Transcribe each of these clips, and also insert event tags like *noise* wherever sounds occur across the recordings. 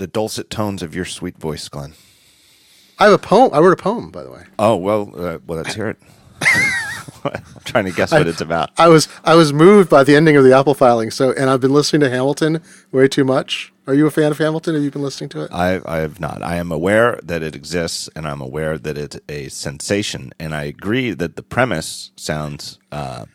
the dulcet tones of your sweet voice, Glenn. I have a poem. I wrote a poem, by the way. Oh well, uh, well let's hear it. *laughs* I'm trying to guess what it's about. I was I was moved by the ending of the Apple filing. So, and I've been listening to Hamilton way too much. Are you a fan of Hamilton? Have you been listening to it? I, I have not. I am aware that it exists, and I'm aware that it's a sensation, and I agree that the premise sounds uh,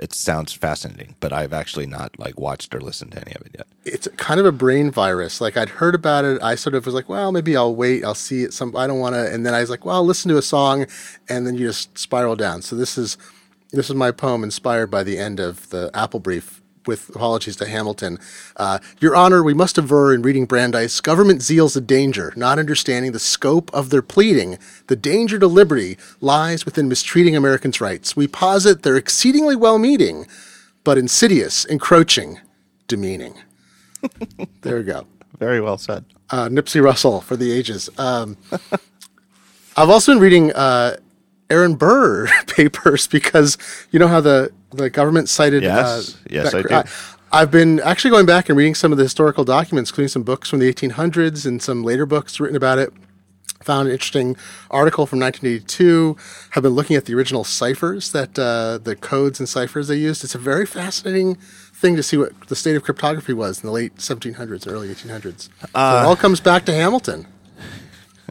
it sounds fascinating. But I've actually not like watched or listened to any of it yet. It's kind of a brain virus. Like I'd heard about it. I sort of was like, well, maybe I'll wait. I'll see it. Some I don't want to. And then I was like, well, I'll listen to a song, and then you just spiral down. So this is this is my poem inspired by the end of the Apple brief with apologies to Hamilton. Uh, Your Honor, we must aver in reading Brandeis, government zeal's a danger, not understanding the scope of their pleading. The danger to liberty lies within mistreating Americans' rights. We posit they're exceedingly well meaning, but insidious, encroaching, demeaning. *laughs* there we go. Very well said. Uh, Nipsey Russell for the ages. Um, I've also been reading uh, Aaron Burr *laughs* papers because you know how the the government cited. Yes, uh, yes, that- I do. I've been actually going back and reading some of the historical documents, including some books from the 1800s and some later books written about it. Found an interesting article from 1982. Have been looking at the original ciphers that uh, the codes and ciphers they used. It's a very fascinating thing to see what the state of cryptography was in the late 1700s, early 1800s. so it all comes back to Hamilton.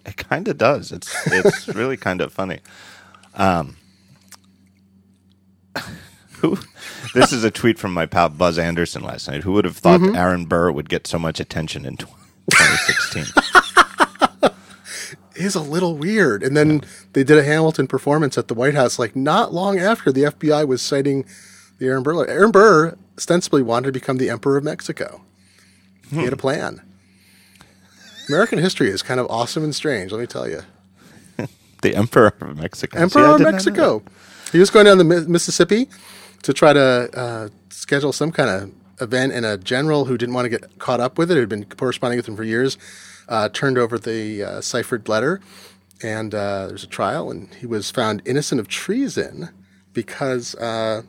It kind of does. It's it's *laughs* really kind of funny. Um, *laughs* who? This is a tweet from my pal Buzz Anderson last night. Who would have thought mm-hmm. Aaron Burr would get so much attention in 2016? is *laughs* a little weird. And then they did a Hamilton performance at the White House, like not long after the FBI was citing the Aaron Burr. Aaron Burr ostensibly wanted to become the Emperor of Mexico. He had a hmm. plan. American history is kind of awesome and strange, let me tell you. *laughs* the Emperor of Mexico. See, Emperor of not know Mexico. He was going down the Mi- Mississippi to try to uh, schedule some kind of event, and a general who didn't want to get caught up with it, who'd been corresponding with him for years, uh, turned over the uh, ciphered letter, and uh, there's a trial, and he was found innocent of treason because uh,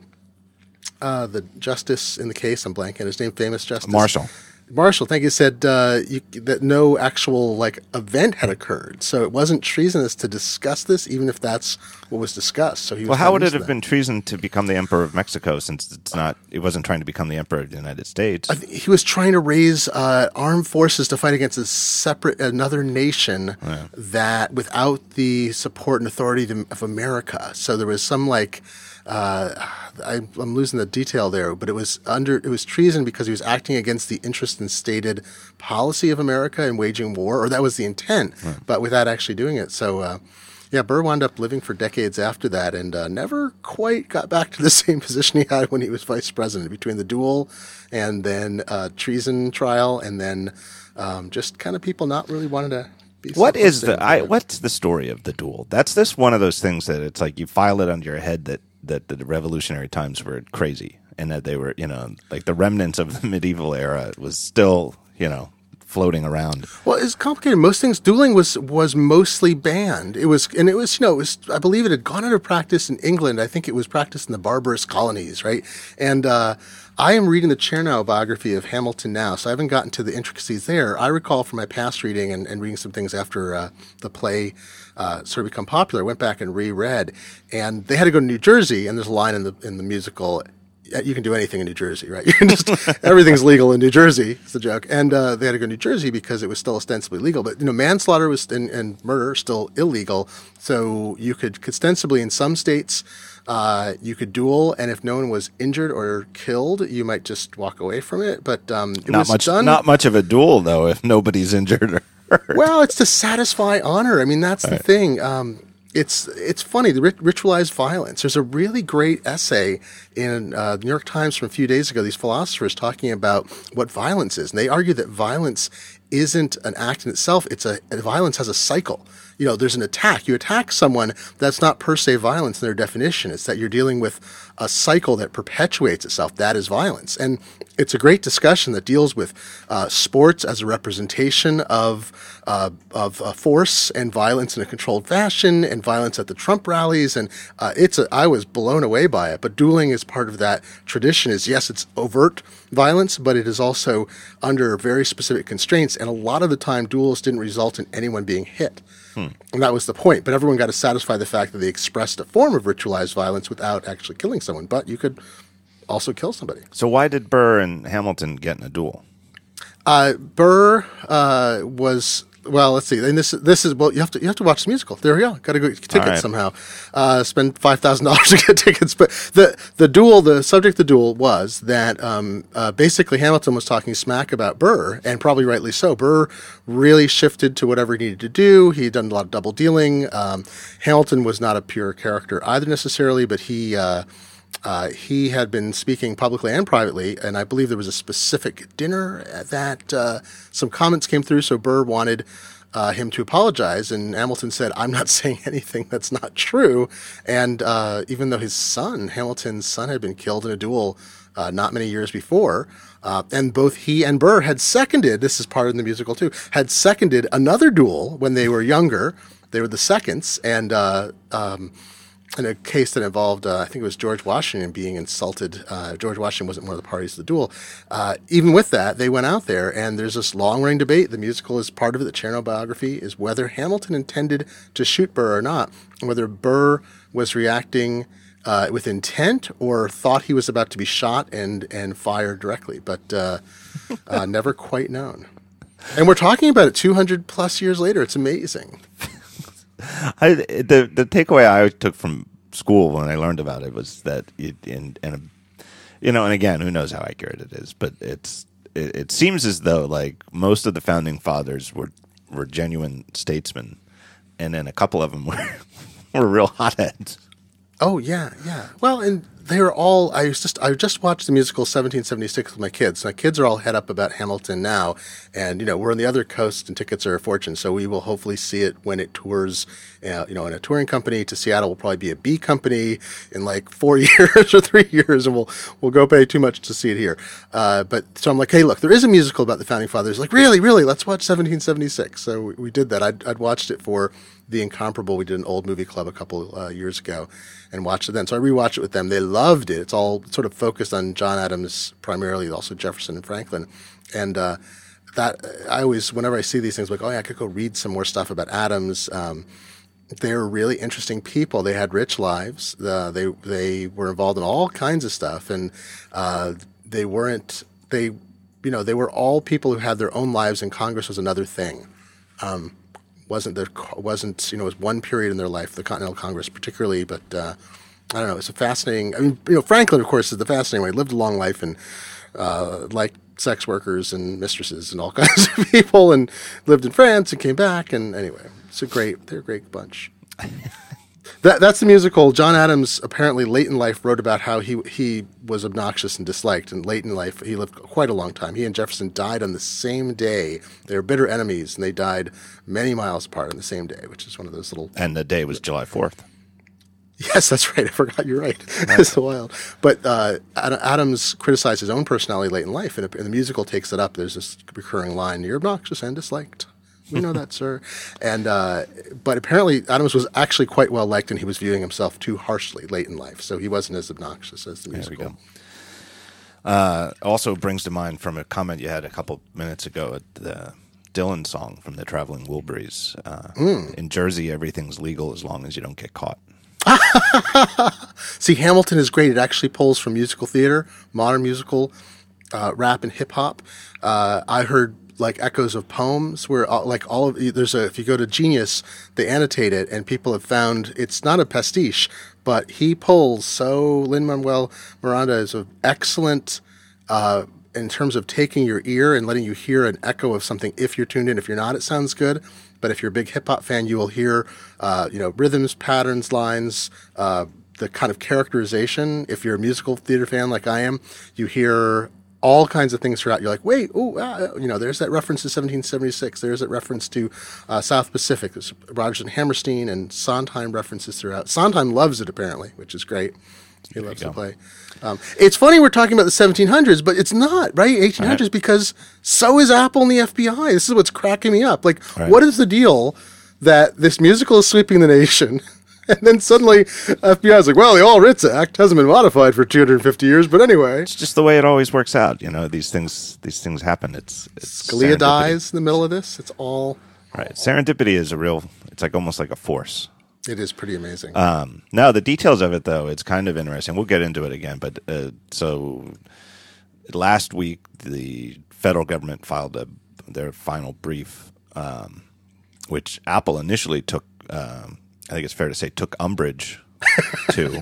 the justice in the case, I'm blanking his name, famous justice Marshall. Marshall, thank you, said uh, you, that no actual like event had occurred, so it wasn't treasonous to discuss this, even if that's what was discussed. So he was Well, how would it have been treason to become the Emperor of Mexico since it's not? It wasn't trying to become the Emperor of the United States. that. He was trying to raise uh, armed forces to fight against a separate another nation that without the support and authority of America. So there was some like. Uh, I, I'm losing the detail there, but it was under it was treason because he was acting against the interest and stated policy of America in waging war, or that was the intent, but without actually doing it. So, uh, yeah, Burr wound up living for decades after that, and uh, never quite got back to the *laughs* same position he had when he was vice president. Between the duel, and then uh, treason trial, and then um, just kind of people not really wanting to. Be What is the I, what's the story of the duel? That's this one of those things that it's like you file it under your head that that the revolutionary times were crazy and that they were you know like the remnants of *laughs* the medieval era was still you know floating around. Well, it's complicated. Most things, dueling was was mostly banned. It was, and it was, you know, it was. I believe it had gone out of practice in England. I think it was practiced in the barbarous colonies, right? And uh, I am reading the Chernow biography of Hamilton now, so I haven't gotten to the intricacies there. I recall from my past reading and, and reading some things after uh, the play uh, sort of become popular. Went back and reread, and they had to go to New Jersey, and there's a line in the in the musical you can do anything in New Jersey, right? *laughs* You can just *laughs* everything's legal in New Jersey. It's the joke, and uh, they had to go to New Jersey because it was still ostensibly legal. But you know, manslaughter was and, and murder still illegal. So you could ostensibly in some states. Uh, you could duel, and if no one was injured or killed, you might just walk away from it. But um, it Not was much done. not much of a duel though if nobody's injured or Well, it's to satisfy honor. I mean, that's the thing. Um, it's it's funny the rit- ritualized violence. There's a really great essay in uh, the New York Times from a few days ago. These philosophers talking about what violence is, and they argue that violence isn't an act in itself. It's a violence has a cycle. You know, there's an attack. You attack someone that's not per se violence in their definition. It's that you're dealing with a cycle that perpetuates itself. That is violence. And it's a great discussion that deals with uh, sports as a representation of uh, of uh, force and violence in a controlled fashion, and violence at the Trump rallies. And uh, it's a, I was blown away by it. But dueling is part of that tradition. Is yes, it's overt violence, but it is also under very specific constraints. And a lot of the time, duels didn't result in anyone being hit. Hmm. And that was the point. But everyone got to satisfy the fact that they expressed a form of ritualized violence without actually killing someone. But you could also kill somebody. So why did Burr and Hamilton get in a duel? Uh, Burr uh, was well, let's see. And this this is well, you have to you have to watch the musical. There we go. Got to go get tickets right. somehow. Uh, spend five thousand dollars *laughs* to get tickets. But the the duel, the subject of the duel was that um, uh, basically Hamilton was talking smack about Burr, and probably rightly so. Burr really shifted to whatever he needed to do. He had done a lot of double dealing. Um, Hamilton was not a pure character either necessarily, but he. Uh, uh, he had been speaking publicly and privately, and I believe there was a specific dinner that uh, some comments came through. So Burr wanted uh, him to apologize, and Hamilton said, "I'm not *laughs* saying anything that's not true." And uh, even though his son, Hamilton's son, had been killed in a duel uh, not many years before, uh, and both he and Burr had seconded. This is part of the musical too. Had seconded another duel when they were younger. They were the seconds, and um, in a case that involved, uh, I think it was George Washington being insulted. Uh, George Washington wasn't one of the parties to the duel. Uh, even with that, they went out there, and there's this long running debate. The musical is part of it. The Chernow biography is whether Hamilton intended to shoot Burr or not, whether Burr was reacting uh, with intent or thought he was about to be shot and and fired directly, but uh, uh, *laughs* never quite known. And we're talking about it 200 plus years later. It's amazing. I, the the takeaway I took from school when I learned about it was that it, you know, and again, who knows how accurate it is, but it's it, it, seems as though like most of the founding fathers were were genuine statesmen, and then a couple of them *laughs* were were real hotheads. Oh yeah, yeah. Well, and they are all. I just I just watched the musical 1776 with my kids. My kids are all head up about Hamilton now, and you know we're on the other coast, and tickets are a fortune. So we will hopefully see it when it tours. Uh, you know, in a touring company to Seattle will probably be a B company in like four *laughs* years or three years, and we'll we'll go pay too much to see it here. Uh, but so I'm like, hey, look, there is a musical about the founding fathers. Like, really, really, let's watch 1776. So we, we did that. I'd, I'd watched it for the Incomparable. We did an old movie club a couple uh, years ago and watched it then. So I rewatched it with them. They loved it. It's all sort of focused on John Adams primarily, also Jefferson and Franklin. And uh, that I always, whenever I see these things, I'm like, oh yeah, I could go read some more stuff about Adams. Um, they're really interesting people. They had rich lives. Uh, they they were involved in all kinds of stuff, and uh, they weren't they you know they were all people who had their own lives, and Congress was another thing. Um, wasn't there wasn't you know it was one period in their life, the Continental Congress particularly, but uh, I don't know. It's a fascinating. I mean, you know, Franklin, of course, is the fascinating one. He lived a long life and uh, liked sex workers and mistresses and all *laughs* kinds of people, and lived in France and came back. And anyway, it's a great. They're a great bunch. *laughs* That, that's the musical. John Adams apparently late in life wrote about how he he was obnoxious and disliked, and late in life he lived quite a long time. He and Jefferson died on the same day. They were bitter enemies, and they died many miles apart on the same day, which is one of those little. And the day was July fourth. Yes, that's right. I forgot. You're right. *laughs* It's wild. But uh, Adams criticized his own personality late in life, and the musical takes it up. There's this recurring line: "You're obnoxious and disliked." we know that, *laughs* sir. And uh, but apparently Adams was actually quite well liked, and he was viewing himself too harshly late in life, so he wasn't as obnoxious as the musical. Uh, also brings to mind from a comment you had a couple minutes ago at the Dylan song from the Traveling Wilburys. Uh, mm. In Jersey, everything's legal as long as you don't get caught. *laughs* See, Hamilton is great. It actually pulls from musical theater, modern musical, uh, rap, and hip hop. Uh, I heard like echoes of poems where all, like all of there's a if you go to genius they annotate it and people have found it's not a pastiche but he pulls so lin manuel miranda is an excellent uh, in terms of taking your ear and letting you hear an echo of something if you're tuned in if you're not it sounds good but if you're a big hip-hop fan you will hear uh, you know rhythms patterns lines uh, the kind of characterization if you're a musical theater fan like i am you hear all kinds of things throughout. You're like, wait, oh, you know, there's that reference to 1776. There's that reference to uh, South Pacific. There's Rodgers and Hammerstein and Sondheim references throughout. Sondheim loves it apparently, which is great. He loves to play. Um, it's funny we're talking about the 1700s, but it's not right 1800s Right. because so is Apple and the FBI. This is what's cracking me up. Like, Right. what is the deal that this musical is sweeping the nation? *laughs* And then suddenly, FBI is like, "Well, the All Writs Act hasn't been modified for 250 years, but anyway." It's just the way it always works out. You know, these things these things happen. It's, it's Scalia dies in the middle of this. It's all. Right. Serendipity is a real. It's like almost like a force. It is pretty amazing. Um, no, the details of it though, it's kind of interesting. We'll get into it again, but uh, so last week the federal government filed a, their final brief, um, which Apple initially took. Um, I think it's fair to say took umbrage *laughs* to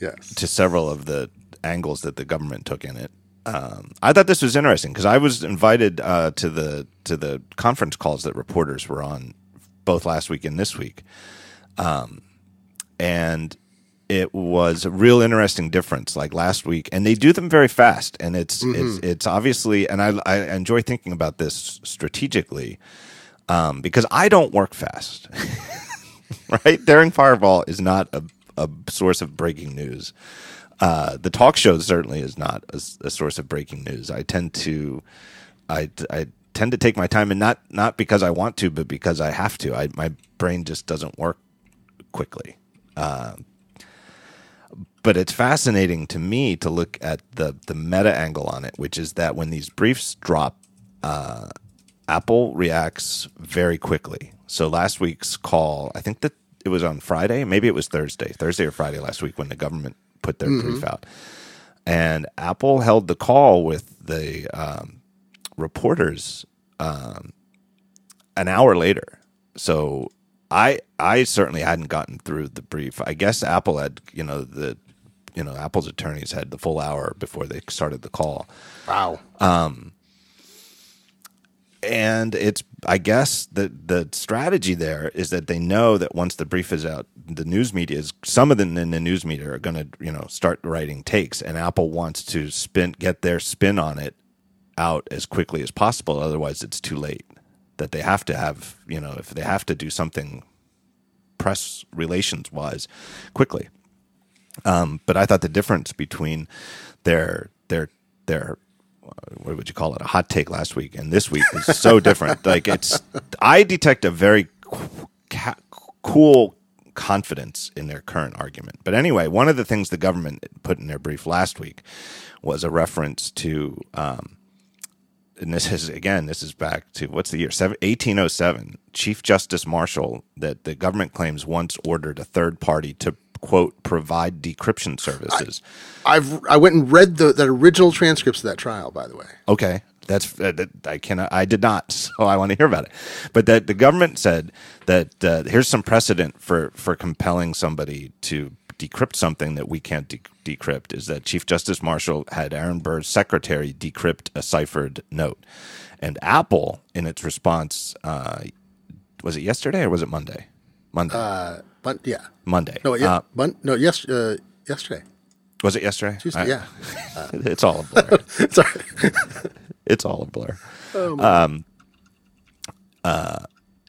yes. to several of the angles that the government took in it. Um, I thought this was interesting because I was invited uh, to the to the conference calls that reporters were on both last week and this week, um, and it was a real interesting difference. Like last week, and they do them very fast, and it's it's it's obviously, and I I enjoy thinking about this strategically um, because I don't work fast. *laughs* right? Daring Fireball is not a, a source of breaking news. Uh, the talk show certainly is not a, a source of breaking news. I tend to, I, I tend to take my time, and not not because I want to, but because I have to. I, my brain just doesn't work quickly. Uh, but it's fascinating to me to look at the the meta angle on it, which is that when these briefs drop, uh, Apple reacts very quickly. So last week's call, I think that it was on Friday, maybe it was Thursday, Thursday or Friday last week when the government put their brief out, and Apple held the call with the um, reporters um, an hour later. So I I certainly hadn't gotten through the brief. I guess Apple had you know the you know Apple's attorneys had the full hour before they started the call Wow. Um, and it's i guess the the strategy there is that they know that once the brief is out the news media is some of them in the news media are going to you know start writing takes and apple wants to spin get their spin on it out as quickly as possible otherwise it's too late that they have to have you know if they have to do something press relations wise quickly um, but I thought the difference between their their their uh, what would you call it a hot take last week and this week is so *laughs* different. Like it's I detect a very ca- cool confidence in their current argument. But anyway, one of the things the government put in their brief last week was a reference to. Um, and this is again, this is back to what's the year? 1807. Chief Justice Marshall, that the government claims once ordered a third party to quote provide decryption services. I've I went and read the that original transcripts of that trial. By the way, okay, that's uh, that, I cannot. I did not, *laughs* so I want to hear about it. But that the government said that uh, here's some precedent for for compelling somebody to decrypt something that we can't de- decrypt is that Chief Justice Marshall had Aaron Burr's secretary decrypt a ciphered note, and Apple in its response uh, was it yesterday or was it Monday? Monday. uh, but yeah, Monday. no, yeah, Uh, but no, yes, uh, yesterday. was it yesterday? Tuesday, I- yeah. *laughs* it's all a blur. *laughs* Sorry. *laughs* it's all a blur. um, uh,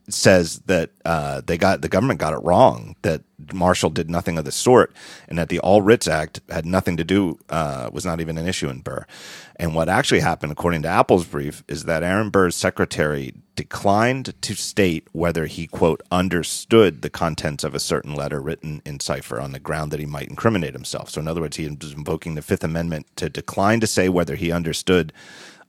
says that uh, they got the government got it wrong that Marshall did nothing of the sort, and that the All Writs Act had nothing to do uh, was not even an issue in Burr. And what actually happened, according to Apple's brief, is that Aaron Burr's secretary declined to state whether he quote understood the contents of a certain letter written in cipher on the ground that he might incriminate himself. So, in other words, he was invoking the Fifth Amendment to decline to say whether he understood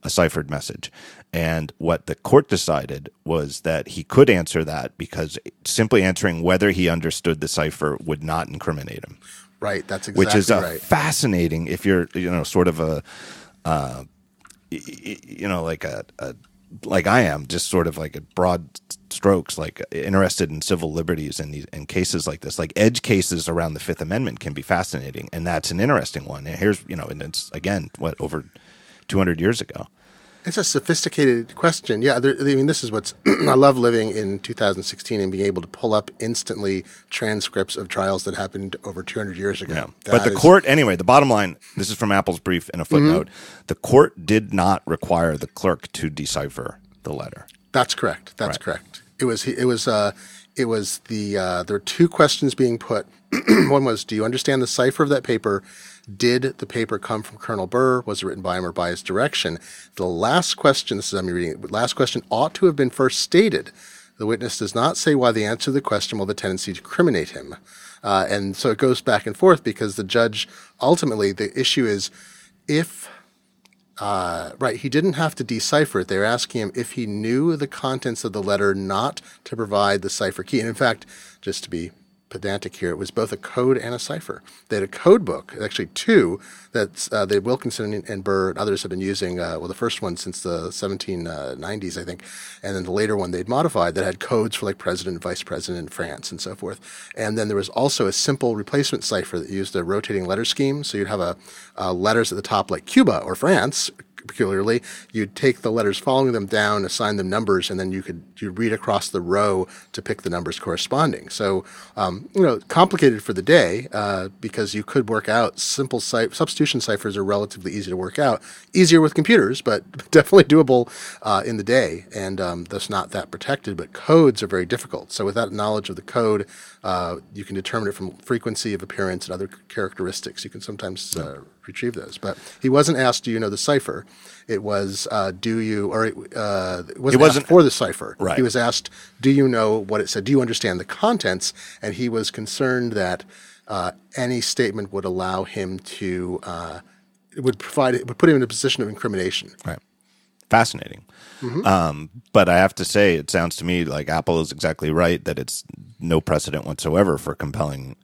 a ciphered message. And what the court decided was that he could answer that because simply answering whether he understood the cipher would not incriminate him, Right. That's exactly right. which is right. fascinating if you're you know sort of a uh, you know like a, a like I am just sort of like a broad strokes like interested in civil liberties and these and cases like this like edge cases around the Fifth Amendment can be fascinating and that's an interesting one and here's you know and it's again what over 200 years ago It's a sophisticated question. Yeah, there, I mean, this is what's. *clears throat* I love living in 2016 and being able to pull up instantly transcripts of trials that happened over 200 years ago. Yeah. But the is- court, anyway, the bottom line this is from Apple's brief in a footnote. Mm-hmm. The court did not require the clerk to decipher the letter. That's correct. That's Right. correct. It was. It was. Uh, it was the. Uh, there were two questions being put. *clears throat* One was, do you understand the cipher of that paper? Did the paper come from Colonel Burr? Was it written by him or by his direction? The last question. This is I'm reading. it, Last question ought to have been first stated. The witness does not say why the answer to the question will have a tendency to criminate him. Uh, and so it goes back and forth because the judge ultimately the issue is if uh, right, he didn't have to decipher it. They were asking him if he knew the contents of the letter not to provide the cipher key. And in fact, just to be pedantic here, it was both a code and a cipher. They had a code book, actually two, that uh, they Wilkinson and Burr and others have been using. Uh, well, the first one since the 1790s, I think, and then the later one they'd modified that had codes for like president, vice president in France, and so forth. And then there was also a simple replacement cipher that used a rotating letter scheme. So you'd have a uh, letters at the top like Cuba or France, peculiarly, you'd take the letters following them down, assign them numbers, and then you could you read across the row to pick the numbers corresponding. So, um, you know, complicated for the day uh, because you could work out simple cy- substitution ciphers are relatively easy to work out. Easier with computers, but *laughs* definitely doable uh, in the day, and um, thus not that protected. But codes are very difficult. So, without knowledge of the code, uh, you can determine it from frequency of appearance and other characteristics. You can sometimes uh, retrieve those. But he wasn't asked, "Do you know the cipher?" It was, uh, "Do you?" Or it, uh, it wasn't, wasn't- asked for the cipher. Right. He was asked, "Do you know what it said? Do you understand the contents?" And he was concerned that uh, any statement would allow him to uh, it would provide it would put him in a position of incrimination. Right. Fascinating. Mm-hmm. Um, but I have to say, it sounds to me like Apple is exactly right that it's no precedent whatsoever for compelling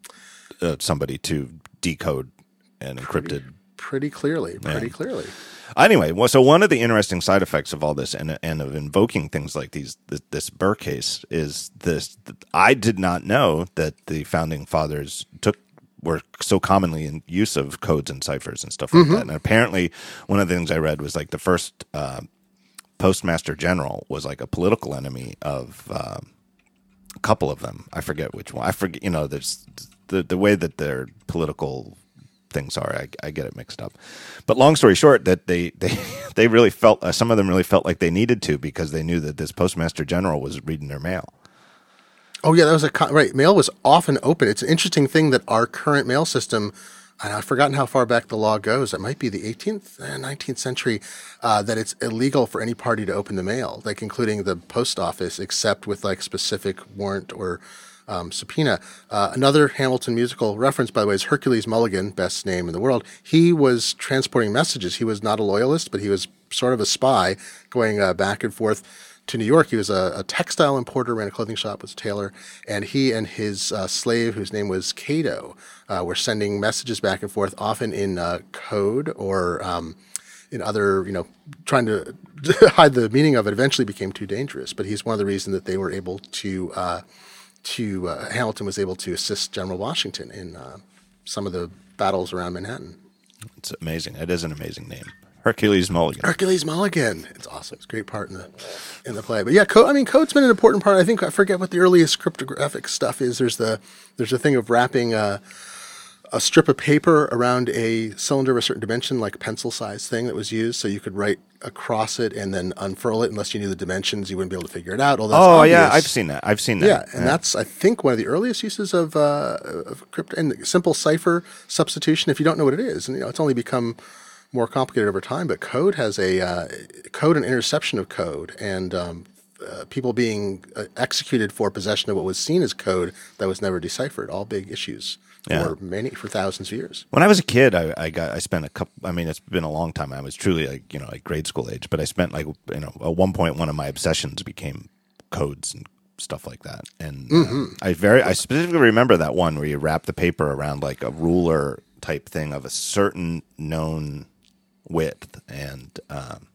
uh, somebody to decode an encrypted Pretty clearly, pretty clearly. Anyway, well, so one of the interesting side effects of all this and and of invoking things like these this, this Burr case is this. I did not know that the founding fathers took were so commonly in use of codes and ciphers and stuff like that. And apparently, one of the things I read was like the first uh, postmaster general was like a political enemy of uh, a couple of them. I forget which one. I forget. You know, there's the the way that their political things are. I, I get it mixed up. But long story short, that they *laughs* they they really felt uh, some of them really felt like they needed to because they knew that this postmaster general was reading their mail. Oh yeah, that was a right. Mail was often open. It's an interesting thing that our current mail system. And I've forgotten how far back the law goes. It might be the 18th, eh, 19th century, uh, that it's illegal for any party to open the mail, like including the post office, except with like specific warrant or um, subpoena. Uh, another Hamilton musical reference, by the way, is Hercules Mulligan, best name in the world. He was transporting messages. He was not a loyalist, but he was sort of a spy going uh, back and forth to New York. He was a, a textile importer, ran a clothing shop, was a tailor, and he and his uh, slave, whose name was Cato, uh, were sending messages back and forth, often in uh, code or um, in other, you know, trying to *laughs* hide the meaning of it. Eventually, became too dangerous. But he's one of the reasons that they were able to. Uh, to uh, Hamilton was able to assist General Washington in uh, some of the battles around Manhattan. It's amazing. It is an amazing name, Hercules Mulligan. Hercules Mulligan. It's awesome. It's a great part in the in the play. But yeah, code. I mean, code's been an important part. I think I forget what the earliest cryptographic stuff is. There's the there's a thing of wrapping a, a strip of paper around a cylinder of a certain dimension, like a pencil size thing that was used, so you could write across it and then unfurl it. Unless you knew the dimensions, you wouldn't be able to figure it out. Oh yeah. I've seen that. I've seen that. Yeah, and that's I think one of the earliest uses of, uh, of crypto and simple cipher substitution. If you don't know what it is, and you know it's only become more complicated over time. But code has a uh, code and interception of code, and um, uh, people being uh, executed for possession of what was seen as code that was never deciphered. All big issues Yeah. for many for thousands of years. When I was a kid, I, I got I spent a couple. I mean, it's been a long time. I was truly like you know like grade school age, but I spent like you know at one point one of my obsessions became codes and stuff like that. And uh, I very I specifically remember that one where you wrap the paper around like a ruler type thing of a certain known width, and um,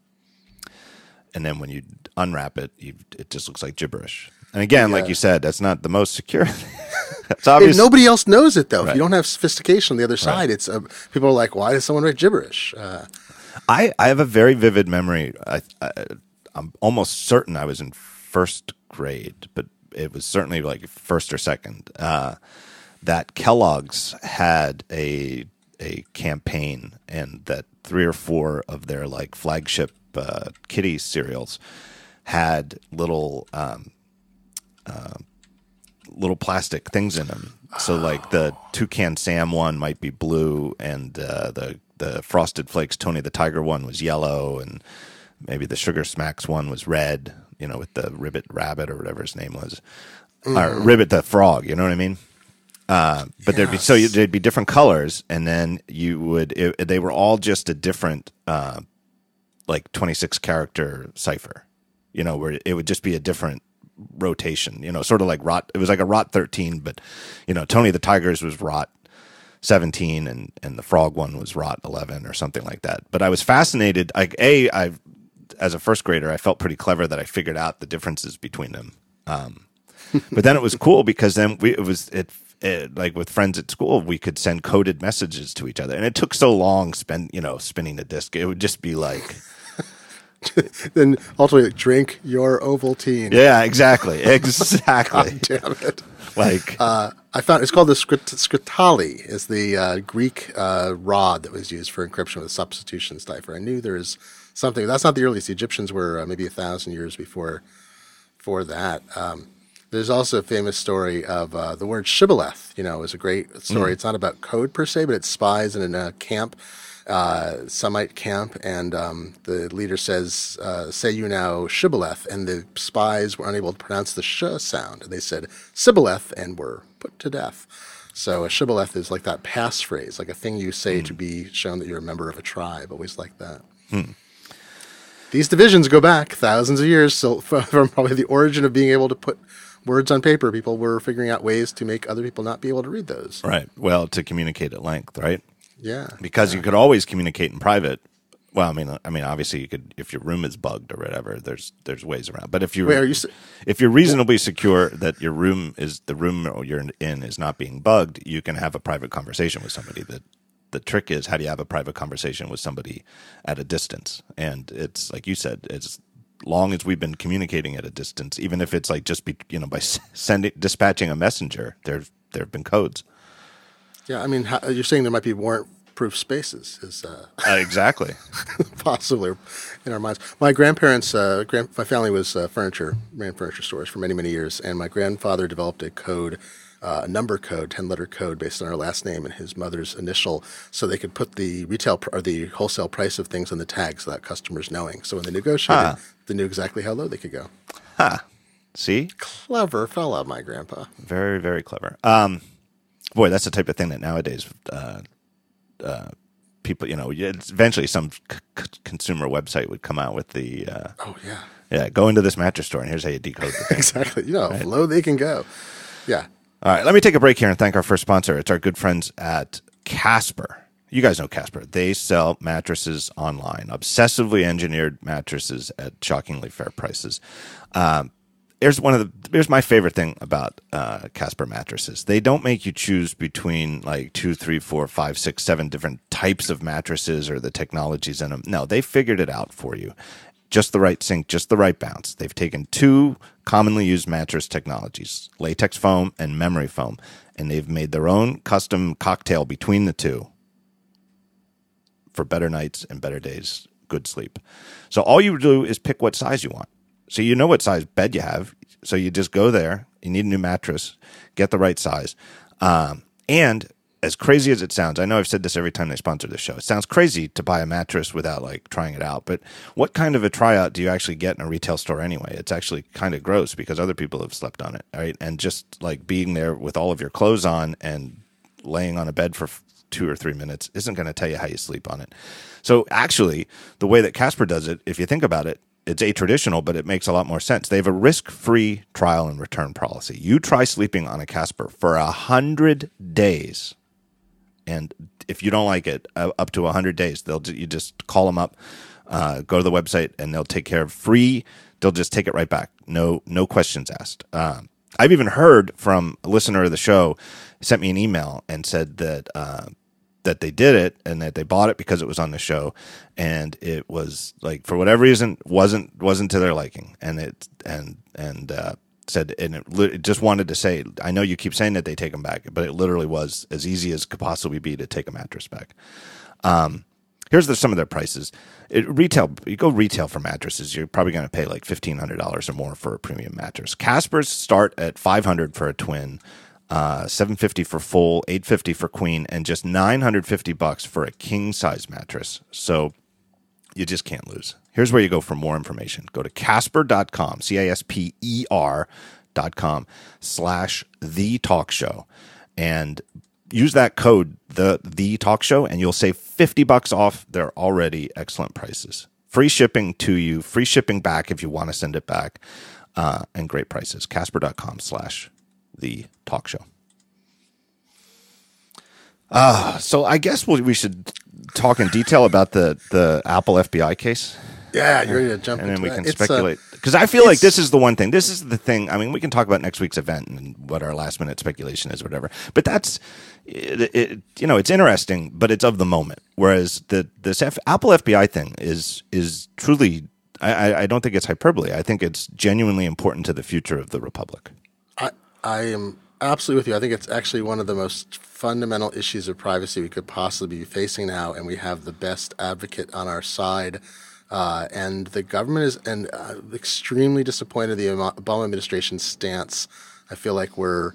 and then when you unwrap it, you, it just looks like gibberish. And again, like you said, that's not the most secure. *laughs* it's If nobody else knows it though, if you don't have sophistication on the other side, it's uh, people are like, "Why does someone write gibberish?" Uh, I, I have a very vivid memory. I, I, I'm almost certain I was in first grade, but it was certainly like first or second. Uh, that Kellogg's had a a campaign, and that three or four of their like flagship uh, kitty cereals had little um, uh, little plastic things in them. So like the toucan Sam one might be blue, and uh, the the Frosted Flakes Tony the Tiger one was yellow, and maybe the Sugar Smacks one was red. You know, with the Ribbit Rabbit or whatever his name was, or Ribbit the Frog. You know what I mean? Uh, but there'd be so you, there'd be different colors, and then you would it, they were all just a different uh, like twenty six character cipher. You know, where it would just be a different rotation. You know, sort of like rot. It was like a rot thirteen, but you know, Tony the Tigers was rot. 17 and and the frog one was rot 11 or something like that but i was fascinated like a i as a first grader i felt pretty clever that i figured out the differences between them um, *laughs* but then it was cool because then we it was it, it like with friends at school we could send coded messages to each other and it took so long spend you know spinning the disk it would just be like *laughs* then ultimately drink your Ovaltine. yeah exactly *laughs* exactly Damn it. like Uh, I found it's called the scrit- scritali. Is the uh, Greek uh, rod that was used for encryption with a substitution cipher. I knew there was something. That's not the earliest. The Egyptians were uh, maybe a thousand years before for that. Um, there's also a famous story of uh, the word shibboleth. You know, is a great story. It's not about code per se, but it's spies in a camp, uh, Semite camp, and um, the leader says, uh, "Say you now shibboleth," and the spies were unable to pronounce the sh sound, and they said sibboleth and were put to death. So a shibboleth is like that passphrase, like a thing you say to be shown that you're a member of a tribe. Always like that. These divisions go back thousands of years, so *laughs* from probably the origin of being able to put words on paper. People were figuring out ways to make other people not be able to read those. right well to communicate at length right Yeah, because you could always communicate in private. Well, I mean, I mean, obviously, you could if your room is bugged or whatever. There's there's ways around. But if you Wait, are you if you're reasonably secure that your room is the room you're in is not being bugged, you can have a private conversation with somebody. That the trick is how do you have a private conversation with somebody at a distance? And it's like you said, it's long as we've been communicating at a distance, even if it's like just be you know by sending dispatching a messenger, there there have been codes. Yeah. I mean, you're saying there might be warrant-proof spaces. Is uh, Uh, exactly. *laughs* possibly in our minds. My grandparents, uh, grand, my family was uh, furniture, ran furniture stores for many, many years, and my grandfather developed a code, uh, a number code, ten letter code based on our last name and his mother's initial, so they could put the retail pr- or the wholesale price of things on the tags without customers knowing. So when they negotiated, Huh. they knew exactly how low they could go. See, Clever fella, my grandpa. Very, very clever. Um, boy, that's the type of thing that nowadays uh, uh, people, you know, eventually some c- consumer website would come out with the, uh, Oh yeah, yeah, go into this mattress store and here's how you decode the *laughs* thing. exactly. You know, how low they can go. Yeah. All right, let me take a break here and thank our first sponsor. It's our good friends at Casper. You guys know Casper. They sell mattresses online, obsessively engineered mattresses at shockingly fair prices. Um, here's one of the here's my favorite thing about uh, Casper mattresses. They don't make you choose between like two, three, four, five, six, seven different types of mattresses or the technologies in them. No, they figured it out for you. Just the right sink, just the right bounce. They've taken two commonly used mattress technologies, latex foam and memory foam, and they've made their own custom cocktail between the two for better nights and better days, good sleep. So all you do is pick what size you want. So you know what size bed you have. So you just go there. You need a new mattress, get the right size. Um, and as crazy as it sounds, I know I've said this every time they sponsor the show. It sounds crazy to buy a mattress without like trying it out. But what kind of a tryout do you actually get in a retail store anyway? It's actually kind of gross because other people have slept on it, right? And just like being there with all of your clothes on and laying on a bed for two or three minutes isn't going to tell you how you sleep on it. So actually, the way that Casper does it, if you think about it, it's a traditional, but it makes a lot more sense. They have a risk-free trial and return policy. You try sleeping on a Casper for a hundred days, and if you don't like it, uh, up to a hundred days, they'll you just call them up, uh, go to the website, and they'll take care of free. They'll just take it right back. No, no questions asked. Um, I've even heard from a listener of the show sent me an email and said that uh, that they did it and that they bought it because it was on the show and it was like for whatever reason wasn't wasn't to their liking and it and and uh, said and it, it, just wanted to say I know you keep saying that they take them back but it literally was as easy as could possibly be to take a mattress back. Um, here's the, some of their prices. It, retail, you go retail for mattresses, you're probably going to pay like fifteen hundred dollars or more for a premium mattress. Casper's start at five hundred for a twin uh, 750 for full, 850 for queen, and just 950 bucks for a king size mattress. So you just can't lose. Here's where you go for more information. Go to casper.com, C A S P E R.com slash the talk show and use that code the the talk show and you'll save 50 bucks off their already excellent prices. Free shipping to you, free shipping back if you want to send it back, uh, and great prices. Casper.com slash the talk show. Uh, so I guess we we should talk in detail about the, the Apple FBI case. Yeah, you're ready to jump in. and then we can uh, speculate because I feel like this is the one thing. This is the thing. I mean, we can talk about next week's event and what our last minute speculation is, whatever. But that's it, it, you know, it's interesting, but it's of the moment. Whereas the this F, Apple FBI thing is is truly. I- I don't think it's hyperbole. I think it's genuinely important to the future of the republic. I, am absolutely with you. I think it's actually one of the most fundamental issues of privacy we could possibly be facing now, and we have the best advocate on our side. Uh, and the government is and uh, extremely disappointed in the Obama Obama administration's stance. I feel like we're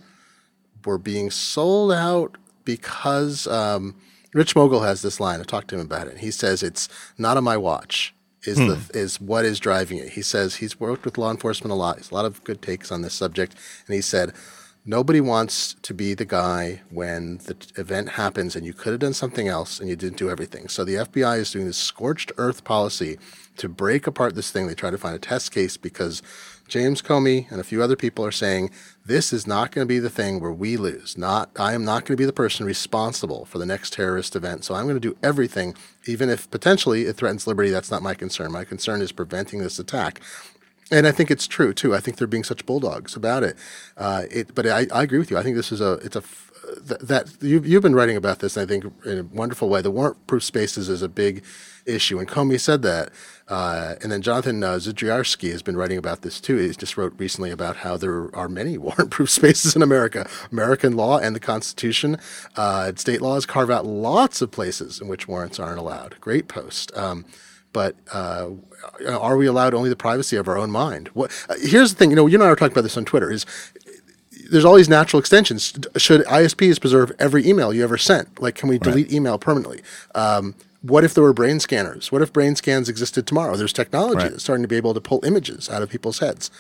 we're being sold out because um, Rich Mogull has this line. I talked to him about it. He says it's not on my watch. Is hmm. the is what is driving it? He says he's worked with law enforcement a lot. He's a lot of good takes on this subject, and he said nobody wants to be the guy when the t- event happens and you could have done something else and you didn't do everything. So the FBI is doing this scorched earth policy to break apart this thing. They try to find a test case because James Comey and a few other people are saying this is not going to be the thing where we lose. Not I am not going to be the person responsible for the next terrorist event. So I'm going to do everything, even if potentially it threatens liberty. That's not my concern. My concern is preventing this attack. And I think it's true too. I think they're being such bulldogs about it. Uh, it but I, I agree with you. I think this is a it's a th- that you've you've been writing about this. I think in a wonderful way. The warrant-proof spaces is a big issue, and Comey said that. Uh, and then Jonathan uh, has been writing about this too. He just wrote recently about how there are many *laughs* warrant-proof spaces in America. American law and the Constitution, uh, state laws carve out lots of places in which warrants aren't allowed. Great post. Um, but uh, are we allowed only the privacy of our own mind? What, uh, here's the thing. You know, you and I were talking about this on Twitter. Is there's all these natural extensions. Should ISPs preserve every email you ever sent? Like, can we delete email permanently? Um, what if there were brain scanners? What if brain scans existed tomorrow? There's technology Right. that's starting to be able to pull images out of people's heads.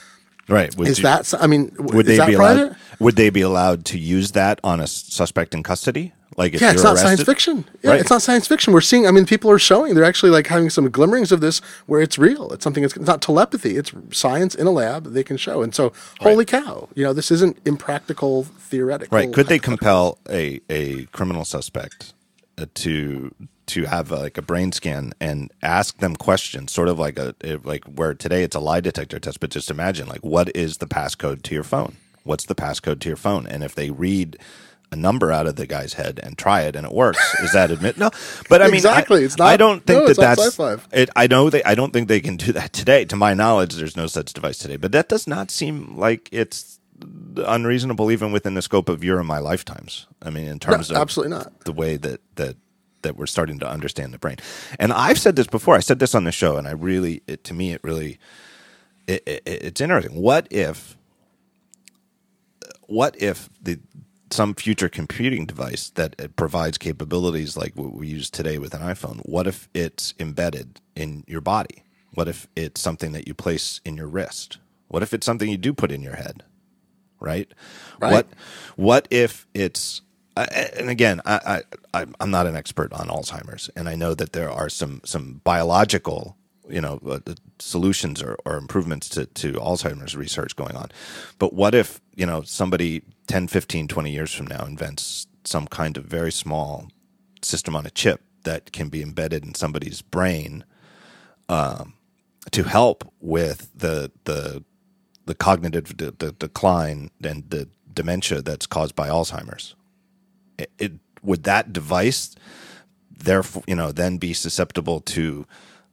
Right? Would Is you- that? I mean, would is they that be private? allowed? Would they be allowed to use that on a suspect in custody? Like if Yeah, it's not science fiction. Yeah, Right. it's not science fiction. We're seeing. I mean, people are showing. They're actually like having some glimmerings of this where it's real. It's something. It's, it's not telepathy. It's science in a lab they can show. And so, holy cow! You know, this isn't impractical theoretical. Right? Could they compel a a criminal suspect uh, to to have uh, like a brain scan and ask them questions, sort of like a like where today it's a lie detector test, but just imagine like what is the passcode to your phone? What's the passcode to your phone? And if they read a number out of the guy's head and try it and it works, is that admit? No, but I mean, Exactly. I, It's not- I don't think no, that that's. It, I know they. I don't think they can do that today. To my knowledge, there's no such device today. But that does not seem like it's unreasonable, even within the scope of your and my lifetimes. I mean, in terms of absolutely not. the way that that that we're starting to understand the brain. And I've said this before. I said this on the show, and I really, it, to me, it really, it, it, it's interesting. What if, what if the some future computing device that it provides capabilities like what we use today with an iPhone? What if it's embedded in your body? What if it's something that you place in your wrist? What if it's something you do put in your head? Right? Right. What what if it's I- and again, I, I I'm not an expert on Alzheimer's, and I know that there are some some biological you know uh, solutions or, or improvements to, to Alzheimer's research going on. But what if you know somebody 10, 15, 20 years from now invents some kind of very small system on a chip that can be embedded in somebody's brain um, to help with the the the cognitive de- decline and the dementia that's caused by Alzheimer's. It, would that device therefore you know then be susceptible to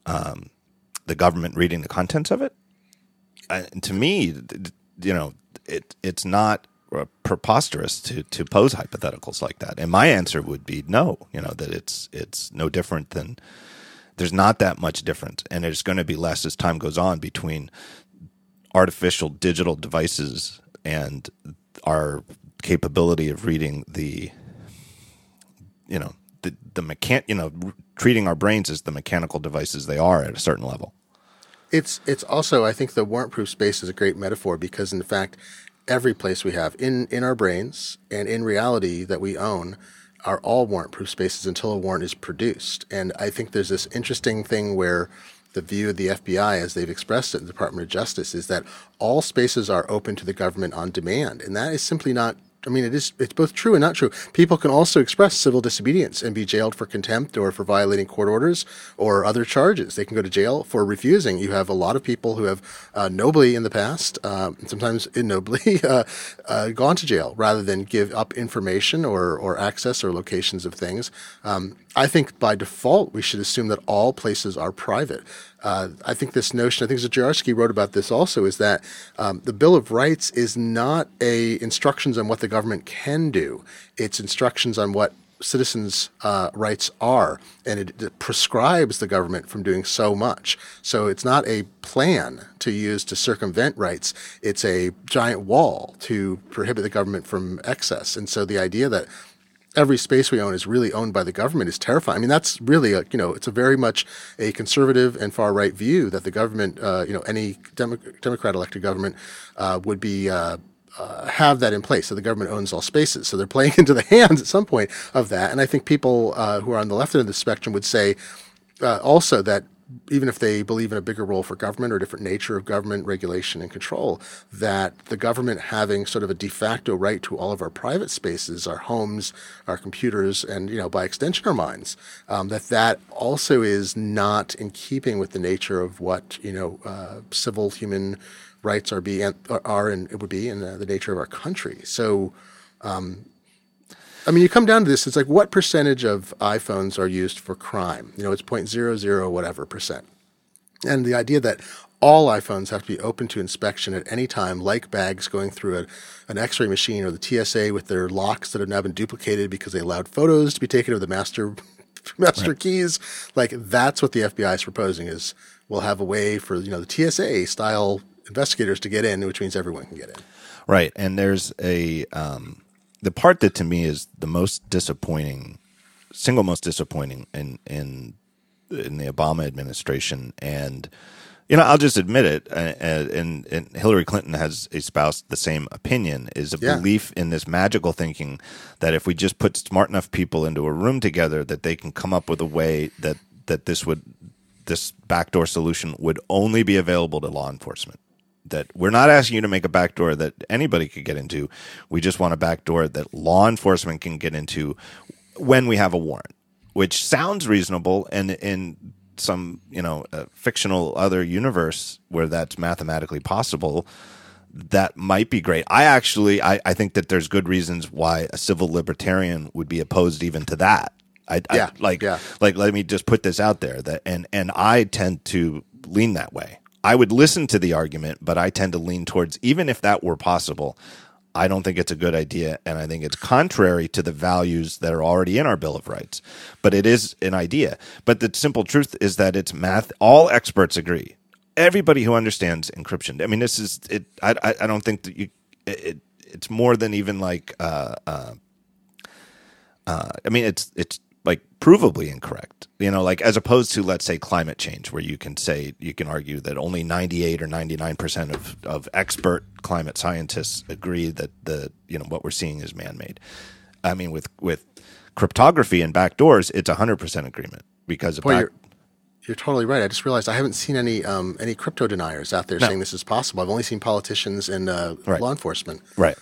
um, the government reading the contents of it? Uh, to me, you know, it it's not preposterous to to pose hypotheticals like that. And my answer would be no. You know that it's it's no different than there's not that much difference, and there's going to be less as time goes on between artificial digital devices and our capability of reading the you know the the mechan you know treating our brains as the mechanical devices they are at a certain level. It's it's also I think the warrant proof space is a great metaphor because in fact every place we have in in our brains and in reality that we own are all warrant proof spaces until a warrant is produced. And I think there's this interesting thing where the view of the FBI, as they've expressed it in the Department of Justice, is that all spaces are open to the government on demand. And that is simply not I mean, it is it's both true and not true. People can also express civil disobedience and be jailed for contempt or for violating court orders or other charges. They can go to jail for refusing. You have a lot of people who have uh, nobly in the past, uh, sometimes ignobly, *laughs* uh, uh, gone to jail rather than give up information or or access or locations of things. Um, I think by default we should assume that all places are private. Uh, I think this notion, I think Zdziarski wrote about this also, is that um, the Bill of Rights is not a instructions on what the government can do. It's instructions on what citizens' uh, rights are, and it, it, prescribes the government from doing so much. So it's not a plan to use to circumvent rights. It's a giant wall to prohibit the government from excess. And so the idea that every space we own is really owned by the government is terrifying. I mean, that's really a, you know, it's a very much a conservative and far right view that the government, uh, you know, any Demo- Democrat elected government uh, would be. Uh, have that in place. So the government owns all spaces. So they're playing *laughs* into the hands at some point of that. And I think people uh, who are on the left end of the spectrum would say uh, also that even if they believe in a bigger role for government or a different nature of government regulation and control, that the government having sort of a de facto right to all of our private spaces, our homes, our computers, and you know by extension our minds, um, that that also is not in keeping with the nature of what you know uh, civil human rights are be are and it would be in the, nature of our country. So. Um, I mean, you come down to this, it's like what percentage of iPhones are used for crime? You know, it's 0.00 whatever percent. And the idea that all iPhones have to be open to inspection at any time, like bags going through a, an x ray machine or the TSA with their locks that have now been duplicated because they allowed photos to be taken of the master *laughs* master right. keys. Like that's what the FBI is proposing is we'll have a way for, you know, the TSA style investigators to get in, which means everyone can get in. Right. And there's a um, the part that to me is the most disappointing, single most disappointing in in in the Obama administration, and you know I'll just admit it, and, and Hillary Clinton has espoused the same opinion: is a yeah. belief in this magical thinking that if we just put smart enough people into a room together, that they can come up with a way that that this would this backdoor solution would only be available to law enforcement that we're not asking you to make a backdoor that anybody could get into. We just want a backdoor that law enforcement can get into when we have a warrant, which sounds reasonable and in some, you know, fictional other universe where that's mathematically possible, that might be great. I actually I, I think that there's good reasons why a civil libertarian would be opposed even to that. I, yeah, I, like yeah. like let me just put this out there that and and I tend to lean that way. I would listen to the argument, but I tend to lean towards even if that were possible, I don't think it's a good idea. And I think it's contrary to the values that are already in our Bill of Rights. But it is an idea. But the simple truth is that it's math. All experts agree. Everybody who understands encryption. I mean, this is it. I, I, don't think that you, it, it's more than even like, uh, uh, uh, I mean, it's, it's like provably incorrect you know like as opposed to let's say climate change where you can say you can argue that only 98 or 99% of, of expert climate scientists agree that the you know what we're seeing is man-made. I mean with with cryptography and backdoors it's 100% agreement because of Boy, back- you're, you're, totally right. I just realized i haven't seen any um, any crypto deniers out there no. saying this is possible. I've only seen politicians and uh, right. law enforcement. Right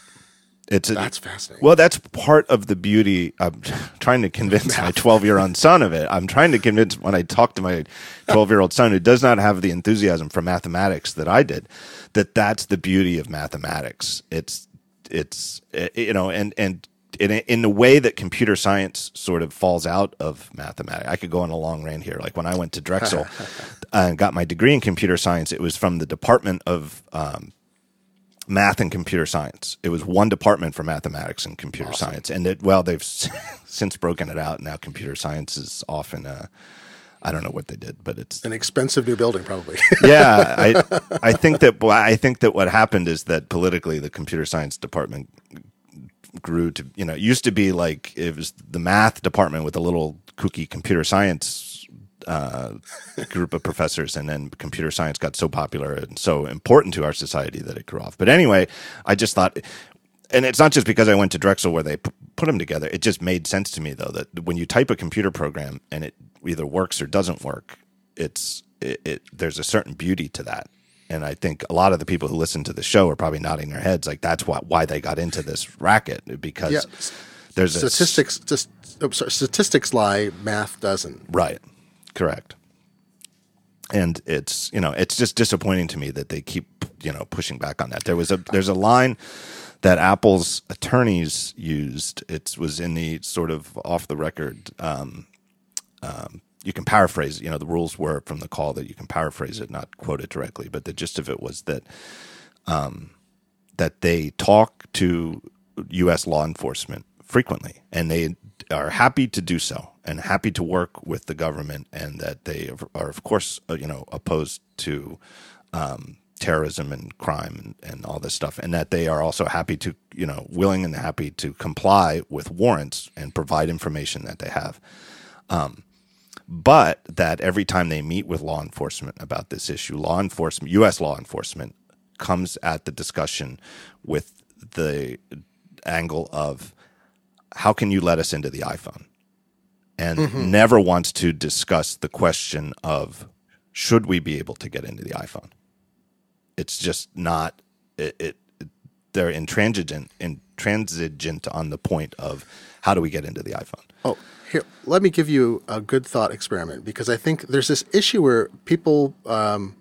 it's a, that's fascinating. Well, that's part of the beauty. I'm *laughs* trying to convince my 12 year old son of it. I'm trying to convince when I talk to my 12 year old son who does not have the enthusiasm for mathematics that I did, that that's the beauty of mathematics. It's it's you know, and and in in the way that computer science sort of falls out of mathematics. I could go on a long rant here. Like when I went to Drexel *laughs* and got my degree in computer science, it was from the Department of um, Math and Computer Science. It was one department for mathematics and computer awesome. science, and it well they've *laughs* since broken it out. Now computer science is often. Uh, I don't know what they did, but it's an expensive new building, probably. *laughs* yeah, I I think that I think that what happened is that politically the computer science department grew to you know it used to be like it was the math department with a little kooky computer science uh, group of professors, and then computer science got so popular and so important to our society that it grew off. But anyway, I just thought, and it's not just because I went to Drexel where they p- put them together. It just made sense to me though that when you type a computer program and it either works or doesn't work, it's it, it there's a certain beauty to that and I think a lot of the people who listen to the show are probably nodding their heads like that's what why they got into this racket because yeah. there's statistics. A, just oh, sorry, statistics lie, math doesn't. Right, correct. And it's you know it's just disappointing to me that they keep you know pushing back on that. There was a there's a line that Apple's attorneys used. It was in the sort of off the record um, um, you can paraphrase. You know, the rules were from the call that you can paraphrase it, not quote it directly. But the gist of it was that um, that they talk to U.S. law enforcement frequently, and they are happy to do so and happy to work with the government, and that they are, of course, uh, you know, opposed to. Um, terrorism and crime and, and all this stuff, and that they are also happy to, you know, willing and happy to comply with warrants and provide information that they have. Um, but that every time they meet with law enforcement about this issue, law enforcement, U.S. law enforcement, comes at the discussion with the angle of how can you let us into the iPhone? And mm-hmm. never wants to discuss the question of should we be able to get into the iPhone? It's just not it, it they're intransigent intransigent on the point of how do we get into the iPhone. Oh, here, let me give you a good thought experiment because I think there's this issue where people. Um,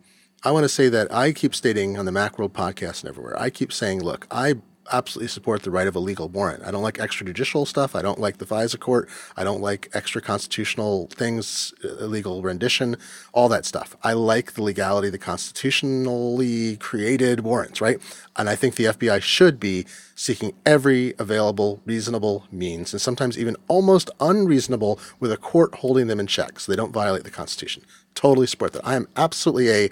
I want to say that I keep stating on the Macworld podcast and everywhere. I keep saying, look, I absolutely support the right of a legal warrant. I don't like extrajudicial stuff. I don't like the FISA court. I don't like extra constitutional things, uh, illegal rendition, all that stuff. I like the legality, the constitutionally created warrants, right? And I think the FBI should be seeking every available reasonable means, and sometimes even almost unreasonable, with a court holding them in check so they don't violate the Constitution. Totally support that. I am absolutely a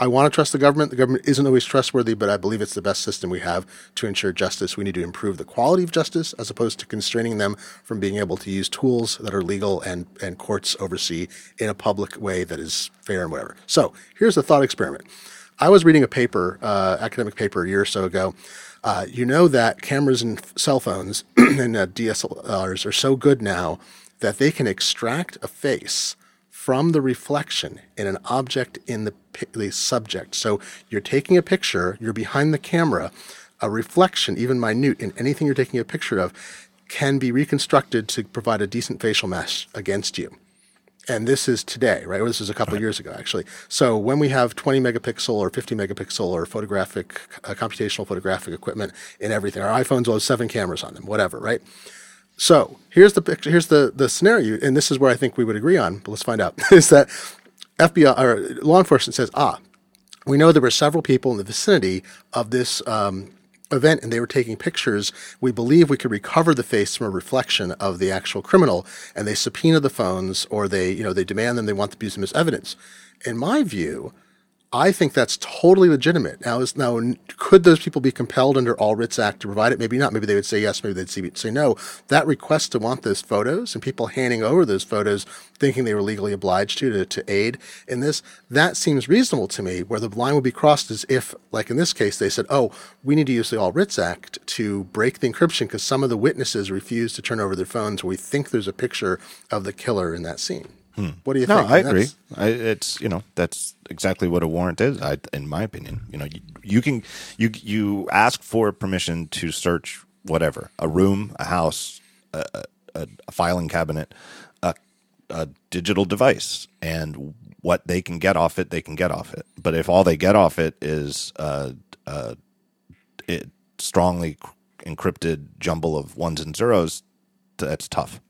I want to trust the government. The government isn't always trustworthy, but I believe it's the best system we have to ensure justice. We need to improve the quality of justice as opposed to constraining them from being able to use tools that are legal and, and courts oversee in a public way that is fair and whatever. So here's a thought experiment. I was reading a paper, uh, academic paper, a year or so ago. Uh, you know that cameras and cell phones *clears throat* and uh, DSLRs are so good now that they can extract a face from the reflection in an object in the, the subject. So you're taking a picture, you're behind the camera, a reflection, even minute, in anything you're taking a picture of, can be reconstructed to provide a decent facial mesh against you. And this is today, right? Or this is a couple of years ago, actually. So when we have 20 megapixel or 50 megapixel or photographic, uh, computational photographic equipment in everything, our iPhones will have seven cameras on them, whatever, right? So here's the picture. Here's the the scenario, and this is where I think we would agree on. But let's find out. *laughs* is that FBI or law enforcement says, ah, we know there were several people in the vicinity of this um, event, and they were taking pictures. We believe we could recover the face from a reflection of the actual criminal, and they subpoena the phones, or they you know they demand them. They want to use them as evidence. In my view, I think that's totally legitimate. Now, is now could those people be compelled under All Writs Act to provide it? Maybe not. Maybe they would say yes. Maybe they'd say no. That request to want those photos and people handing over those photos, thinking they were legally obliged to to, to aid in this, that seems reasonable to me. Where the line would be crossed is if, like in this case, they said, "Oh, we need to use the All Writs Act to break the encryption because some of the witnesses refuse to turn over their phones. We think there's a picture of the killer in that scene." Hmm. What do you no, think? I agree. I, it's you know that's exactly what a warrant is. I, in my opinion, you know, you, you can you you ask for permission to search whatever a room, a house, a, a, a filing cabinet, a, a digital device, and what they can get off it, they can get off it. But if all they get off it is uh, uh, it strongly encrypted jumble of ones and zeros, that's tough.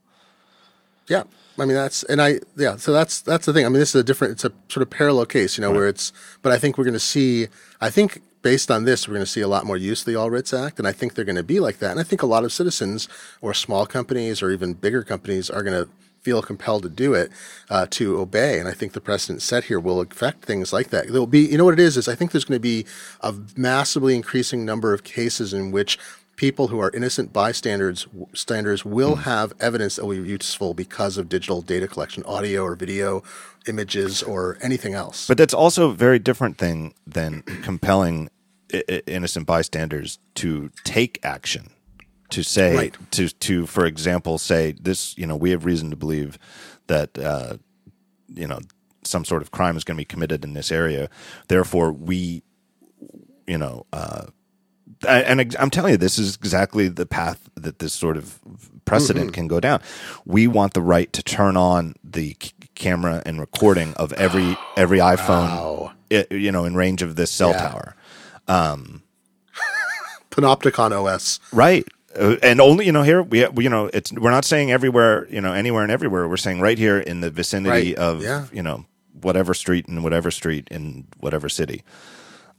Yeah. I mean that's and I yeah so that's that's the thing. I mean this is a different it's a sort of parallel case you know where it's but I think we're going to see I think based on this we're going to see a lot more use of the All Writs Act and I think they're going to be like that. And I think a lot of citizens or small companies or even bigger companies are going to feel compelled to do it uh, to obey. And I think the precedent set here will affect things like that. There'll be you know what it is is I think there's going to be a massively increasing number of cases in which people who are innocent bystanders standards will Hmm. have evidence that will be useful because of digital data collection, audio or video, images or anything else. But that's also a very different thing than *clears throat* compelling innocent bystanders to take action. To say Right. to to for example say this you know we have reason to believe that uh, you know some sort of crime is going to be committed in this area. Therefore, we you know uh, and I'm telling you, this is exactly the path that this sort of precedent Mm-hmm. can go down. We want the right to turn on the c- camera and recording of every *sighs* every iPhone, Wow. i- you know, in range of this cell Yeah. tower. *laughs* Panopticon OS. Right. Uh, and only you know here we, we you know it's we're not saying everywhere you know anywhere and everywhere we're saying right here in the vicinity Right. of Yeah. you know whatever street and whatever street in whatever city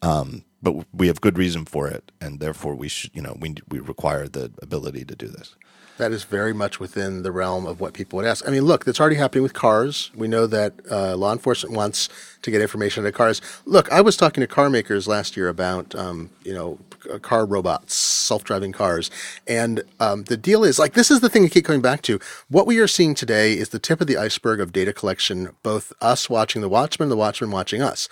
um but we have good reason for it and therefore we should you know we we require the ability to do this That is very much within the realm of what people would ask. I mean, look, that's already happening with cars. We know that uh, law enforcement wants to get information out of cars. Look, I was talking to car makers last year about, um, you know, car robots, self-driving cars, and um, the deal is like this is the thing I keep coming back to. What we are seeing today is the tip of the iceberg of data collection. Both us watching the Watchmen, the Watchmen watching us.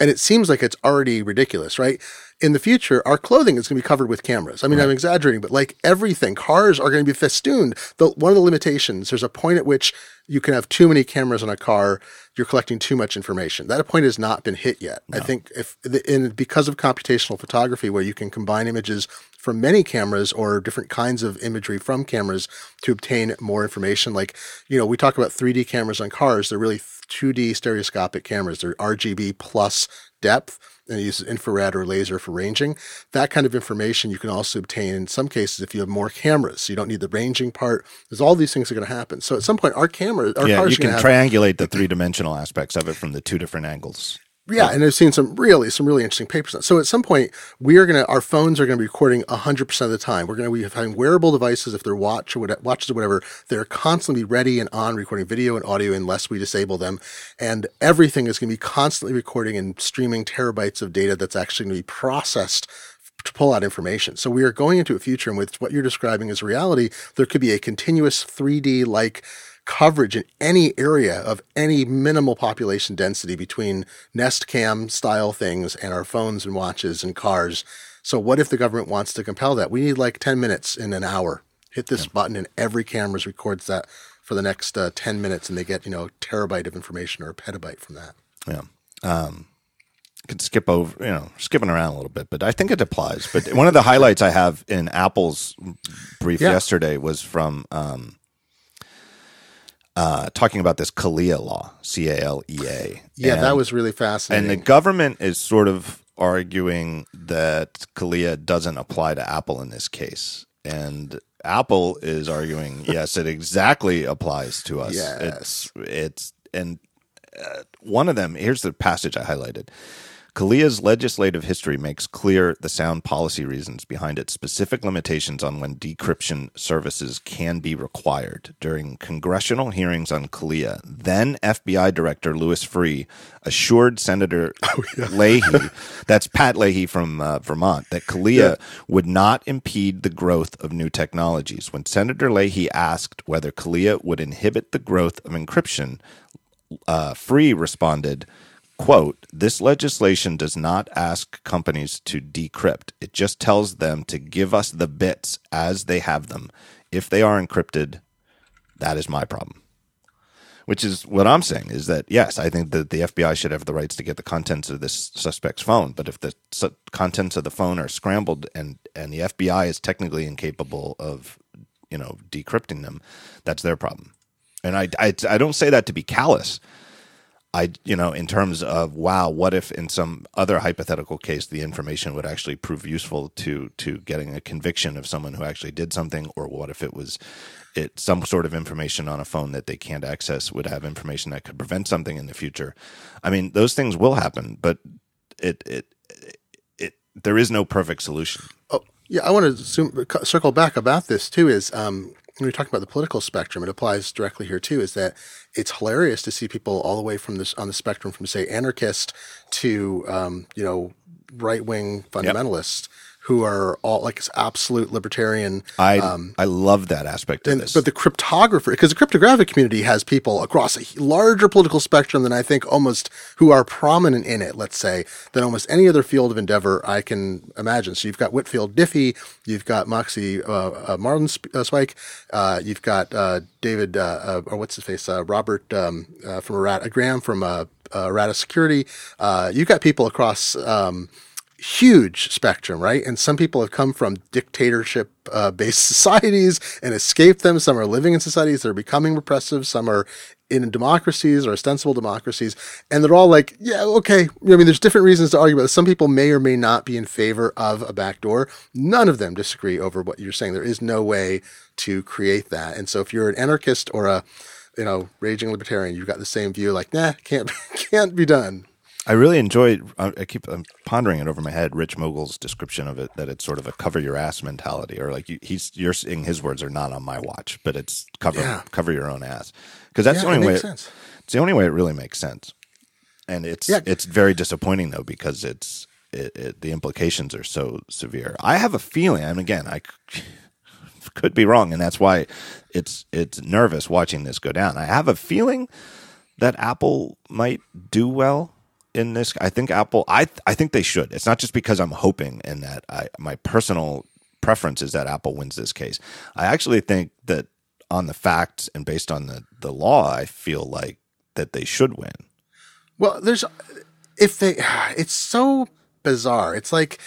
And it seems like it's already ridiculous, right? In the future, our clothing is going to be covered with cameras. I mean, I'm exaggerating, but like everything, cars are going to be festooned. The, one of the limitations, there's a point at which you can have too many cameras on a car. You're collecting too much information. That point has not been hit yet. I think if in because of computational photography, where you can combine images from many cameras or different kinds of imagery from cameras to obtain more information. Like, you know, we talk about 3D cameras on cars. They're really 2D stereoscopic cameras. They're RGB plus depth and it uses infrared or laser for ranging. That kind of information you can also obtain in some cases if you have more cameras. So you don't need the ranging part. There's all these things are going to happen. So at some point, our cameras, our yeah cars you can have triangulate the three-dimensional aspects of it from the two different angles Yeah, and I've seen some really some really interesting papers. So at some point, we are gonna our phones are gonna be recording hundred percent of the time. We're gonna be having wearable devices if they're watch or what, watches or whatever. They're constantly ready and on recording video and audio unless we disable them, and everything is gonna be constantly recording and streaming terabytes of data that's actually gonna be processed to pull out information. So we are going into a future in which what you're describing is reality. There could be a continuous 3D like coverage in any area of any minimal population density between Nest Cam style things and our phones and watches and cars. So what if the government wants to compel that? We need like 10 minutes in an hour. Hit this button and every camera records that for the next uh, 10 minutes and they get, you know, a terabyte of information or a petabyte from that. Yeah. Um, could skip over, you know, skipping around a little bit, but I think it applies. But one of the highlights I have in Apple's brief Yeah. yesterday was from um, uh, talking about this CALEA law, C A L E A. Yeah, that was really fascinating. And the government is sort of arguing that CALEA doesn't apply to Apple in this case. And Apple is arguing, *laughs* yes, it exactly applies to us. Yes. It's, it's, and uh, one of them, here's the passage I highlighted. CALEA's legislative history makes clear the sound policy reasons behind its specific limitations on when decryption services can be required. During congressional hearings on CALEA, then FBI Director Louis Freeh assured Senator *laughs* Leahy, that's Pat Leahy from uh, Vermont, that CALEA would not impede the growth of new technologies. When Senator Leahy asked whether CALEA would inhibit the growth of encryption, uh, Freeh responded, quote, this legislation does not ask companies to decrypt. It just tells them to give us the bits as they have them. If they are encrypted, that is my problem. Which is what I'm saying is that, yes, I think that the FBI should have the rights to get the contents of this suspect's phone. But if the su- contents of the phone are scrambled and, and the FBI is technically incapable of, you know, decrypting them, that's their problem. And I, I, I don't say that to be callous. I, you know, in terms of wow, what if in some other hypothetical case the information would actually prove useful to to getting a conviction of someone who actually did something, or what if it was it some sort of information on a phone that they can't access would have information that could prevent something in the future. I mean, those things will happen, but it it it, there is no perfect solution. Oh, yeah, I want to zoom, circle back about this too. Is um, when we talk about the political spectrum, it applies directly here too. Is that it's hilarious to see people all the way from this on the spectrum from say anarchist to um, you know right wing fundamentalists. Yep who are all like absolute libertarian. I um, I love that aspect of and, this. But the cryptographer, because the cryptographic community has people across a larger political spectrum than I think almost who are prominent in it. Let's say than almost any other field of endeavor I can imagine. So you've got Whitfield Diffie, you've got Moxie uh, uh, Marlin uh, Spike, uh, you've got uh, David uh, or what's his face Robert um, from Errata, Graham from uh, Errata Security. you've got people across. Um, huge spectrum, right? And some people have come from dictatorship uh, based *laughs* societies and escaped them. Some are living in societies that are becoming repressive. Some are in democracies or ostensible democracies. And they're all like, yeah, okay. I mean, there's different reasons to argue about. Some people may or may not be in favor of a backdoor. None of them disagree over what you're saying. There is no way to create that. And so if you're an anarchist or a, you know, raging libertarian, you've got the same view like, nah, can't, *laughs* can't be done. I really enjoyed. I keep I'm pondering it over my head. Rich Mogull's description of it that it's sort of a cover your ass mentality, or like you, he's you're saying his words are not on my watch, but it's cover yeah. cover your own ass because that's yeah, the only way. It, it's the only way it really makes sense, and it's yeah. it's very disappointing though because it's it, it, the implications are so severe. I have a feeling, and again, I *laughs* could be wrong, and that's why it's it's nervous watching this go down. I have a feeling that Apple might do well in this. I think Apple. I I think they should. It's not just because I'm hoping and that I my personal preference is that Apple wins this case. I actually think that on the facts and based on the the law, I feel like that they should win. Well, there's if they. *sighs* It's so bizarre. It's like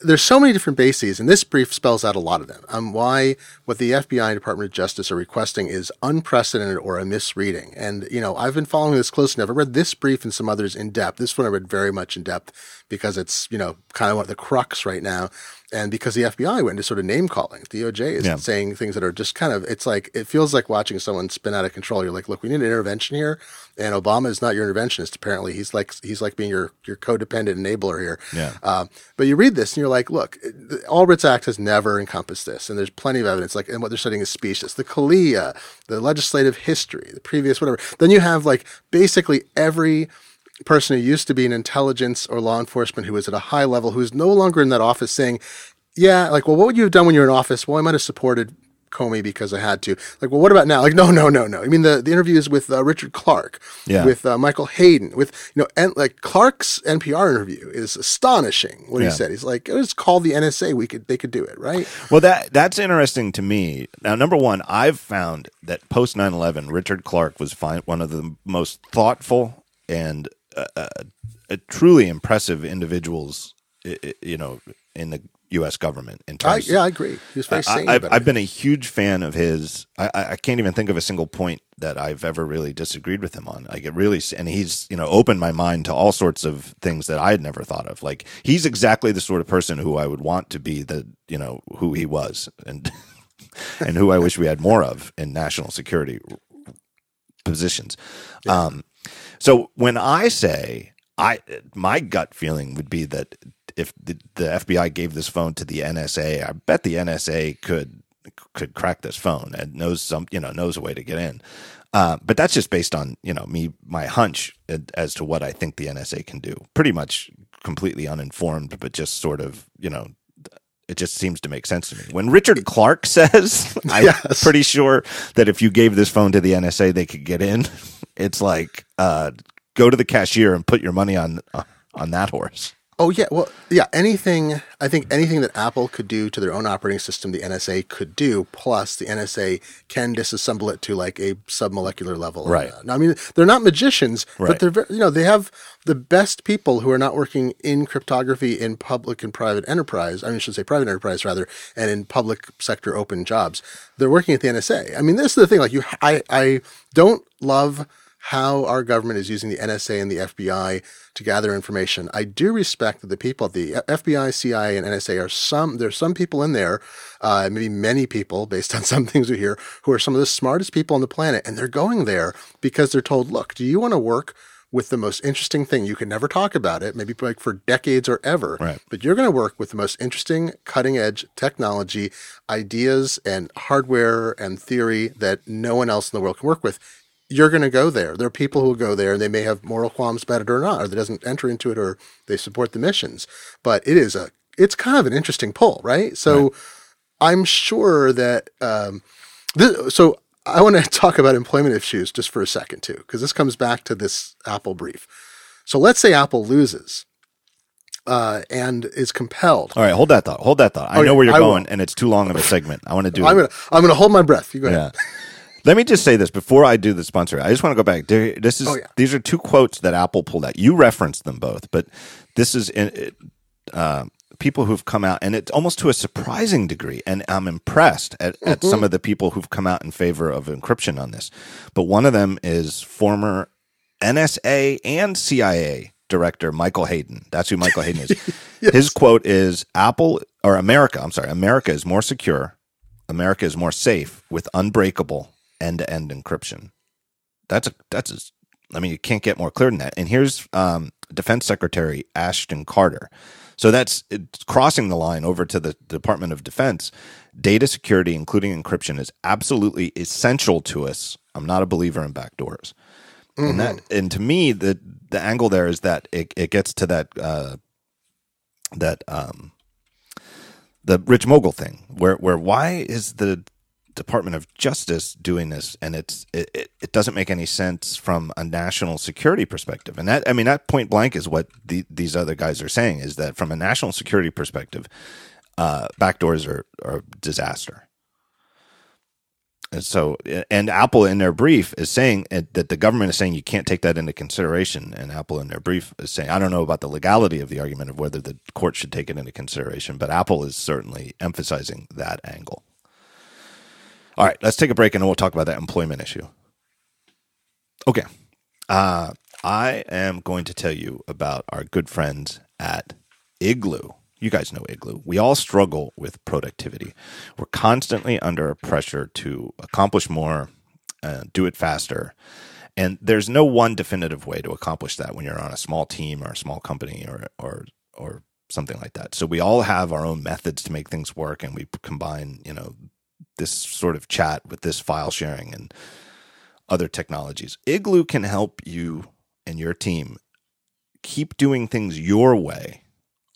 there's so many different bases, and this brief spells out a lot of them. Um, why what the FBI and Department of Justice are requesting is unprecedented or a misreading. And you know, I've been following this closely. I've read this brief and some others in depth. This one I read very much in depth because it's you know kind of one of the crux right now and because the FBI went into sort of name calling, DOJ is yeah. saying things that are just kind of it's like it feels like watching someone spin out of control. You're like, look, we need an intervention here, and Obama is not your interventionist. Apparently, he's like he's like being your your codependent enabler here. Yeah. Uh, but you read this and you're like, look, the All Writs Act has never encompassed this, and there's plenty of evidence. Like, and what they're studying is specious, the CALEA, the legislative history, the previous whatever. Then you have like basically every person who used to be an intelligence or law enforcement who was at a high level who is no longer in that office saying, yeah, like, well, what would you have done when you were in office? Well, I might have supported Comey because I had to. Like, well, what about now? Like, no, no, no, no. I mean, the, the interviews with uh, Richard Clarke, yeah. with uh, Michael Hayden, with, you know, and like Clarke's NPR interview is astonishing what yeah. he said. He's like, just call the NSA. We could, they could do it, right? Well, that that's interesting to me. Now, number one, I've found that post 9 11, Richard Clarke was fine, one of the most thoughtful and uh, uh, truly impressive individuals, you know, in the U.S. government. In terms, I, yeah, I agree. He was very sane. I, have I've been a huge fan of his. I, I can't even think of a single point that I've ever really disagreed with him on. Like it really, and he's you know opened my mind to all sorts of things that I had never thought of. Like he's exactly the sort of person who I would want to be the you know who he was and *laughs* and who I wish we had more of in national security positions. Yeah. Um, so when I say I, my gut feeling would be that if the, the FBI gave this phone to the NSA, I bet the NSA could could crack this phone and knows some you know knows a way to get in. Uh, but that's just based on you know me my hunch as to what I think the NSA can do. Pretty much completely uninformed, but just sort of you know it just seems to make sense to me. When Richard Clarke *laughs* says, *laughs* I'm yes. pretty sure that if you gave this phone to the NSA, they could get in. *laughs* It's like, uh, go to the cashier and put your money on uh, on that horse. Oh yeah, well yeah, anything I think anything that Apple could do to their own operating system, the NSA could do. Plus, the NSA can disassemble it to like a submolecular level. Uh, right. Now, I mean, they're not magicians, right. but they're very, you know they have the best people who are not working in cryptography in public and private enterprise. I mean, I should say private enterprise rather, and in public sector open jobs. They're working at the NSA. I mean, this is the thing. Like you, I, I don't love how our government is using the NSA and the FBI to gather information. I do respect that the people at the FBI, CIA, and NSA are some, there's some people in there, uh, maybe many people based *laughs* on some things we hear, who are some of the smartest people on the planet. And they're going there because they're told, look, do you want to work with the most interesting thing. You can never talk about it, maybe like for decades or ever. Right. But you're going to work with the most interesting, cutting edge technology, ideas, and hardware and theory that no one else in the world can work with. You're going to go there. There are people who will go there and they may have moral qualms about it or not, or they doesn't enter into it or they support the missions. But it is a, it's kind of an interesting poll, right? So Right. I'm sure that, um, this, so I want to *laughs* talk about employment issues just for a second too, because this comes back to this Apple brief. So let's say Apple loses uh, and is compelled. All right, hold that thought. Hold that thought. I Oh, know where you're I will. going, and it's too long of a segment. I want to do. I'm gonna I'm gonna hold my breath. You go ahead. *laughs* Let me just say this before I do the sponsor. I just want to go back. This is Oh, yeah. these are two quotes that Apple pulled out. You referenced them both, but this is in, uh, people who've come out, and it's almost to a surprising degree. And I'm impressed at, at Mm-hmm. some of the people who've come out in favor of encryption on this. But one of them is former NSA and CIA director Michael Hayden. That's who Michael Hayden is. *laughs* His quote is Apple or America, I'm sorry, America is more secure, America is more safe with unbreakable end-to-end encryption. That's a that's a, I mean, you can't get more clear than that. And here's um, Defense Secretary Ashton Carter. So that's it's crossing the line over to the Department of Defense. Data security, including encryption, is absolutely essential to us. I'm not a believer in backdoors. And that, and to me, the the angle there is that it, it gets to that uh, that um, the Rich Mogull thing, where where why is the Department of Justice doing this, and it's it, it, doesn't make any sense from a national security perspective, and that I mean that point blank is what the, these other guys are saying is that from a national security perspective, uh, backdoors are are a disaster. And so, and Apple in their brief is saying that the government is saying you can't take that into consideration. And Apple in their brief is saying, I don't know about the legality of the argument of whether the court should take it into consideration, but Apple is certainly emphasizing that angle. All right, let's take a break and then we'll talk about that employment issue. Okay. Uh, I am going to tell you about our good friends at Igloo. You guys know Igloo. We all struggle with productivity. We're constantly under pressure to accomplish more, uh, do it faster. And there's no one definitive way to accomplish that when you're on a small team or a small company or, or, or something like that. So we all have our own methods to make things work and we combine, you know, this sort of chat with this file sharing and other technologies. Igloo can help you and your team keep doing things your way,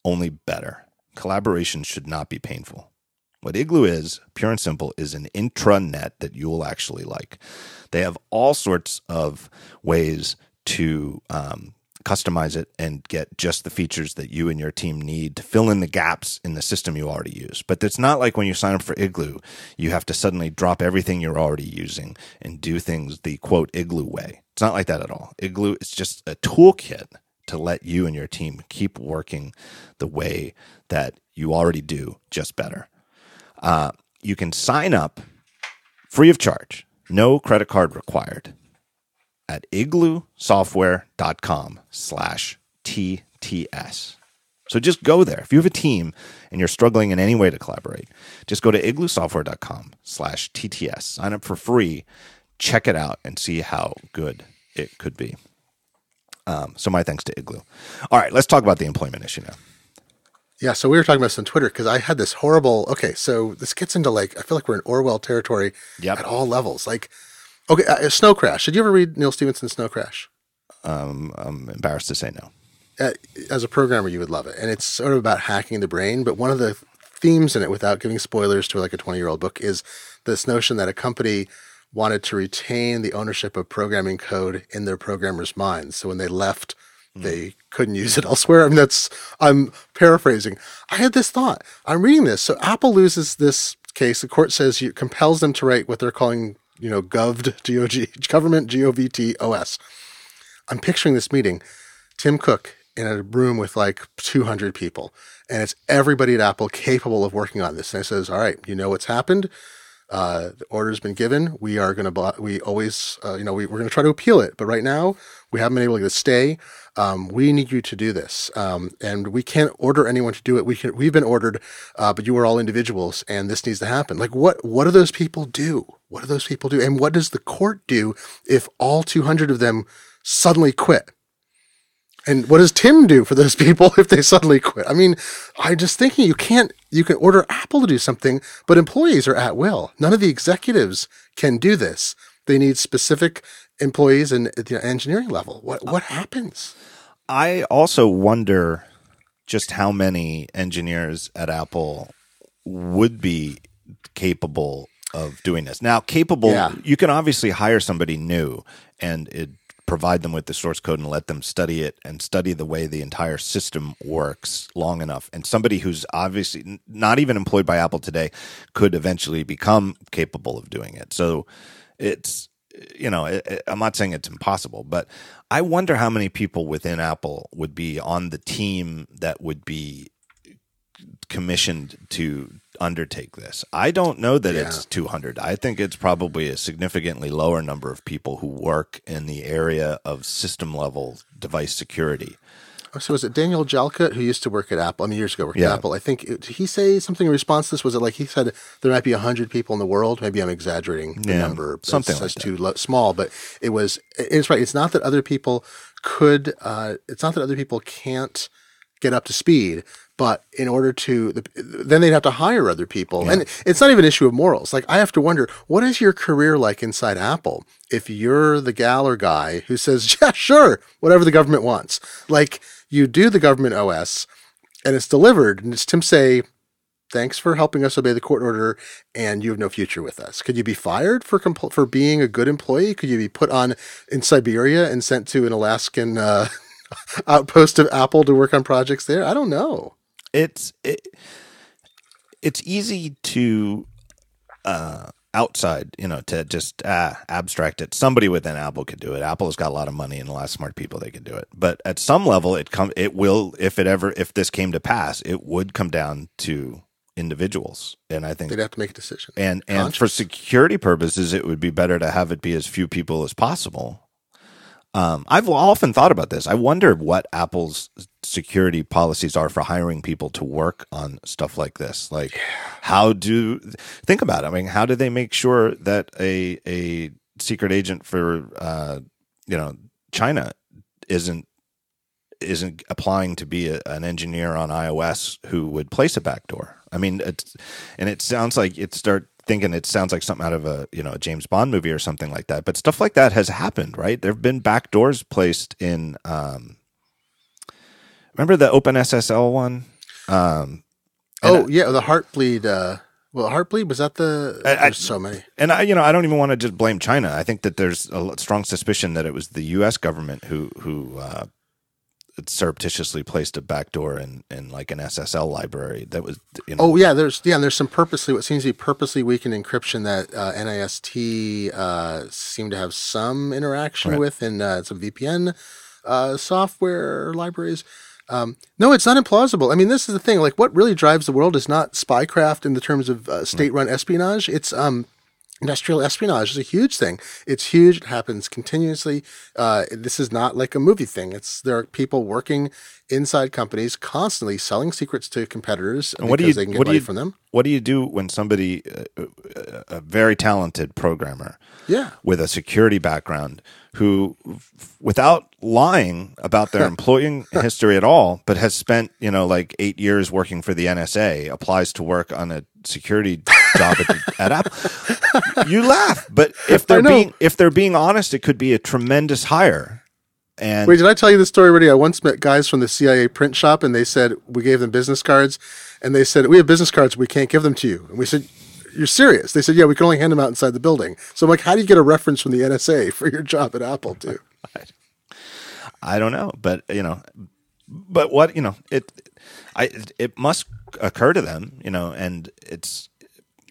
only better. Collaboration should not be painful. What Igloo is, pure and simple, is an intranet that you will actually like. They have all sorts of ways to um, customize it and get just the features that you and your team need to fill in the gaps in the system you already use. But it's not like when you sign up for Igloo, you have to suddenly drop everything you're already using and do things the quote Igloo way. It's not like that at all. Igloo is just a toolkit to let you and your team keep working the way that you already do, just better. Uh, you can sign up free of charge, no credit card required at igloosoftware.com slash TTS. So just go there. If you have a team and you're struggling in any way to collaborate, just go to igloosoftware.com slash TTS. Sign up for free, check it out, and see how good it could be. Um, so my thanks to Igloo. All right, let's talk about the employment issue now. Yeah, so we were talking about this on Twitter because I had this horrible. Okay, so this gets into like I feel like we're in Orwell territory Yep. at all levels. Like, okay, uh, Snow Crash. Did you ever read Neal Stephenson's Snow Crash? Um, I'm embarrassed to say no. uh, as a programmer, you would love it. And it's sort of about hacking the brain. But one of the themes in it, without giving spoilers to like a 20 year old book, is this notion that a company wanted to retain the ownership of programming code in their programmers' minds. So when they left, they couldn't use it *laughs* elsewhere. I mean, that's, I'm paraphrasing. I had this thought. I'm reading this. So Apple loses this case. The court says you compels them to write what they're calling, you know, goved, G-O-G, government, G-O-V-T-O-S. I'm picturing this meeting. Tim Cook in a room with like 200 people, and it's everybody at Apple capable of working on this. And it says, "All right, you know what's happened. Uh, the order's been given. We are going to, we always, uh, you know, we, we're going to try to appeal it. But right now, we haven't been able to stay. Um, we need you to do this. Um, and we can't order anyone to do it. We can, we've been ordered, uh, but you are all individuals and this needs to happen. Like what, what do those people do? What do those people do? And what does the court do if all 200 of them suddenly quit? And what does Tim do for those *laughs* people if they suddenly quit? I mean, I'm just thinking you can't, you can order Apple to do something, but employees are at will. None of the executives can do this. They need specific employees and at the engineering level. What what happens? I also wonder just how many engineers at Apple would be capable of doing this. Now, capable, Yeah. you can obviously hire somebody new and it, provide them with the source code and let them study it and study the way the entire system works long enough. And somebody who's obviously not even employed by Apple today could eventually become capable of doing it. So it's, you know, it, it- I'm not saying it's impossible, but I wonder how many people within Apple would be on the team that would be commissioned to undertake this. I don't know that Yeah. it's 200. I think it's probably a significantly lower number of people who work in the area of system level device security. So was it Daniel Jalkut who used to work at Apple? I mean, years ago worked Yeah. at Apple. I think did he say something in response to this? Was it like he said there might be hundred people in the world? Maybe I'm exaggerating the Yeah, number. something it's, like it's that. too lo- small, but it was. It's right. It's not that other people could. Uh, it's not that other people can't get up to speed. But in order to, then they'd have to hire other people, and it's not even an issue of morals. Like I have to wonder, what is your career like inside Apple if you're the gal or guy who says, *laughs* "Yeah, sure, whatever the government wants." Like you do the government OS, and it's delivered, and it's Tim say, "Thanks for helping us obey the court order, and you have no future with us." Could you be fired for compl- for being a good employee? Could you be put on in Siberia and sent to an Alaskan uh, *laughs* *laughs* outpost of Apple to work on projects there? I don't know. It's it, it's easy to uh outside, you know, to just uh, abstract it. Somebody within Apple could do it. Apple has got a lot of money and a lot of smart people they could do it. But at some level it come it will if it ever if this came to pass, it would come down to individuals. And I think They'd have to make a decision. and and for security purposes it would be better to have it be as few people as possible um, i've often thought about this. I wonder what apple's security policies are for hiring people to work on stuff like this. Like how do think about it. I mean how do they make sure that a a secret agent for uh, you know china isn't isn't applying to be a, an engineer on iOS who would place a backdoor. I mean, it's, and it sounds like it start thinking it sounds like something out of a you know a James Bond movie or something like that. But stuff like that has happened, right? There have been back doors placed in. Um, remember the OpenSSL one? Um, Oh yeah, the Heartbleed. Uh, well, Heartbleed was that the? I- there's so many. and I, you know, I don't even want to just blame China. I think that there's a strong suspicion that it was the U.S. government who who uh, surreptitiously placed a backdoor in in like an SSL library that was, you know, Oh yeah, there's yeah, and there's some purposely what seems to be purposely weakened encryption that uh, NIST uh, seem to have some interaction Right. with in uh, some VPN uh, software libraries. Um, no, it's not implausible. I mean, this is the thing. Like, what really drives the world is not spycraft in the terms of uh, state-run espionage. It's um, industrial espionage is a huge thing. It's huge. It happens continuously. Uh, this is not like a movie thing. It's there are people working inside companies constantly selling secrets to competitors And what do you they can get money you from them. what do you do when somebody uh, uh, a very talented programmer Yeah. with a security background who without lying about their *laughs* employing history at all but has spent you know like 8 years working for the NSA applies to work on a security job at, at Apple you laugh but if they're being if they're being honest it could be a tremendous hire and Wait, did I tell you the story already? I once met guys from the CIA print shop, and they said we gave them business cards, and they said we have business cards, we can't give them to you. And we said, "You're serious?" They said, "Yeah, we can only hand them out inside the building." So I'm like, "How do you get a reference from the NSA *laughs* for your job at Apple, too?" I don't know, but you know, but what you know, it, I, it must occur to them, you know, and it's.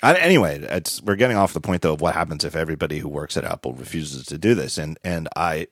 I, anyway, it's we're getting off the point though of what happens if everybody who works at Apple refuses to do this, and and I,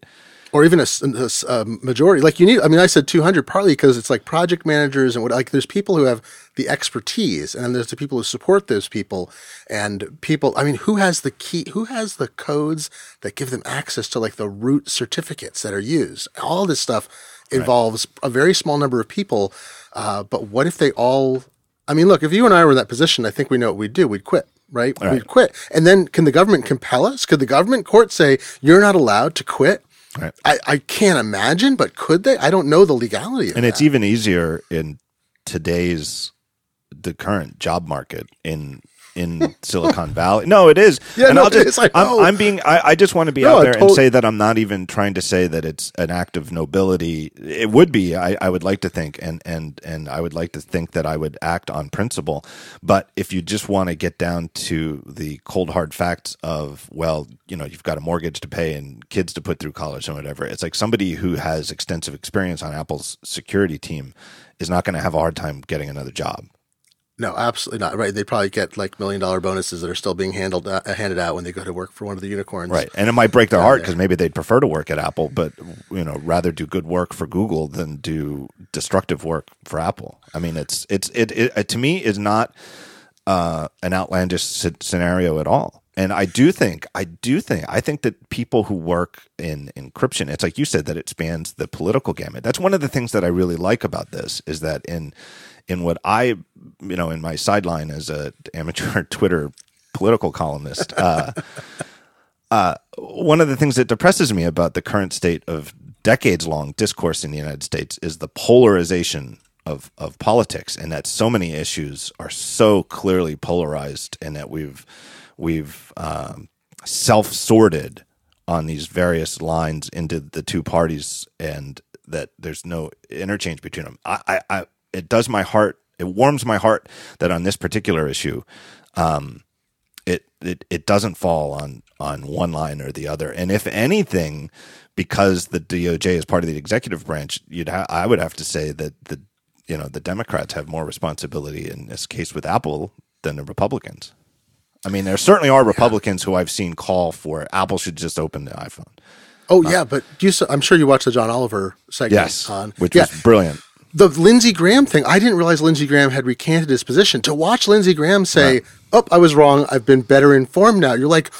or even a majority. Like you need, I mean, I said 200 partly because it's like project managers and what, like there's people who have the expertise and then there's the people who support those people and people, I mean, who has the key, who has the codes that give them access to like the root certificates that are used? All this stuff involves a very small number of people. Uh, but what if they all, I mean, look, if you and I were in that position, I think we know what we'd do. We'd quit. Right? We'd quit. And then can the government compel us? Could the government court say, you're not allowed to quit? Right. I, I can't imagine, but could they? I don't know the legality of And it's even easier in today's the current job market in in Silicon Valley. No, it is. Yeah, and no, I'll just. I I'm, know. I'm being. I, I just want to be No, out there and say that I'm not even trying to say that it's an act of nobility. It would be. I, I would like to think, and and and I would like to think that I would act on principle. But if you just want to get down to the cold hard facts of, well, you know, you've got a mortgage to pay and kids to put through college and whatever. It's like somebody who has extensive experience on Apple's security team is not going to have a hard time getting another job. No, absolutely not. Right? They probably get like million dollar bonuses that are still being handled uh, handed out when they go to work for one of the unicorns. Right. And it might break their heart because maybe they'd prefer to work at Apple, but you know, rather do good work for Google than do destructive work for Apple. I mean, it's it's it, it, it to me is not uh, an outlandish sce- scenario at all. And I do think I do think I think that people who work in encryption, it's like you said that it spans the political gamut. That's one of the things that I really like about this is that in in what I you know in my sideline as a amateur *laughs* Twitter political columnist. *laughs* Uh, one of the things that depresses me about the current state of decades long discourse in the United States is the polarization of, of politics and that so many issues are so clearly polarized and that we've we've um, self sorted on these various lines into the two parties and that there's no interchange between them. I, I it does my heart it warms my heart that on this particular issue um, it, it it doesn't fall on on one line or the other. And if anything, because the DOJ is part of the executive branch, you'd ha- I would have to say that the you know the Democrats have more responsibility in this case with Apple than the Republicans. I mean, there certainly are Republicans who I've seen call for Apple should just open the iPhone. Oh uh, yeah, but do you, I'm sure you watched the John Oliver segment Yes, on which yeah, was brilliant. The Lindsey Graham thing. I didn't realize Lindsey Graham had recanted his position. To watch Lindsey Graham say, "Oh, I was wrong. I've been better informed now." You're like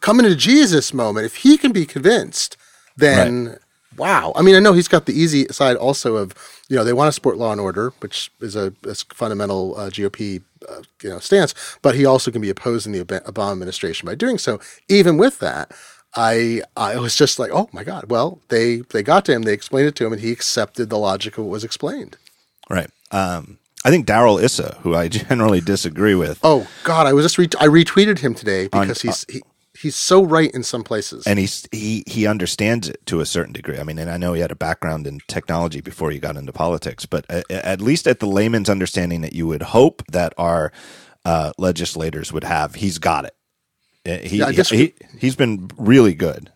coming to Jesus moment. If he can be convinced, then wow. I mean, I know he's got the easy side also of you know they want to support law and order, which is a, a fundamental uh, GOP uh, you know stance, but he also can be opposing the Obama administration by doing so. Even with that. I I was just like, oh my god. Well, they they got to him, they explained it to him, and he accepted the logic of what was explained. Right. Um, I think Darrell Issa, who I *laughs* generally disagree with, Oh God, I was just re- I retweeted him today because he's he, he's so right in some places. and he's he he understands it to a certain degree. I mean, and I know he had a background in technology before he got into politics, but a- at least at the layman's understanding that you would hope that our uh, legislators would have, he's got it. Uh, He, Yeah, just- he he's been really good.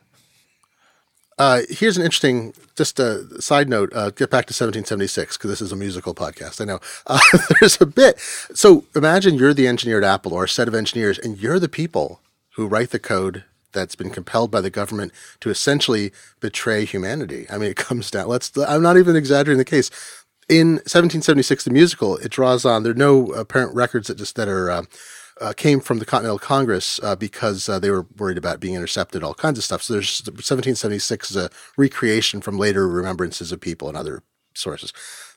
uh, here's an interesting just a side note. Uh, get back to 1776 because this is a musical podcast. I know *laughs* uh, there's a bit. So imagine you're the engineer at Apple or a set of engineers, and you're the people who write the code that's been compelled by the government to essentially betray humanity. I mean, it comes down. Let's. I'm not even exaggerating the case. In 1776, the musical, it draws on. There are no apparent records that just that are. Uh, came from the Continental Congress uh, because uh, they were worried about being intercepted, all kinds of stuff. So there's 1776 is a recreation from later remembrances of people and other sources.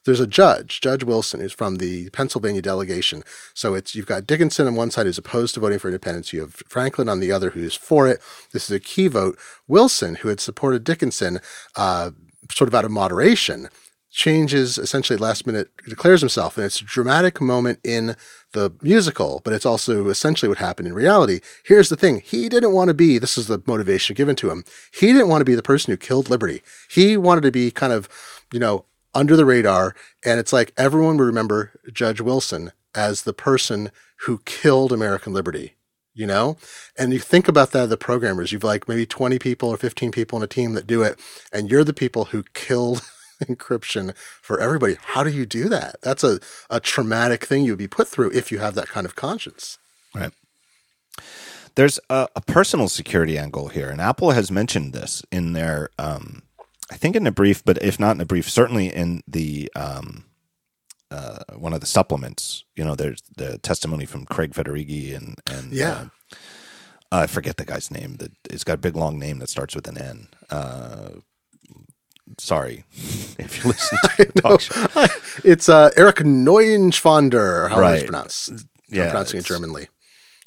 There's a judge, Judge Wilson, who's from the Pennsylvania delegation. So it's you've got Dickinson on one side who's opposed to voting for independence. You have Franklin on the other who's for it. This is a key vote. Wilson, who had supported Dickinson, uh, sort of out of moderation, changes essentially last minute declares himself and it's a dramatic moment in the musical but it's also essentially what happened in reality. Here's the thing. He didn't want to be this is the motivation given to him he didn't want to be the person who killed liberty. He wanted to be kind of you know under the radar and it's like everyone would remember judge wilson as the person who killed american liberty you know? And you think about that the programmers. You've like maybe 20 people or 15 people in a team that do it and you're the people who killed *laughs* encryption for everybody how do you do that that's a, a traumatic thing you'd be put through if you have that kind of conscience Right. There's a, a personal security angle here, and Apple has mentioned this in their um, I think in a brief, but if not in a brief, certainly in the um, uh, one of the supplements. You know, there's the testimony from Craig Federighi and and Yeah. uh, I forget the guy's name. That it's got a big long name that starts with an N. Uh, sorry *laughs* if you listen *laughs* to the talk show. *laughs* It's uh, Erik Neuenschwander, how Right. it's pronounced. I'm Yeah, pronouncing it Germanly.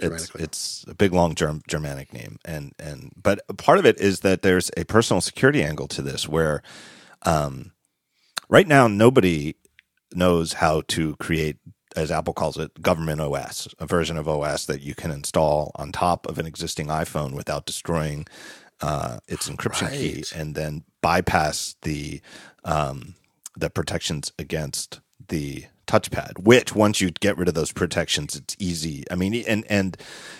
It's, it's a big long Germ- Germanic name, and and but part of it is that there's a personal security angle to this, where um, right now nobody knows how to create, as Apple calls it, government OS, a version of OS that you can install on top of an existing iPhone without destroying uh, its encryption key, and then bypass the um, the protections against the touchpad. Which once you get rid of those protections, it's easy. I mean, and and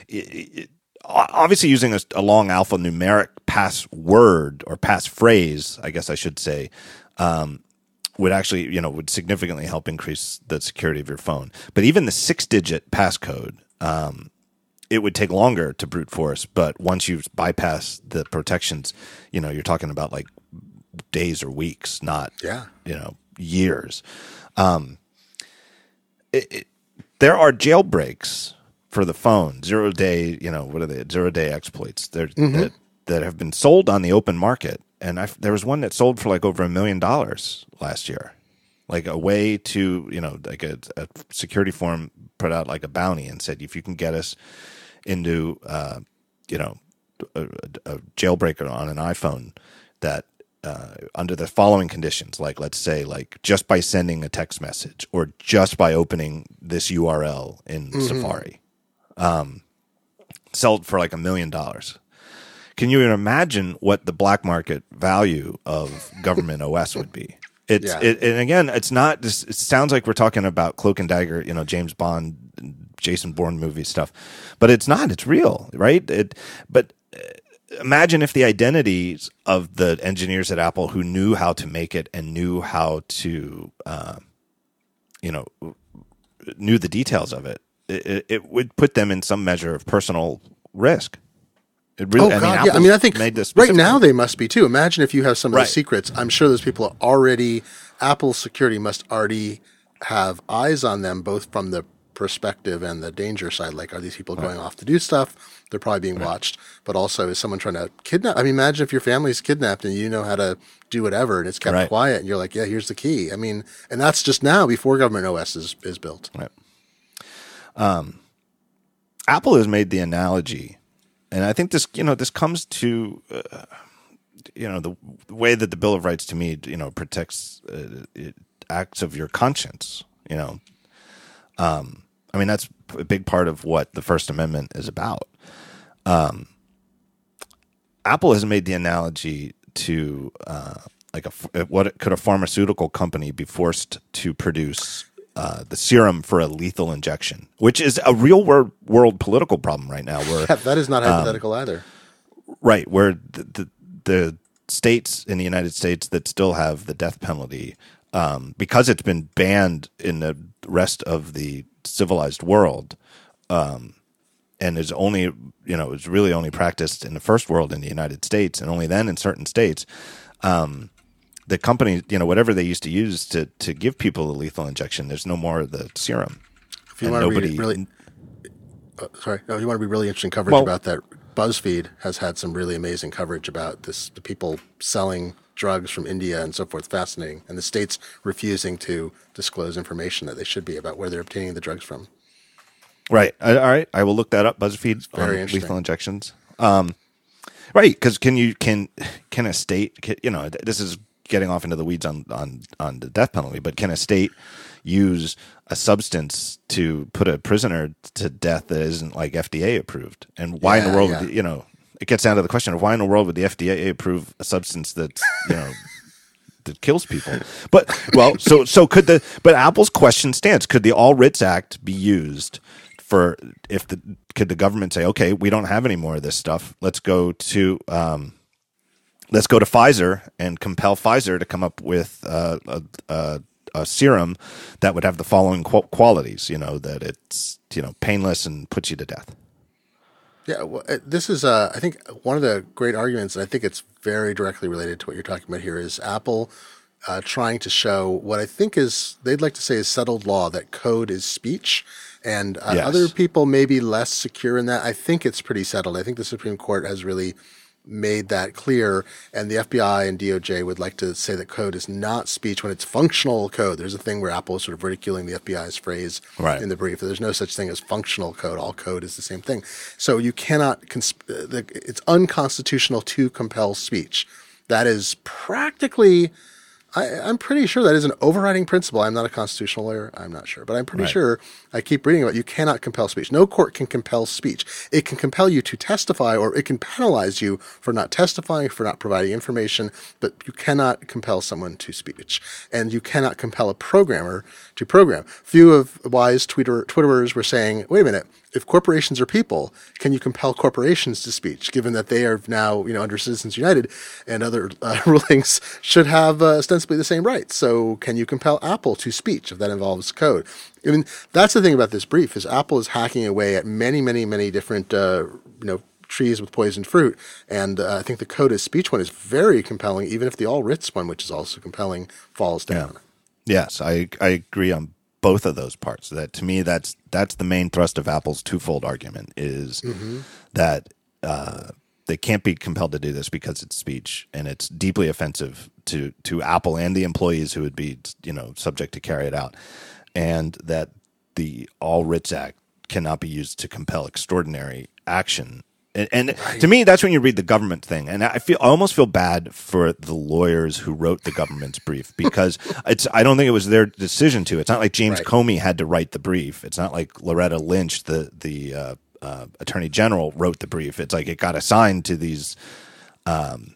it, it, obviously using a, a long alphanumeric password or passphrase, I guess I should say, um, would actually you know would significantly help increase the security of your phone. But even the six digit passcode. Um, it would take longer to brute force, but once you bypass the protections, you know, you're talking about like days or weeks, not Yeah. you know years. Um, it, it, there are jailbreaks for the phone, zero day, you know, what are they? Zero day exploits there that that have been sold on the open market, and I, there was one that sold for like over a million dollars last year. Like a way to, you know, like a, a security firm put out like a bounty and said, if you can get us into, uh, you know, a, a jailbreaker on an iPhone that uh, under the following conditions, like let's say, like just by sending a text message or just by opening this URL in Safari, um, sold for like a million dollars. Can you even imagine what the black market value of government *laughs* OS would be? It's Yeah. it, and again, it's not. This, it sounds like we're talking about Cloak and Dagger, you know, James Bond, Jason Bourne movie stuff, but it's not. It's real, right? It, but uh, imagine if the identities of the engineers at Apple who knew how to make it and knew how to, uh, you know, knew the details of it, it, it- would put them in some measure of personal risk. It really, Oh I God, mean, yeah. I mean, I think made this right now they must be too. Imagine if you have some of Right. the secrets. I'm sure those people are already. Apple security must already have eyes on them, both from the perspective and the danger side. Like, are these people going off to do stuff? They're probably being watched. But also, is someone trying to kidnap? I mean, imagine if your family's kidnapped and you know how to do whatever, and it's kept Right. quiet, and you're like, yeah, here's the key. I mean, and that's just now before government OS is is built. Right. Um, Apple has made the analogy, and I think this, you know, this comes to, uh, you know, the, the way that the Bill of Rights to me, you know, protects uh, it, acts of your conscience. You know, um, I mean, that's a big part of what the First Amendment is about. Um, Apple has made the analogy to uh, like a f- what could a pharmaceutical company be forced to produce uh, the serum for a lethal injection, which is a real world world political problem right now. Where Yeah, *laughs* that is not Um, hypothetical either. right where the, the the states in the United States that still have the death penalty um, because it's been banned in the rest of the civilized world um, and is only you know is really only practiced in the first world in the United States and only then in certain states um, the company you know whatever they used to use to to give people a lethal injection there's no more of the serum If you and want to nobody read really, uh, sorry, oh, you want to be really interesting coverage Well- about that. BuzzFeed has had some really amazing coverage about this. The people selling drugs from India and so forth, fascinating, and the states refusing to disclose information that they should be about where they're obtaining the drugs from. Right. All right. I will look that up. BuzzFeed very lethal injections. Um, right. Because can you can can a state can, you know this is getting off into the weeds on on on the death penalty, but can a state use a substance to put a prisoner to death that isn't like FDA approved? And why in the world yeah. you know it gets down to the question of why in the world would the FDA approve a substance that's you know *laughs* that kills people. But well, so so could the but Apple's question stands: Could the All Writs Act be used for if the could the government say, okay, we don't have any more of this stuff. Let's go to um, let's go to Pfizer and compel Pfizer to come up with uh, a, a, a serum that would have the following qualities. You know that it's you know painless and puts you to death. Yeah, well, uh, this is, uh, I think, one of the great arguments, and I think it's very directly related to what you're talking about here, is Apple uh, trying to show what I think is, they'd like to say, is settled law that code is speech. And uh, Yes. other people may be less secure in that. I think it's pretty settled. I think the Supreme Court has really made that clear. And the FBI and DOJ would like to say that code is not speech when it's functional code. There's a thing where Apple is sort of ridiculing the FBI's phrase Right. in the brief. There's no such thing as functional code. All code is the same thing. So you cannot, uh, the, it's unconstitutional to compel speech. That is practically, I, I'm pretty sure that is an overriding principle. I'm not a constitutional lawyer. I'm not sure, but I'm pretty Right. sure I keep reading about you cannot compel speech. No court can compel speech. It can compel you to testify or it can penalize you for not testifying, for not providing information, but you cannot compel someone to speech. And you cannot compel a programmer to program. Few of wise Twitter, Twitterers were saying, wait a minute, if corporations are people, can you compel corporations to speech, given that they are now, you know, under Citizens United and other uh, *laughs* rulings should have uh, ostensibly the same rights? So, can you compel Apple to speech if that involves code? I mean, that's the thing about this brief is Apple is hacking away at many, many, many different, uh, you know, trees with poisoned fruit, and uh, I think the code is speech one is very compelling, even if the all writs one, which is also compelling, falls down. Yes, I I agree on both of those parts. That to me, that's that's the main thrust of Apple's twofold argument is that uh, they can't be compelled to do this because it's speech and it's deeply offensive to to Apple and the employees who would be you know subject to carry it out, and that the All Writs Act cannot be used to compel extraordinary action. And, and *laughs* to me, that's when you read the government thing, and I feel I almost feel bad for the lawyers who wrote the government's brief *laughs* because it's I don't think it was their decision to. It's not like James Right. Comey had to write the brief. It's not like Loretta Lynch, the the uh, uh, attorney general, wrote the brief. It's like it got assigned to these um,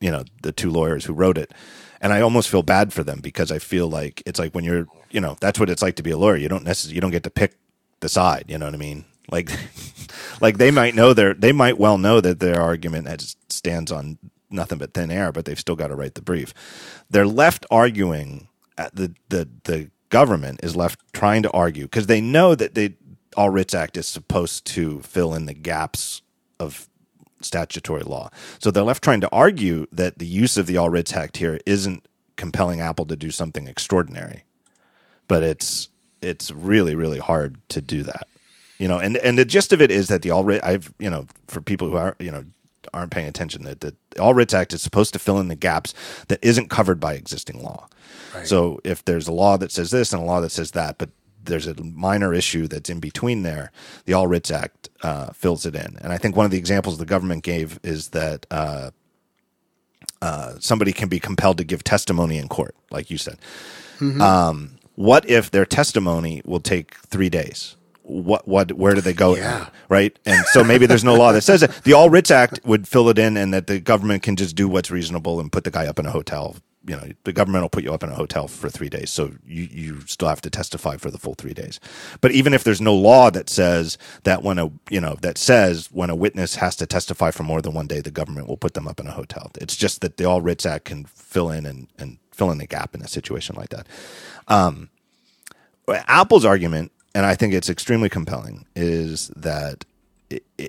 you know the two lawyers who wrote it and i almost feel bad for them because i feel like it's like when you're you know that's what it's like to be a lawyer you don't necessarily you don't get to pick the side you know what i mean like *laughs* like they might know their they might well know that their argument has, stands on nothing but thin air but they've still got to write the brief they're left arguing at the the the government is left trying to argue because they know that the all writs act is supposed to fill in the gaps of statutory law. So they're left trying to argue that the use of the All Writs Act here isn't compelling Apple to do something extraordinary, but it's it's really really hard to do that. You know, and and the gist of it is that the All Writ I've you know for people who are you know aren't paying attention that the All Writs Act is supposed to fill in the gaps that isn't covered by existing law. So if there's a law that says this and a law that says that, but there's a minor issue that's in between there, the All Writs Act uh, fills it in. And I think one of the examples the government gave is that uh, uh, somebody can be compelled to give testimony in court, like you said. Um, what if their testimony will take three days? What what where do they go? Yeah. Right, and so maybe there's no law that says it. The All Writs Act would fill it in, and that the government can just do what's reasonable and put the guy up in a hotel. You know, the government will put you up in a hotel for three days, so you you still have to testify for the full three days. But even if there's no law that says that when a you know that says when a witness has to testify for more than one day, the government will put them up in a hotel. It's just that the All Writs Act can fill in and and fill in the gap in a situation like that. Um, Apple's argument, and I think it's extremely compelling, is that i i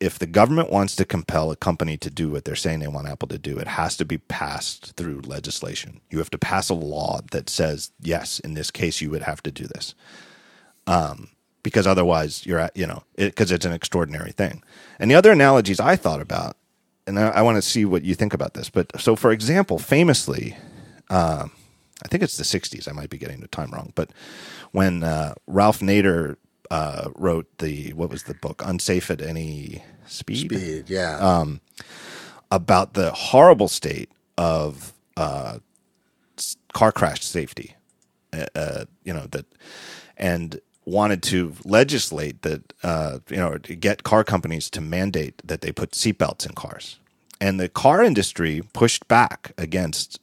if the government wants to compel a company to do what they're saying they want Apple to do, it has to be passed through legislation. You have to pass a law that says, yes, in this case, you would have to do this. Um, because otherwise, you're at, you know, because it's an extraordinary thing. And the other analogies I thought about, and I, I want to see what you think about this, but so for example, famously, I think it's the 60s. I might be getting the time wrong, but when uh, Ralph Nader uh, wrote the what was the book? Unsafe at Any Speed, Speed, yeah. Um, about the horrible state of uh, car crash safety, uh, uh, you know that, and wanted to legislate that uh, you know to get car companies to mandate that they put seatbelts in cars, and the car industry pushed back against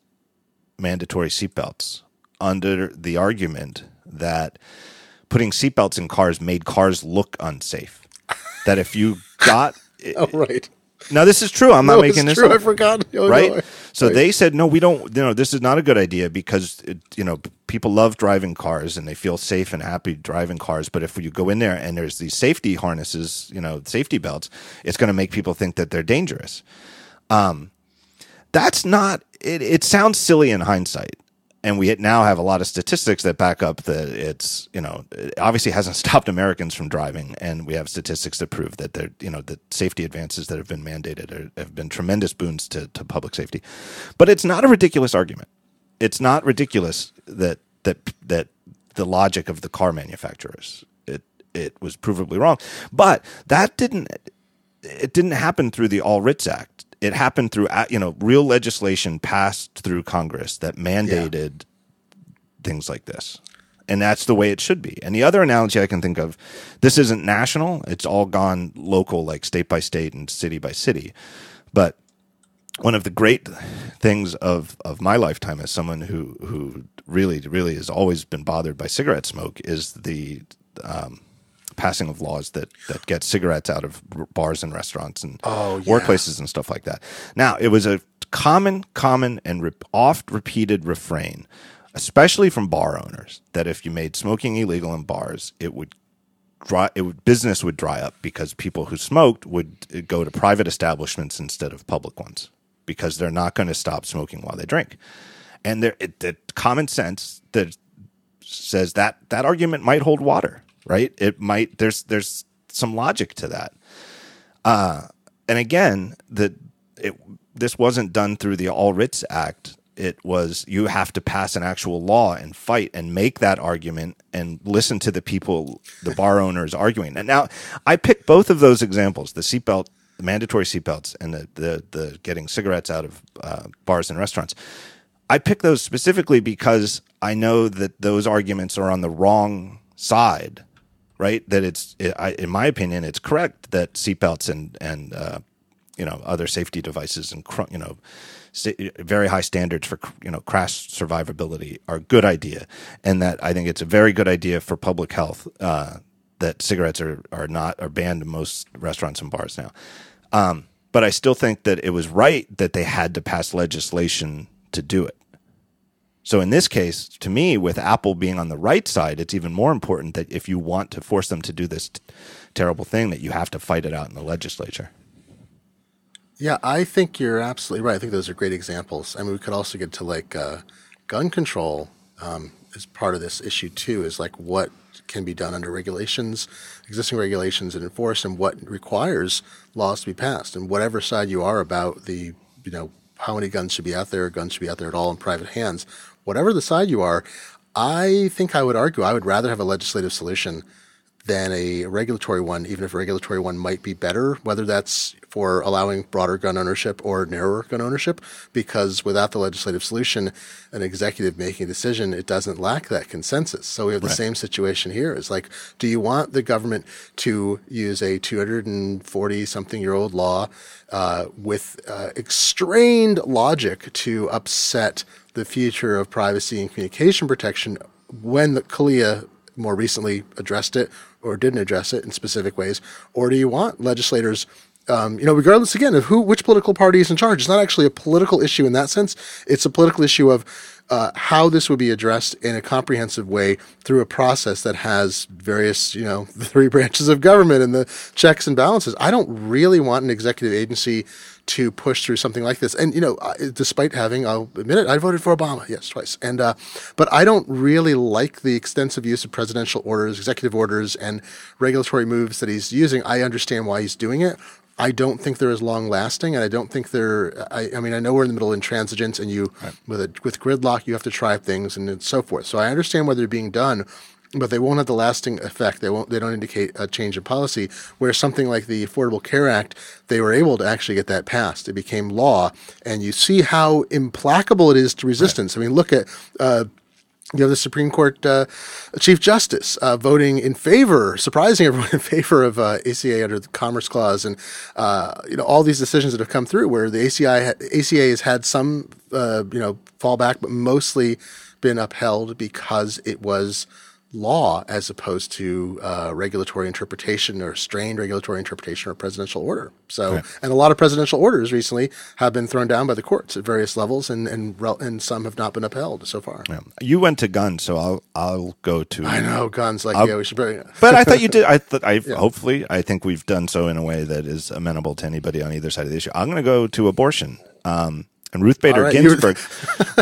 mandatory seatbelts under the argument that putting seatbelts in cars made cars look unsafe. that if you got *laughs* oh, right. now this is true. I'm not making it's this true. up I forgot. Oh, no. right? So they said, no, we don't. You know, this is not a good idea because it, you know people love driving cars and they feel safe and happy driving cars. But if you go in there and there's these safety harnesses, you know, safety belts, it's going to make people think that they're dangerous. Um, that's not. It, it sounds silly in hindsight and we now have a lot of statistics that back up that it's you know it obviously hasn't *laughs* stopped Americans from driving, and we have statistics that prove that there you know the safety advances that have been mandated are, have been tremendous boons to, to public safety. But it's not a ridiculous argument. It's not ridiculous that that that the logic of the car manufacturers it it was provably wrong, but that didn't it didn't happen through the All Writs Act it happened through you know real legislation passed through Congress that mandated yeah. things like this. And that's the way it should be. And the other analogy I can think of, this isn't national; it's all gone local, like state by state and city by city. But one of the great things of of my lifetime as someone who who really really has always been bothered by cigarette smoke is the um, passing of laws that that get cigarettes out of bars and restaurants and oh, yeah. workplaces and stuff like that. Now, it was a common, common, and re- oft repeated refrain, especially from bar owners, that if you made smoking illegal in bars, it would dry, it would, business would dry up because people who smoked would uh, go to private establishments instead of public ones because they're not going to stop smoking while they drink. And there, it, the common sense that says that that argument might hold water right? It might there's there's some logic to that. Uh, and again, that it this wasn't done through the All Writs Act. It was you have to pass an actual law and fight and make that argument and listen to the people, the bar owners arguing. And now I picked both of those examples: the seatbelt, the mandatory seatbelts, and the the, the getting cigarettes out of uh, bars and restaurants. I picked those specifically because I know that those arguments are on the wrong side right? That it's, it, I, in my opinion, it's correct that seatbelts and and uh, you know other safety devices and you know very high standards for you know crash survivability are a good idea, and that I think it's a very good idea for public health uh, that cigarettes are are not are banned in most restaurants and bars now. Um, but I still think that it was right that they had to pass legislation to do it. So in this case, to me, with Apple being on the right side, it's even more important that if you want to force them to do this t- terrible thing, that you have to fight it out in the legislature. Yeah, I think you're absolutely right. I think those are great examples. I mean, we could also get to like uh, gun control um, as part of this issue too. Is like what can be done under regulations, existing regulations, and enforced, and what requires laws to be passed. And whatever side you are about the, you know, how many guns should be out there, guns should be out there at all in private hands whatever the side you are, I think I would argue I would rather have a legislative solution than a regulatory one, even if a regulatory one might be better, whether that's for allowing broader gun ownership or narrower gun ownership, because without the legislative solution, an executive making a decision, it doesn't lack that consensus. So we have the right. same situation here. It's like, do you want the government to use a 240 something year old law uh, with uh, extrained logic to upset the future of privacy and communication protection when the CALEA more recently addressed it or didn't address it in specific ways? Or do you want legislators, um, you know, regardless again of who, which political party is in charge? It's not actually a political issue in that sense. It's a political issue of uh, how this would be addressed in a comprehensive way through a process that has various, you know, the *laughs* three branches of government and the checks and balances. I don't really want an executive agency to push through something like this. And you know, despite having, I'll admit it, I voted for Obama, yes, twice. And uh, but I don't really like the extensive use of presidential orders, executive orders, and regulatory moves that he's using. I understand why he's doing it. I don't think they're as long lasting, and I don't think they're. I, I, mean, I know we're in the middle of intransigence, and you right. with a, with gridlock, you have to try things and so forth. So I understand why they're being done, but they won't have the lasting effect. They won't. They don't indicate a change of policy. Where something like the Affordable Care Act, they were able to actually get that passed. It became law, and you see how implacable it is to resistance. Right. I mean, look at. Uh, you have the Supreme Court uh, Chief Justice uh, voting in favor, surprising everyone *laughs* in favor of uh, ACA under the Commerce Clause, and uh, you know all these decisions that have come through where the ACI ACA has had some uh, you know fallback, but mostly been upheld because it was law as opposed to uh, regulatory interpretation or strained regulatory interpretation or presidential order. So, right. and a lot of presidential orders recently have been thrown down by the courts at various levels, and and, and some have not been upheld so far. Yeah. You went to guns, so I'll I'll go to. I know guns. Like I'll, yeah, we should. Probably, but I thought you did. I *laughs* thought I yeah. hopefully I think we've done so in a way that is amenable to anybody on either side of the issue. I'm going to go to abortion. Um, and Ruth Bader right, Ginsburg.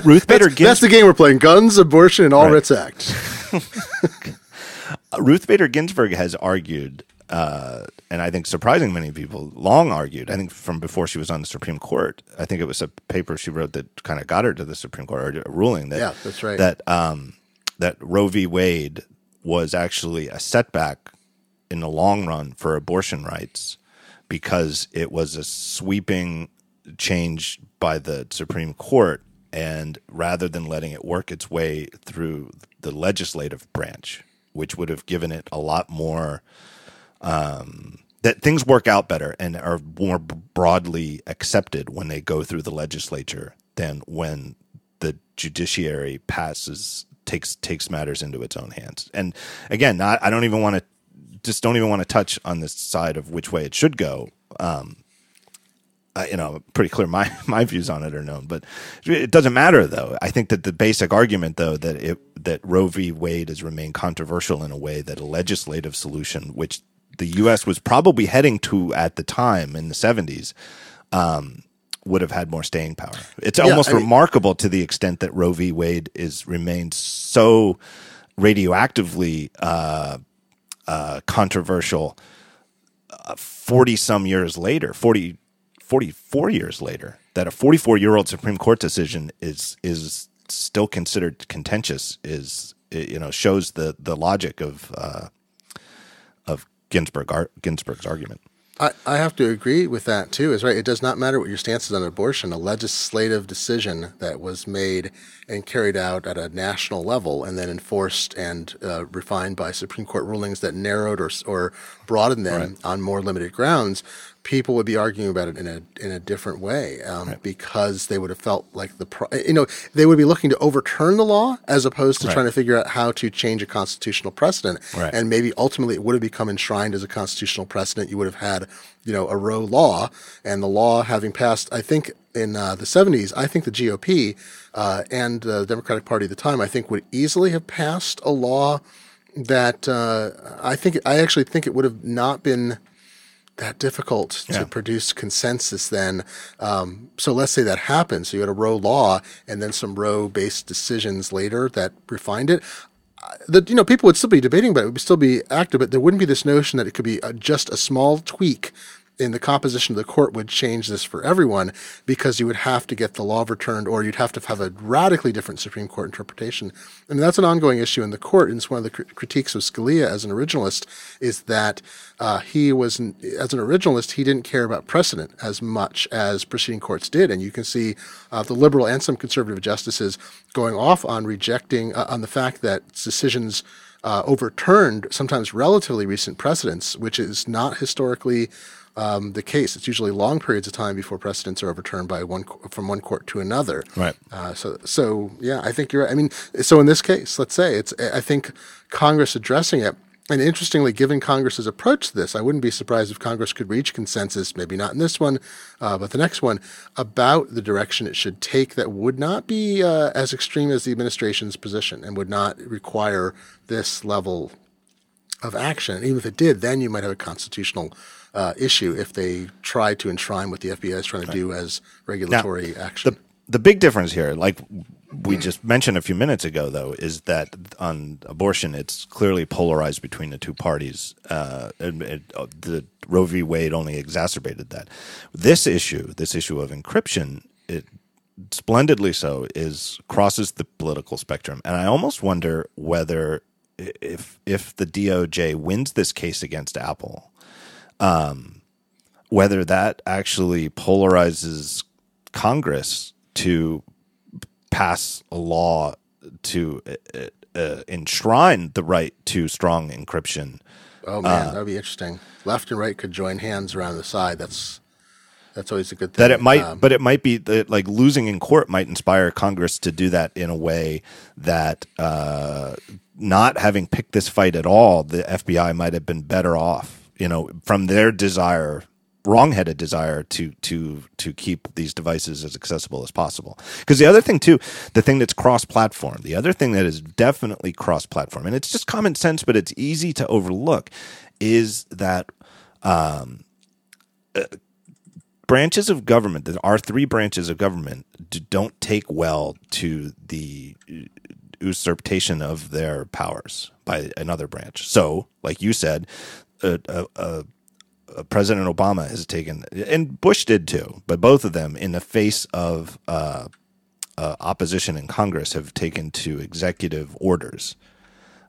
Ruth *laughs* Bader that's, Ginsburg. That's the game we're playing: guns, abortion, and all right. writs act. *laughs* Ruth Bader Ginsburg has argued, uh, and I think surprising many people, long argued. I think from before she was on the Supreme Court. I think it was a paper she wrote that kind of got her to the Supreme Court, or a ruling that yeah, that's right. That um, that Roe v. Wade was actually a setback in the long run for abortion rights because it was a sweeping change by the Supreme Court, and rather than letting it work its way through the legislative branch, which would have given it a lot more. Um, that things work out better and are more broadly accepted when they go through the legislature than when the judiciary passes takes takes matters into its own hands. And again, not, I don't even want to just don't even want to touch on this side of which way it should go. Um, uh, you know, pretty clear my *laughs* my views on it are known, but it doesn't matter though. I think that the basic argument though that it that Roe v. Wade has remained controversial in a way that a legislative solution, which the U.S. was probably heading to at the time in the seventies, um, would have had more staying power. It's yeah, almost I mean, remarkable to the extent that Roe v. Wade is remained so radioactively uh, uh, controversial. Uh, 40 some years later, 40, 44 years later that a 44 year old Supreme Court decision is is still considered contentious is you know shows the the logic of uh, of Ginsburg Ginsburg's argument. I, I have to agree with that too. Is right. It does not matter what your stance is on abortion. A legislative decision that was made and carried out at a national level, and then enforced and uh, refined by Supreme Court rulings that narrowed or or broadened them right. on more limited grounds, people would be arguing about it in a in a different way um, right. because they would have felt like the pro- you know they would be looking to overturn the law as opposed to right. trying to figure out how to change a constitutional precedent right. and maybe ultimately it would have become enshrined as a constitutional precedent you would have had you know a Roe law and the law having passed I think in uh, the 70s I think the GOP uh, and the Democratic Party at the time I think would easily have passed a law that uh, I think I actually think it would have not been that difficult yeah. to produce consensus then. Um, so let's say that happens. So you had a Roe law and then some Roe based decisions later that refined it. Uh, that you know people would still be debating about it, it would still be active, but there wouldn't be this notion that it could be a, just a small tweak in the composition of the court would change this for everyone because you would have to get the law overturned or you'd have to have a radically different Supreme Court interpretation. And that's an ongoing issue in the court. And it's one of the cr- critiques of Scalia as an originalist is that uh, he was, as an originalist, he didn't care about precedent as much as preceding courts did. And you can see uh, the liberal and some conservative justices going off on rejecting, uh, on the fact that decisions uh, overturned sometimes relatively recent precedents, which is not historically um, the case. It's usually long periods of time before precedents are overturned by one from one court to another. Right. Uh, so, so yeah, I think you're. Right. I mean, so in this case, let's say it's. I think Congress addressing it. And interestingly, given Congress's approach to this, I wouldn't be surprised if Congress could reach consensus, maybe not in this one, uh, but the next one, about the direction it should take that would not be uh, as extreme as the administration's position and would not require this level of action. And even if it did, then you might have a constitutional uh, issue if they try to enshrine what the FBI is trying to do as regulatory now, action. The, the big difference here, like we just mentioned a few minutes ago, though, is that on abortion, it's clearly polarized between the two parties. Uh, and it, uh, the Roe v. Wade only exacerbated that. This issue, this issue of encryption, it splendidly so is crosses the political spectrum, and I almost wonder whether if if the DOJ wins this case against Apple, um, whether that actually polarizes Congress to pass a law to uh, uh, enshrine the right to strong encryption. Oh man, uh, that would be interesting. Left and right could join hands around the side. That's that's always a good thing. That it might, um, but it might be that like losing in court might inspire Congress to do that in a way that uh, not having picked this fight at all, the FBI might have been better off, you know, from their desire, wrongheaded desire to to to keep these devices as accessible as possible. Because the other thing too, the thing that's cross-platform, the other thing that is definitely cross-platform, and it's just common sense, but it's easy to overlook, is that um, uh, branches of government, that are three branches of government, don't take well to the usurpation of their powers by another branch. So, like you said, uh, uh, uh, President Obama has taken, and Bush did too, but both of them, in the face of uh, uh, opposition in Congress, have taken to executive orders.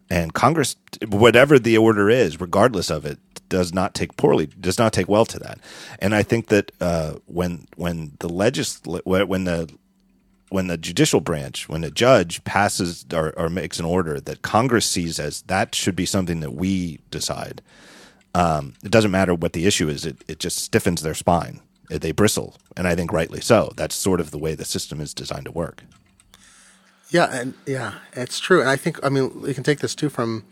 And Congress, whatever the order is, regardless of it, does not take poorly, does not take well to that. And I think that uh, when when the legisl when the when the judicial branch, when the judge passes or, or, makes an order that Congress sees as that should be something that we decide, um, it doesn't matter what the issue is. It it just stiffens their spine. They bristle, and I think rightly so. That's sort of the way the system is designed to work. Yeah, and yeah, it's true. And I think I mean we can take this too from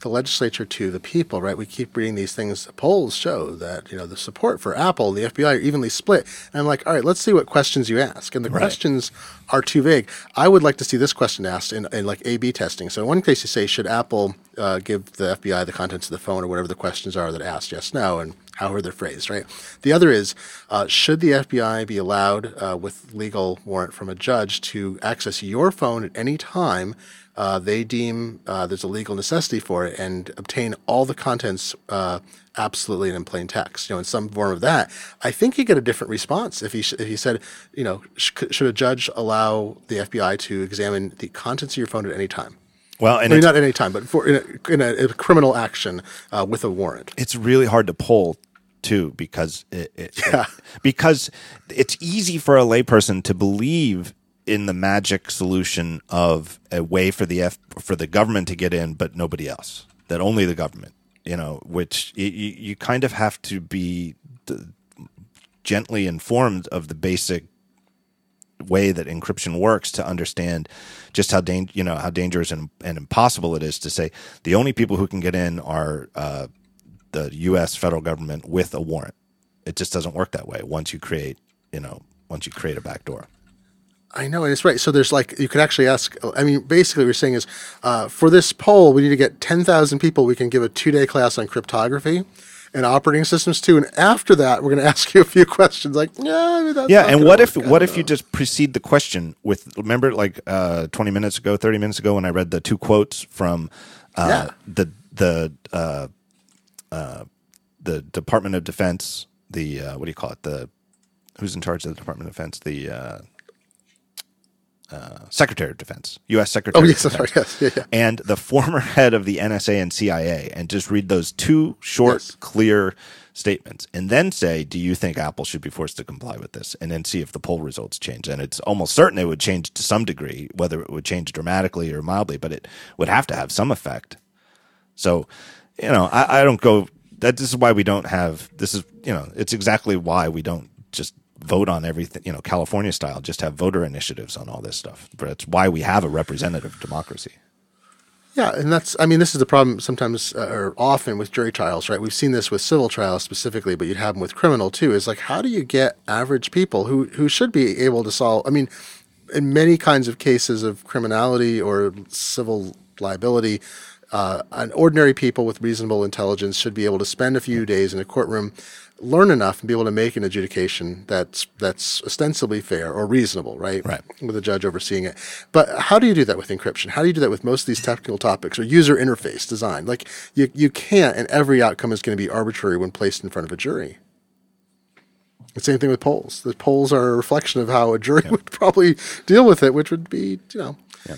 the legislature to the people, right? We keep reading these things. Polls show that you know the support for Apple, and the FBI are evenly split. And I'm like, all right, let's see what questions you ask. And the right. questions are too vague. I would like to see this question asked in, in like A/B testing. So in one case, you say, should Apple uh, give the FBI the contents of the phone or whatever the questions are that asked yes, no, and how are they phrased, right? The other is, uh, should the FBI be allowed, uh, with legal warrant from a judge, to access your phone at any time uh, they deem uh, there's a legal necessity for it and obtain all the contents uh, absolutely in plain text. You know, in some form of that, I think you get a different response if he sh- if he said, you know, sh- should a judge allow the FBI to examine the contents of your phone at any time? Well, and I mean, not at any time, but for in a, in a, a criminal action uh, with a warrant. It's really hard to pull too because it, it, *laughs* yeah. it, because it's easy for a layperson to believe in the magic solution of a way for the F, for the government to get in, but nobody else. That only the government, you know, which you, you kind of have to be gently informed of the basic way that encryption works to understand just how dang, you know how dangerous and, and impossible it is to say the only people who can get in are uh, the U.S. federal government with a warrant. It just doesn't work that way. Once you create, you know, once you create a backdoor. I know, and it's right. So there's like you could actually ask. I mean, basically, what we're saying is, uh, for this poll, we need to get ten thousand people. We can give a two day class on cryptography and operating systems too. And after that, we're going *laughs* to ask you a few questions, like, yeah, yeah. And what if what if you just precede the question with? Remember, like uh, twenty minutes ago, thirty minutes ago, when I read the two quotes from uh, yeah. the the uh, uh, the Department of Defense, the uh, what do you call it? The who's in charge of the Department of Defense? The uh, Secretary of Defense, U.S. Secretary. Oh yes, sorry, *laughs* yes, yeah, yeah. and the former *laughs* head of the NSA and CIA, and just read those two short, yes. clear statements, and then say, "Do you think Apple should be forced to comply with this?" And then see if the poll results change. And it's almost certain it would change to some degree, whether it would change dramatically or mildly, but it would have to have some effect. So, you know, I, I don't go. That this is why we don't have. This is you know, it's exactly why we don't just vote on everything, you know, California style, just have voter initiatives on all this stuff. But it's why we have a representative democracy. Yeah, and that's, I mean, this is the problem sometimes uh, or often with jury trials, right? We've seen this with civil trials specifically, but you'd have them with criminal too. Is like, how do you get average people who, who should be able to solve? I mean, in many kinds of cases of criminality or civil liability, uh, an ordinary people with reasonable intelligence should be able to spend a few days in a courtroom learn enough and be able to make an adjudication that's that's ostensibly fair or reasonable, right? Right. With a judge overseeing it. But how do you do that with encryption? How do you do that with most of these technical topics or user interface design? Like you you can't, and every outcome is going to be arbitrary when placed in front of a jury. The same thing with polls. The polls are a reflection of how a jury yeah. would probably deal with it, which would be, you know, yeah.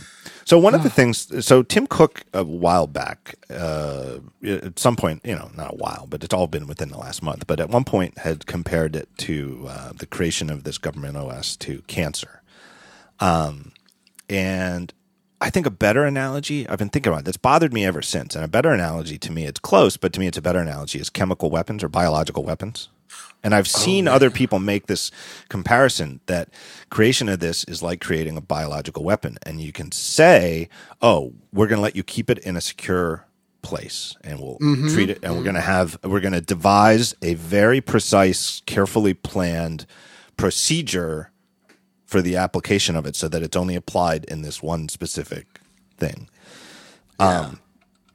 So one of the things, so Tim Cook a while back, uh, at some point, you know, not a while, but it's all been within the last month. But at one point, had compared it to uh, the creation of this government OS to cancer, um, and I think a better analogy I've been thinking about that's bothered me ever since, and a better analogy to me, it's close, but to me, it's a better analogy is chemical weapons or biological weapons. And I've seen other people make this comparison that creation of this is like creating a biological weapon. And you can say, oh, we're going to let you keep it in a secure place and we'll treat it and we're going to have we're going to devise a very precise carefully planned procedure for the application of it so that it's only applied in this one specific thing. Um,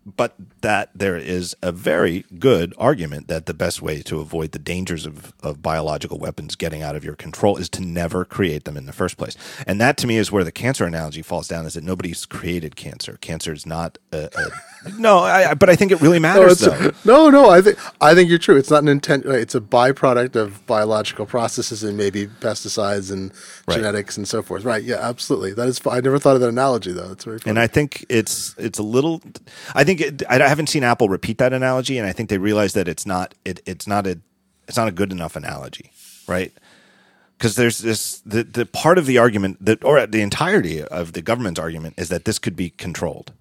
but that there is a very good argument that the best way to avoid the dangers of, of biological weapons getting out of your control is to never create them in the first place. And that to me is where the cancer analogy falls down is that nobody's created cancer. Cancer is not a, a *laughs* no, I, but I think it really matters it's- though. *laughs* no, no. I think I think you're true. It's not an intent. It's a byproduct of biological processes and maybe pesticides and Right. genetics and so forth. Right? Yeah, absolutely. That is. I never thought of that analogy though. It's very. Funny. And I think it's it's a little. I think it, I haven't seen Apple repeat that analogy, and I think they realize that it's not it, it's not a it's not a good enough analogy, right? Because there's this the the part of the argument that or the entirety of the government's argument is that this could be controlled,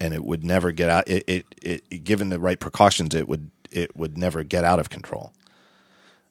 and it would never get out. It it, it given the right precautions, it would it would never get out of control.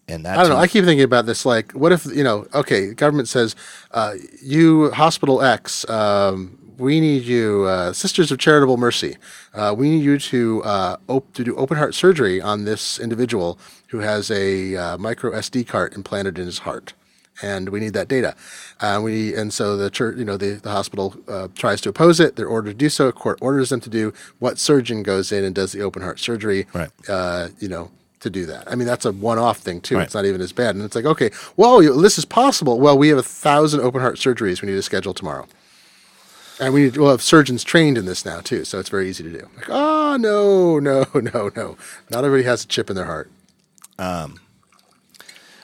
And that's I don't know. I keep thinking about this. Like, what if you know? Okay, government says, uh, "You hospital X, um, we need you, uh, Sisters of Charitable Mercy. Uh, we need you to uh, op- to do open heart surgery on this individual who has a uh, micro SD card implanted in his heart." And we need that data, uh, we and so the church, you know, the, the hospital uh, tries to oppose it. They're ordered to do so. Court orders them to do. What surgeon goes in and does the open heart surgery? Right. uh, you know, to do that. I mean, that's a one-off thing too. Right. It's not even as bad. And it's like, okay, well, this is possible. Well, we have a thousand open heart surgeries we need to schedule tomorrow, and we need we'll have surgeons trained in this now too. So it's very easy to do. Like, oh no, no, *laughs* no, no. Not everybody has a chip in their heart. Um,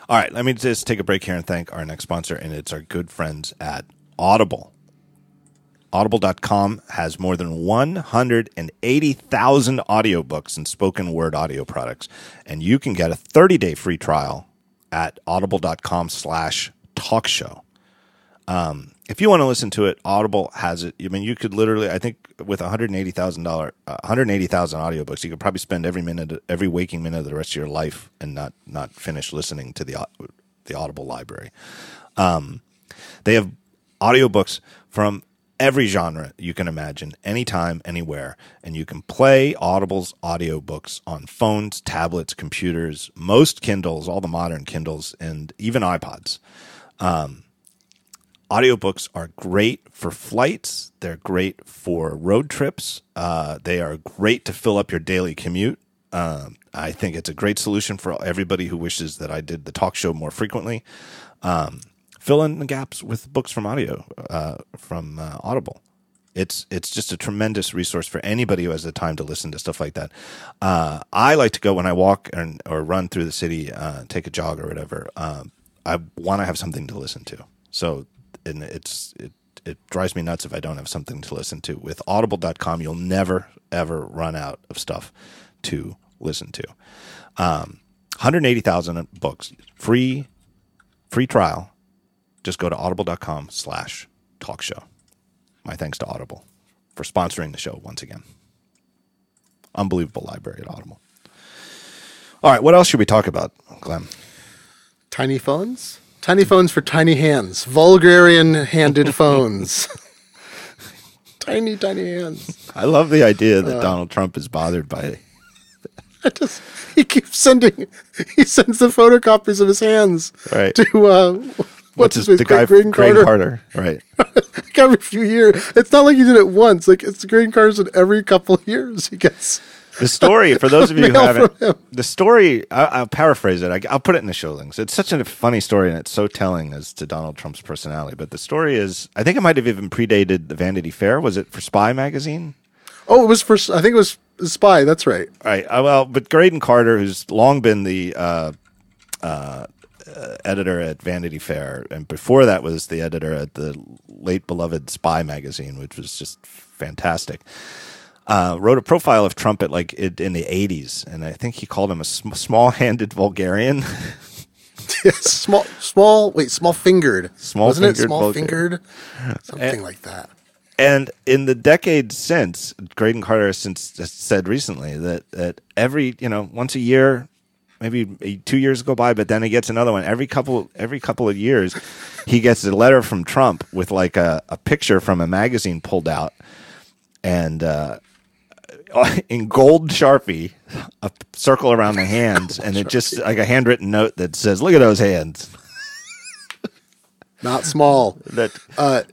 All right, let me just take a break here and thank our next sponsor, and it's our good friends at Audible. Audible.com has more than 180,000 audiobooks and spoken word audio products, and you can get a 30-day free trial at audible.com slash talk show. Um, if you want to listen to it, Audible has it. I mean, you could literally, I think, with one hundred eighty thousand dollar, one hundred eighty thousand audiobooks, you could probably spend every minute, every waking minute of the rest of your life, and not not finish listening to the the Audible library. Um, they have audiobooks from every genre you can imagine, anytime, anywhere, and you can play Audible's audiobooks on phones, tablets, computers, most Kindles, all the modern Kindles, and even iPods audiobooks are great for flights they're great for road trips uh, they are great to fill up your daily commute um, i think it's a great solution for everybody who wishes that i did the talk show more frequently um, fill in the gaps with books from audio uh, from uh, audible it's it's just a tremendous resource for anybody who has the time to listen to stuff like that. Uh, I like to go when I walk and, or run through the city, uh, take a jog or whatever. Um, I want to have something to listen to. So, and it's it it drives me nuts if I don't have something to listen to. With Audible.com, you'll never ever run out of stuff to listen to. Um, 180,000 books, free free trial. Just go to audible.com slash talk show. My thanks to Audible for sponsoring the show once again. Unbelievable library at Audible. All right, what else should we talk about, Glenn? Tiny phones. Tiny phones for tiny hands. Vulgarian-handed *laughs* phones. *laughs* tiny, tiny hands. I love the idea that Donald Trump is bothered by *laughs* I just he keeps sending he sends the photocopies of his hands Right. to uh what's his, his, name? the guy Graydon Graydon Carter. Carter, right? Like every few years. It's not like he did it once. Like it's Graydon Carter's in every couple of years he gets. The story, for those of you *laughs* who haven't, the story, I, I'll paraphrase it. I, I'll put it in the show links. It's such a funny story and it's so telling as to Donald Trump's personality. But the story is, I think it might have even predated the Vanity Fair. Was it for Spy magazine? Oh, it was for I think it was Spy. That's right. Right. Uh, well, but Graydon Carter, who's long been the uh, uh, uh, editor at Vanity Fair, and before that was the editor at the late beloved Spy magazine, which was just fantastic. Uh, wrote a profile of Trump at like it, in the '80s, and I think he called him a sm- small-handed vulgarian. *laughs* Small, small. Wait, small fingered. Small wasn't it fingered Small-fingered, Something like that. And in the decades since, Graydon Carter has since has said recently that that every you know once a year, maybe two years go by, but then he gets another one every couple every couple of years. He gets a letter from Trump with like a, a picture from a magazine pulled out, and uh, *laughs* in gold sharpie, a circle around the hands, and it just like a handwritten note that says, "Look at those hands." Not small. That Uh,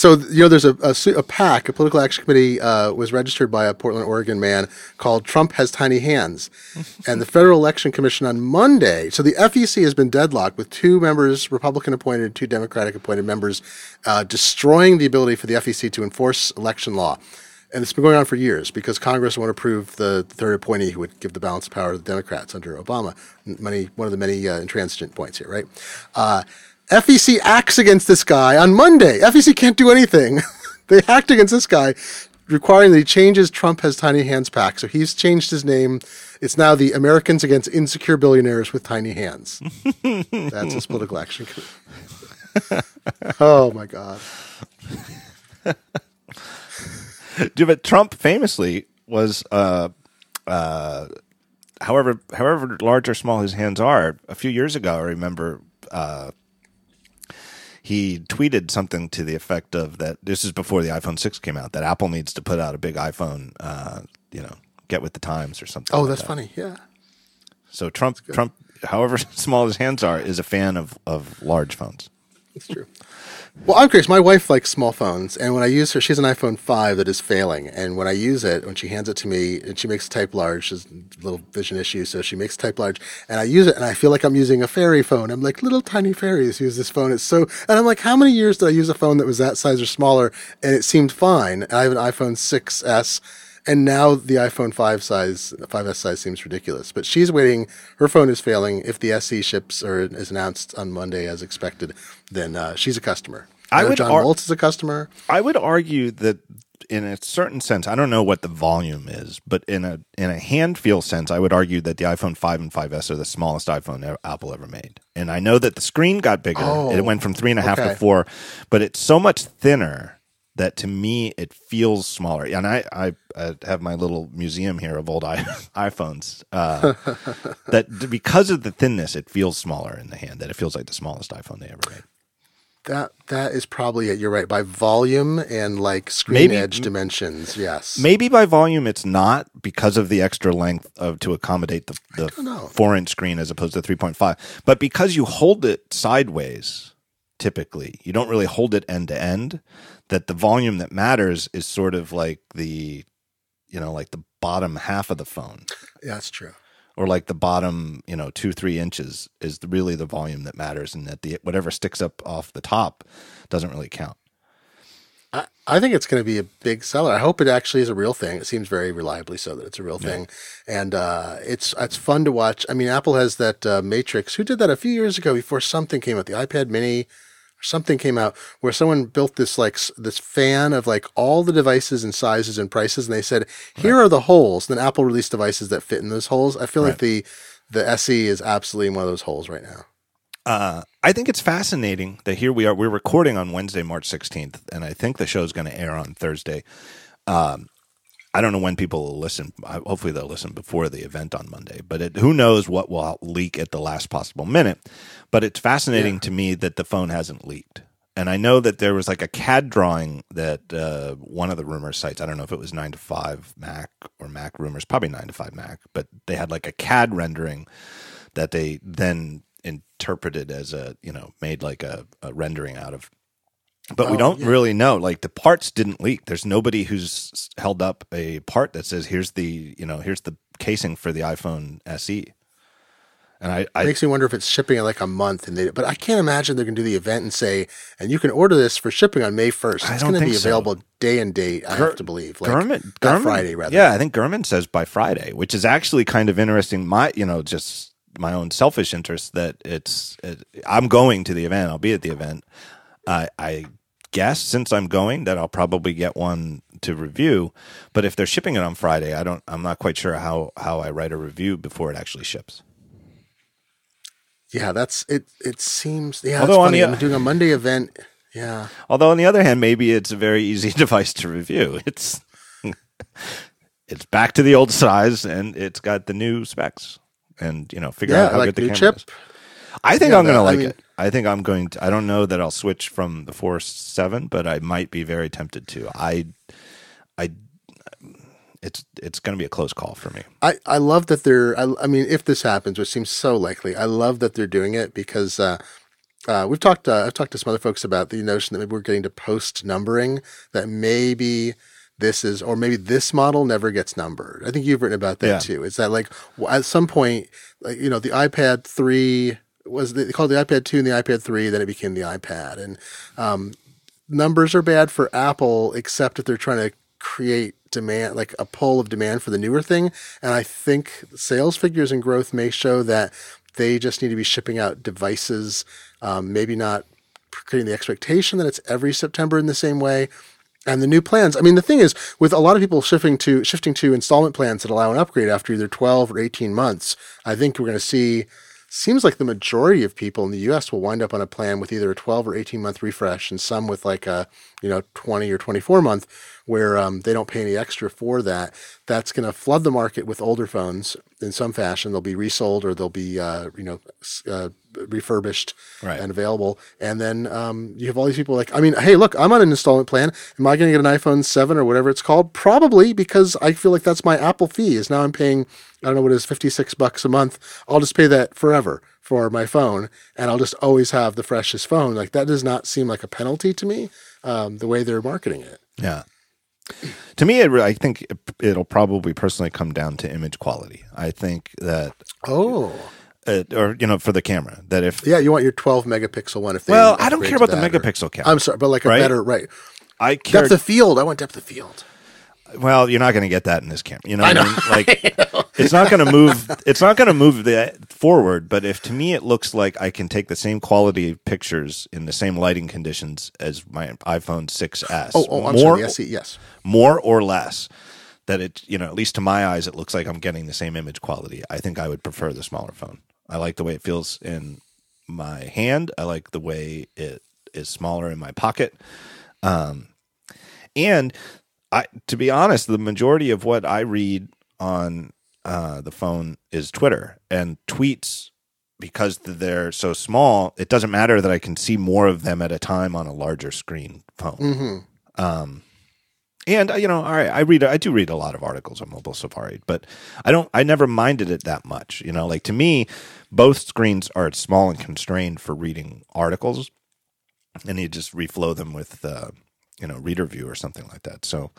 so you know, there's a, a, a PAC, a political action committee, uh, was registered by a Portland, Oregon man called Trump Has Tiny Hands, and the Federal Election Commission on Monday. So the FEC has been deadlocked with two members, Republican appointed, two Democratic appointed members, uh, destroying the ability for the FEC to enforce election law. And it's been going on for years because Congress won't approve the third appointee who would give the balance of power to the Democrats under Obama. Many, one of the many uh, intransigent points here, right? Uh, FEC acts against this guy on Monday. FEC can't do anything. *laughs* they act against this guy, requiring that he changes Trump has tiny hands pack. So he's changed his name. It's now the Americans Against Insecure Billionaires with Tiny Hands. *laughs* That's his political action. *laughs* oh my God. Dude, but Trump famously was, uh, uh, however, however large or small his hands are. A few years ago, I remember uh, he tweeted something to the effect of that. This is before the iPhone six came out. That Apple needs to put out a big iPhone. Uh, you know, get with the times or something. Oh, like that's that. funny. Yeah. So Trump, Trump, however *laughs* small his hands are, is a fan of of large phones. That's true. Well, I'm curious. My wife likes small phones, and when I use her, she has an iPhone 5 that is failing. And when I use it, when she hands it to me, and she makes type large, she has a little vision issue, so she makes type large, and I use it, and I feel like I'm using a fairy phone. I'm like, little tiny fairies use this phone. It's so, and I'm like, how many years did I use a phone that was that size or smaller, and it seemed fine? And I have an iPhone 6S. And now the iPhone 5 size, 5S size seems ridiculous. But she's waiting. Her phone is failing. If the SE ships or is announced on Monday as expected, then uh, she's a customer. I I would John ar- is a customer. I would argue that in a certain sense, I don't know what the volume is, but in a in a hand feel sense, I would argue that the iPhone 5 and 5S are the smallest iPhone Apple ever made. And I know that the screen got bigger; Oh, it went from three and a half to four, but it's so much thinner that to me it feels smaller. And I I, I have my little museum here of old I, *laughs* iPhones. Uh, *laughs* that because of the thinness, it feels smaller in the hand. That it feels like the smallest iPhone they ever made. That that is probably it. You're right. By volume and like screen Maybe- edge dimensions, yes. Maybe by volume it's not because of the extra length of to accommodate the, the four inch screen as opposed to three point five. But because you hold it sideways, typically you don't really hold it end to end. That the volume that matters is sort of like the, you know, like the bottom half of the phone, Yeah, that's true. or like the bottom, you know, two three inches is really the volume that matters, and that the whatever sticks up off the top doesn't really count. I, I think it's going to be a big seller. I hope it actually is a real thing. It seems very reliably so that it's a real thing, and uh, it's it's fun to watch. I mean, Apple has that uh, Matrix. Who did that a few years ago before something came out? The iPad Mini something came out where someone built this like this fan of like all the devices and sizes and prices, and they said, "Here are the holes." Then Apple released devices that fit in those holes. I feel like the the SE is absolutely in one of those holes right now. Uh, I think it's fascinating that here we are. We're recording on Wednesday, March 16th, and I think the show is going to air on Thursday. Um, I don't know when people will listen. Hopefully, they'll listen before the event on Monday. But it, who knows what will leak at the last possible minute? But it's fascinating to me that the phone hasn't leaked. And I know that there was like a CAD drawing that uh, one of the rumor sites, I don't know if it was 9 to 5 Mac or Mac rumors, probably 9 to 5 Mac, but they had like a CAD rendering that they then interpreted as a, you know, made like a, a rendering out of. But we Oh, don't yeah. really know. Like the parts didn't leak. There's nobody who's held up a part that says, here's the, you know, here's the casing for the iPhone SE. And I, It I makes me wonder if it's shipping in like a month, and they, but I can't imagine they're going to do the event and say, and you can order this for shipping on May first. It's going to be think so. available day and date. I Gur- have to believe, like Gurman, that Gurman- Friday rather. Yeah, I think Gurman says by Friday, which is actually kind of interesting. My, you know, just my own selfish interest that it's. It, I'm going to the event. I'll be at the event. I I guess since I'm going that I'll probably get one to review. But if they're shipping it on Friday, I don't. I'm not quite sure how how I write a review before it actually ships. Yeah, that's it. It seems yeah. Although on the- I'm doing a Monday event. Yeah, Although on the other hand, maybe it's a very easy *laughs* device to review. It's *laughs* it's back to the old size and it's got the new specs. and you know figure Yeah, out how like good the camera chip. is. I think Yeah, I'm going to the- I like mean- it. I think I'm going to. I don't know that I'll switch from the Force Seven, but I might be very tempted to. I, I, it's it's going to be a close call for me. I, I love that they're. I, I mean, if this happens, which seems so likely, I love that they're doing it because uh, uh, we've talked. Uh, I've talked to some other folks about the notion that maybe we're getting to post numbering. That maybe this is, or maybe this model never gets numbered. I think you've written about that Yeah. too. Is that like at some point, like you know, the iPad three was the, they called the iPad two and the iPad three, then it became the iPad, and um, numbers are bad for Apple, except if they're trying to create demand, like a pull of demand for the newer thing. And I think sales figures and growth may show that they just need to be shipping out devices, um, maybe not creating the expectation that it's every September in the same way. And the new plans. I mean, the thing is, with a lot of people shifting to shifting to installment plans that allow an upgrade after either twelve or eighteen months, I think we're going to see. Seems like the majority of people in the U.S. will wind up on a plan with either a twelve or eighteen month refresh, and some with like a you know twenty or twenty four month, where um, they don't pay any extra for that. That's going to flood the market with older phones in some fashion. They'll be resold or they'll be uh, you know uh, refurbished Right. and available. And then um, you have all these people like, I mean, hey, look, I'm on an installment plan. Am I going to get an iPhone 7 or whatever it's called? Probably because I feel like that's my Apple fee. Is now I'm paying, I don't know what it is, 56 bucks a month. I'll just pay that forever for my phone and I'll just always have the freshest phone. Like that does not seem like a penalty to me, um, the way they're marketing it. Yeah. To me, it, I think it, it'll probably personally come down to image quality. I think that, Oh, uh, or you know, for the camera, that if yeah. You want your 12 megapixel one if they well, I don't care about the or- megapixel camera. I'm sorry, but like a Right? better, right. I care. Depth of field. I want depth of field. Well, you're not going to get that in this camera. You know, what I I, mean? Like, *laughs* it's not going to move. It's not going to move the forward. But if to me it looks like I can take the same quality pictures in the same lighting conditions as my iPhone 6s, Oh, oh I'm more, sorry. Yes, yes. more or less, that it you know at least to my eyes it looks like I'm getting the same image quality. I think I would prefer the smaller phone. I like the way it feels in my hand. I like the way it is smaller in my pocket. Um, and I, to be honest, the majority of what I read on uh, the phone is Twitter and tweets. Because they're so small, it doesn't matter that I can see more of them at a time on a larger screen phone. Mm-hmm. Um, and you know, all right, I read, I do read a lot of articles on Mobile Safari, but I don't, I never minded it that much. You know, like to me, both screens are small and constrained for reading articles, and you just reflow them with, uh, you know, reader view or something like that. So,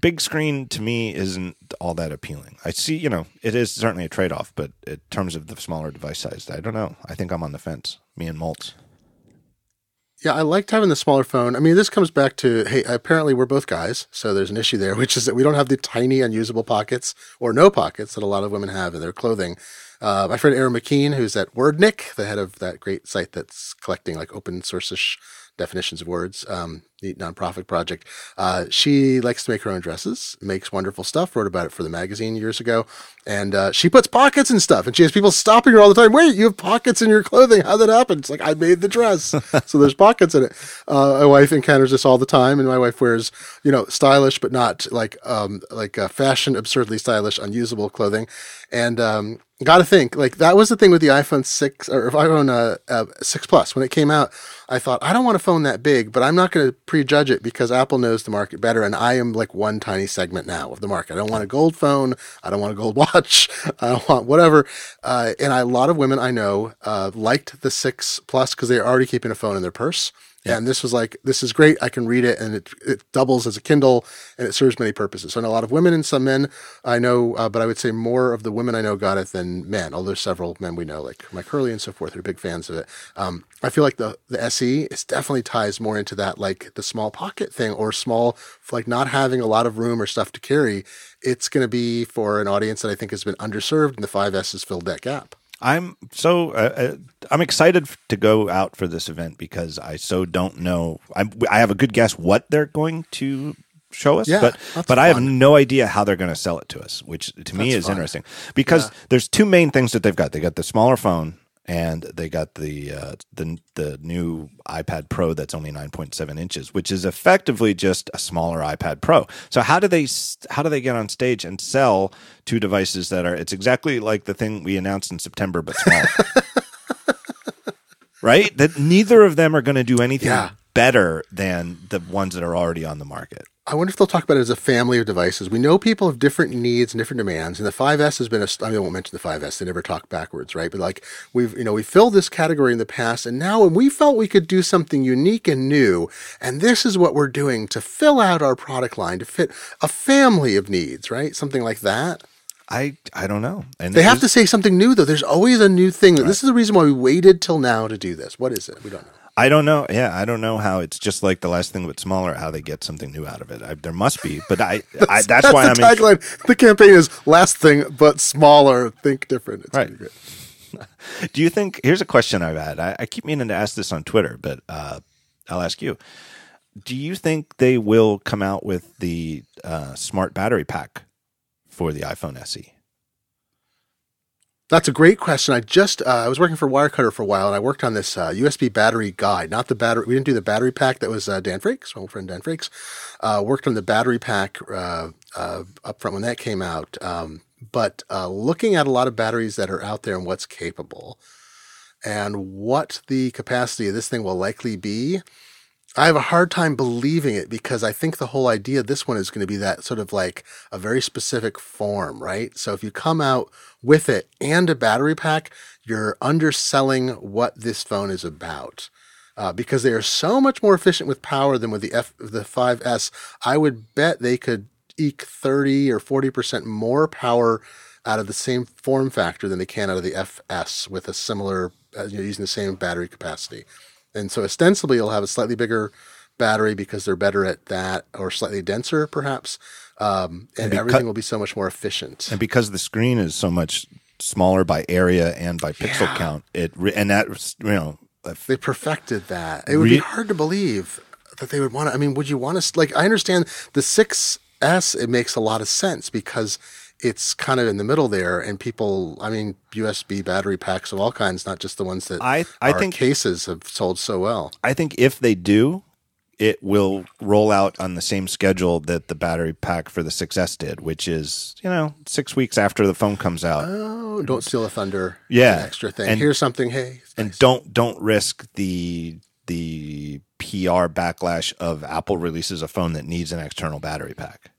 big screen to me isn't all that appealing. I see, you know, it is certainly a trade off, but in terms of the smaller device size, I don't know. I think I'm on the fence. Me and Moltz. Yeah, I liked having the smaller phone. I mean, this comes back to hey, apparently we're both guys, so there's an issue there, *laughs* which is that we don't have the tiny, unusable pockets or no pockets that a lot of women have in their clothing. Uh, my friend Erin McKean, who's at Wordnik, the head of that great site that's collecting like open source-ish definitions of words, um, neat nonprofit project. Uh, she likes to make her own dresses, makes wonderful stuff. Wrote about it for the magazine years ago, and uh, she puts pockets and stuff. And she has people stopping her all the time. Wait, you have pockets in your clothing? How that happen? It's like I made the dress, *laughs* so there's pockets in it. Uh, my wife encounters this all the time, and my wife wears you know stylish but not like um, like uh, fashion absurdly stylish unusable clothing, and um, got to think like that was the thing with the iPhone six or iPhone uh, uh, six plus when it came out. I thought I don't want a phone that big, but I'm not going to prejudge it because Apple knows the market better, and I am like one tiny segment now of the market. I don't want a gold phone. I don't want a gold *laughs* watch. I don't want whatever. Uh, and I, a lot of women I know uh, liked the six plus because they're already keeping a phone in their purse. And this was like, this is great. I can read it and it, it doubles as a Kindle and it serves many purposes. So I know a lot of women and some men I know, uh, but I would say more of the women I know got it than men, although several men we know, like Mike Hurley and so forth, are big fans of it. Um, I feel like the, the SE is definitely ties more into that, like the small pocket thing or small, like not having a lot of room or stuff to carry. It's going to be for an audience that I think has been underserved and the 5S has filled that gap. I'm so uh, uh, I'm excited to go out for this event because I so don't know. I'm, I have a good guess what they're going to show us, Yeah, but but I have no idea how they're going to sell it to us, which to me That's is fun. interesting because there's two main things that they've got. They got the smaller phone and they got the uh, the the new iPad Pro that's only 9.7 inches, which is effectively just a smaller iPad Pro. So how do they how do they get on stage and sell two devices that are it's exactly like the thing we announced in September but smaller. *laughs* right? That neither of them are going to do anything Yeah. better than the ones that are already on the market. I wonder if they'll talk about it as a family of devices. We know people have different needs and different demands, and the 5S has been a. I, mean, I won't mention the 5S; they never talk backwards, right? But like we've, you know, we filled this category in the past, and now when we felt we could do something unique and new, and this is what we're doing to fill out our product line to fit a family of needs, right? Something like that. I I don't know. And They have to say something new, though. There's always a new thing. This is the reason why we waited till now to do this. What is it? We don't know. I don't know. Yeah, I don't know how it's just like the last thing but smaller. How they get something new out of it. I, there must be, but I, *laughs* I that's, why I'm the in- The campaign is last thing but smaller. Think different. It's Right. *laughs* Do you think? Here's a question I've had. I, I keep meaning to ask this on Twitter, but uh, I'll ask you. Do you think they will come out with the uh, smart battery pack for the iPhone? SE? That's a great question. I just uh, I was working for Wirecutter for a while, and I worked on this uh, USB battery guide. Not the battery. We didn't do the battery pack. That was uh, Dan Frakes, old friend Dan Frakes. Uh, worked on the battery pack uh, uh, up front when that came out. Um, but looking at a lot of batteries that are out there and what's capable, and what the capacity of this thing will likely be, I have a hard time believing it because I think the whole idea of this one is going to be that sort of like a very specific form, right? So if you come out with it and a battery pack, you're underselling what this phone is about. Uh, because they are so much more efficient with power than with the F the 5S. I would bet they could eke 30 or 40% more power out of the same form factor than they can out of the FS with a similar, uh, you know, using the same battery capacity. And so ostensibly it'll have a slightly bigger battery because they're better at that or slightly denser perhaps. Um, and becau- everything will be so much more efficient. And because the screen is so much smaller by area and by pixel Yeah. count, it re- and that you know if- They perfected that. It would be hard to believe that they would want to. I mean, would you want to? Like, I understand the 6S, it makes a lot of sense because it's kind of in the middle there. And people, I mean, USB battery packs of all kinds, not just the ones that I- I think- cases have sold so well. I think if they do, it will roll out on the same schedule that the battery pack for the 6S did, which is you know six weeks after the phone comes out. Oh, don't steal a thunder. Yeah. An extra thing. And- Here's something. Hey, and nice. don't don't risk the the PR backlash of Apple releases a phone that needs an external battery pack.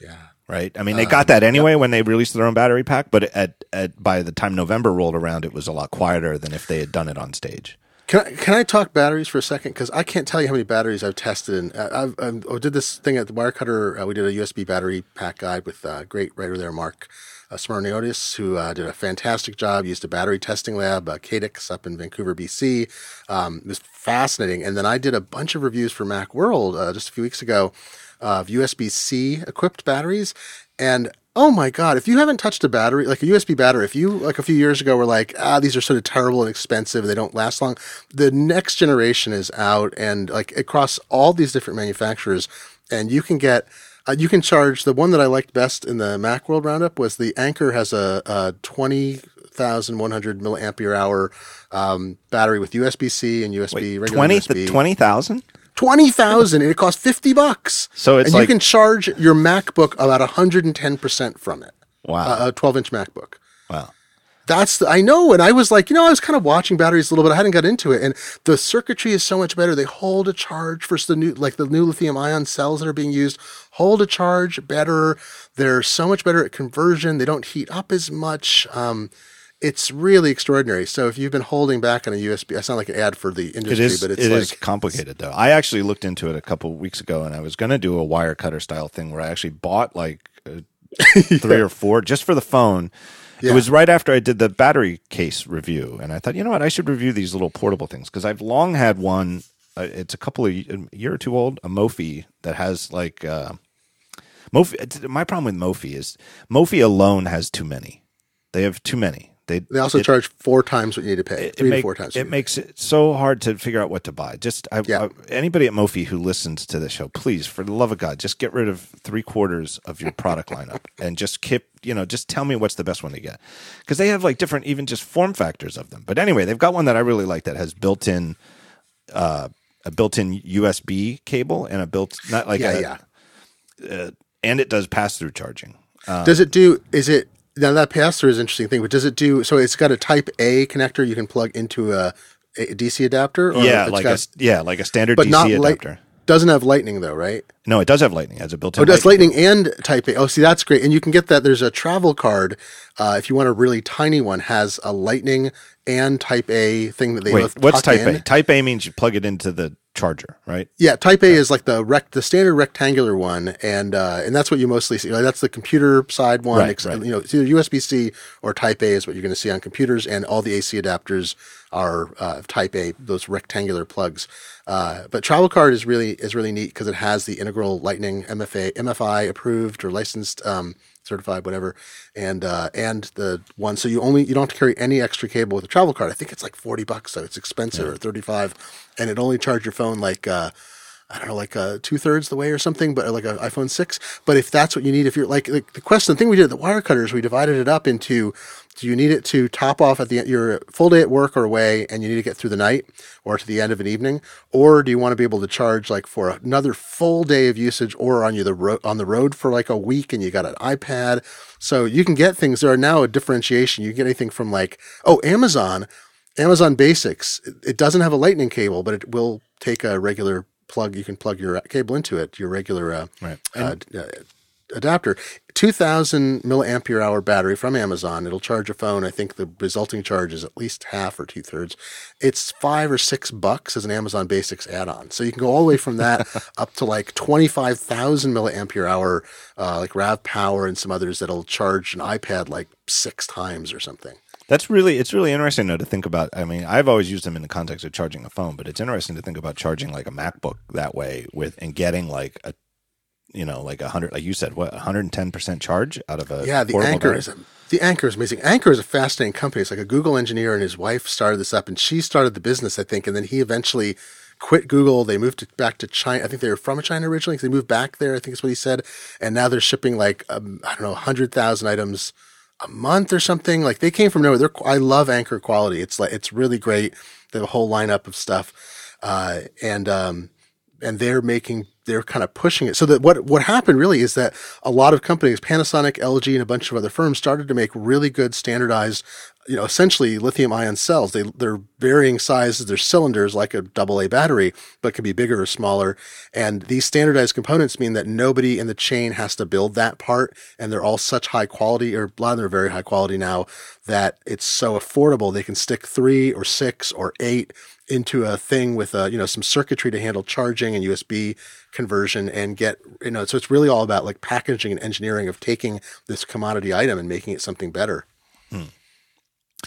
yeah. Right. I mean, they got that anyway when they released their own battery pack, but at, at by the time November rolled around, it was a lot quieter than if they had done it on stage. Can I, can I talk batteries for a second? Because I can't tell you how many batteries I've tested. And uh, I've, I've, I did this thing at the Wirecutter. Uh, we did a USB battery pack guide with uh, great writer there, Mark uh, Smirniotis, who uh, did a fantastic job. Used a battery testing lab, uh, Cadex, up in Vancouver, BC. Um, it was fascinating. And then I did a bunch of reviews for Macworld uh, just a few weeks ago of USB C equipped batteries. And oh my God, if you haven't touched a battery, like a USB battery, if you like a few years ago were like, ah, these are sort of terrible and expensive, they don't last long, the next generation is out and like across all these different manufacturers, and you can get. Uh, you can charge the one that I liked best in the Macworld roundup was the Anker has a, a twenty thousand one hundred milliampere hour um, battery with USB C and USB regular 20 USB. 20,000? Twenty thousand, and it costs fifty bucks. So it's and like- you can charge your MacBook about hundred and ten percent from it. Wow. Uh, a twelve-inch MacBook. wow. That's the, I know, and I was like, you know, I was kind of watching batteries a little bit. I hadn't got into it, and the circuitry is so much better. They hold a charge for the new, like the new lithium-ion cells that are being used, hold a charge better. They're so much better at conversion. They don't heat up as much. Um, it's really extraordinary. So if you've been holding back on a USB, I sound like an ad for the industry, is. but it's it like is complicated though. I actually looked into it a couple of weeks ago, and I was going to do a wire cutter style thing where I actually bought like uh, *laughs* three or four just for the phone. It was right after I did the battery case review, and I thought, you know what, I should review these little portable things because I've long had one. Uh, it's a couple of a year or two old, a Mophie that has like uh, Mophie. My problem with Mophie is Mophie alone has too many. They have too many. They They also it- charge four times what you need to pay, it, three to make- four times. it makes it so hard to figure out what to buy. Just I, Yeah. I- anybody at Mophie who listens to this show, please, for the love of God, just get rid of three quarters of your product lineup *laughs* and just keep, you know, just tell me what's the best one to get because they have like different, even just form factors of them. But anyway, they've got one that I really like that has built-in, uh, a built-in USB cable and a built not like yeah, a, yeah. and it does pass-through charging. Uh, Does it do? Is it now that pass through is an interesting thing, but does it do? So it's got a Type A connector you can plug into a, a DC adapter. Or yeah, like got- a yeah, like a standard DC not light. Doesn't have lightning though, right? No, it does have lightning. It has a built-in. Oh, that's lightning and Type A. Oh, see, that's great. And you can get that. There's a travel card. Uh, if you want a really tiny one, has a lightning and Type A thing that they Wait, both what's Type in. A? Type A means you plug it into the charger, right? Yeah, Type A is like the rect, the standard rectangular one, and uh, and that's what you mostly see. Like, that's the computer side one. Right, ex- right. You know, it's either USB C or Type A is what you're going to see on computers, and all the AC adapters are uh, Type A, those rectangular plugs. Uh, but Travel Card is really is really neat because it has the integral Lightning MFA MFI approved or licensed. Um, certified whatever and uh and the one so you only you don't have to carry any extra cable with a travel card i think it's like 40 bucks so it's expensive or 35 and it only charge your phone like uh I don't know, like uh, two thirds the way or something, but like an iPhone six. But if that's what you need, if you're like, like the question, the thing we did at the wire cutters, we divided it up into: do you need it to top off at the end, your full day at work or away, and you need to get through the night, or to the end of an evening, or do you want to be able to charge like for another full day of usage, or on you the ro- on the road for like a week, and you got an iPad, so you can get things. There are now a differentiation. You get anything from like, oh, Amazon. Amazon Basics, it doesn't have a lightning cable, but it will take a regular plug. You can plug your cable into it, your regular uh, Right. uh, uh, adapter. 2000 milliampere hour battery from Amazon. It'll charge your phone. I think the resulting charge is at least half or two thirds. It's five or six bucks as an Amazon Basics add on. So you can go all the way from that *laughs* up to like 25,000 milliampere hour, uh, like RAVPower and some others that'll charge an iPad like six times or something. That's really it's really interesting though to think about. I mean, I've always used them in the context of charging a phone, but it's interesting to think about charging like a MacBook that way with and getting like a you know like a hundred like you said what 110 percent charge out of a Yeah, the Anker battery? is the Anker is amazing. Anker is a fascinating company. It's like a Google engineer and his wife started this up, and she started the business, I think, and then he eventually quit Google. They moved to, back to China. I think they were from China originally. they moved back there. I think is what he said, and now they're shipping like um, I don't know, hundred thousand items a month or something. Like they came from nowhere. They're I love Anker quality. It's like it's really great. They have a whole lineup of stuff, uh, and um, and they're making they're kind of pushing it. So that what what happened really is that a lot of companies panasonic lg and a bunch of other firms started to make really good standardized you know essentially lithium ion cells. They they're varying sizes they're cylinders like a double a battery but can be bigger or smaller. And these standardized components mean that nobody in the chain has to build that part and they're all such high quality or a lot of them are very high quality now that it's so affordable. They can stick three or six or eight into a thing with a you know some circuitry to handle charging and USB conversion and get you know so it's really all about like packaging and engineering of taking this commodity item and making it something better. Hmm.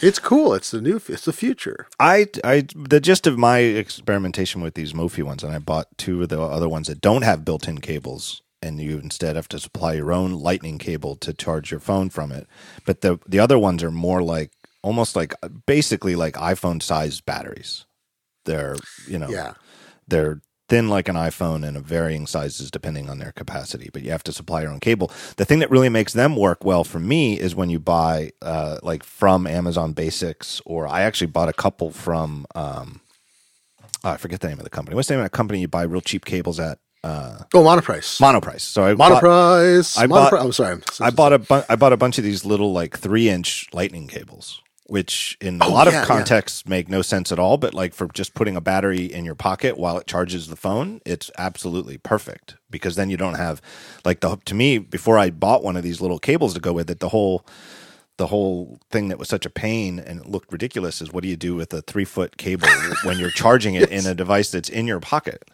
It's cool. It's the new. It's the future. I, I, the gist of my experimentation with these Mophie ones, and I bought two of the other ones that don't have built-in cables, and you instead have to supply your own Lightning cable to charge your phone from it. But the the other ones are more like almost like basically like iPhone-sized batteries. They're you know Yeah. they're thin like an iPhone and of varying sizes depending on their capacity, but you have to supply your own cable. The thing that really makes them work well for me is when you buy uh, like from Amazon Basics, or I actually bought a couple from um, oh, I forget the name of the company. What's the name of that company you buy real cheap cables at? Uh, Oh, monoprice. Monoprice. So I bought, monoprice. I bought- Monopri- I'm sorry. I bought a bu- I bought a bunch of these little like three inch lightning cables, which in a Oh, lot yeah, yeah. of contexts make no sense at all. But like for just putting a battery in your pocket while it charges the phone, it's absolutely perfect because then you don't have like the to me before I bought one of these little cables to go with it, the whole the whole thing that was such a pain and it looked ridiculous is what do you do with a three foot cable *laughs* when you're charging it in a device that's in your pocket?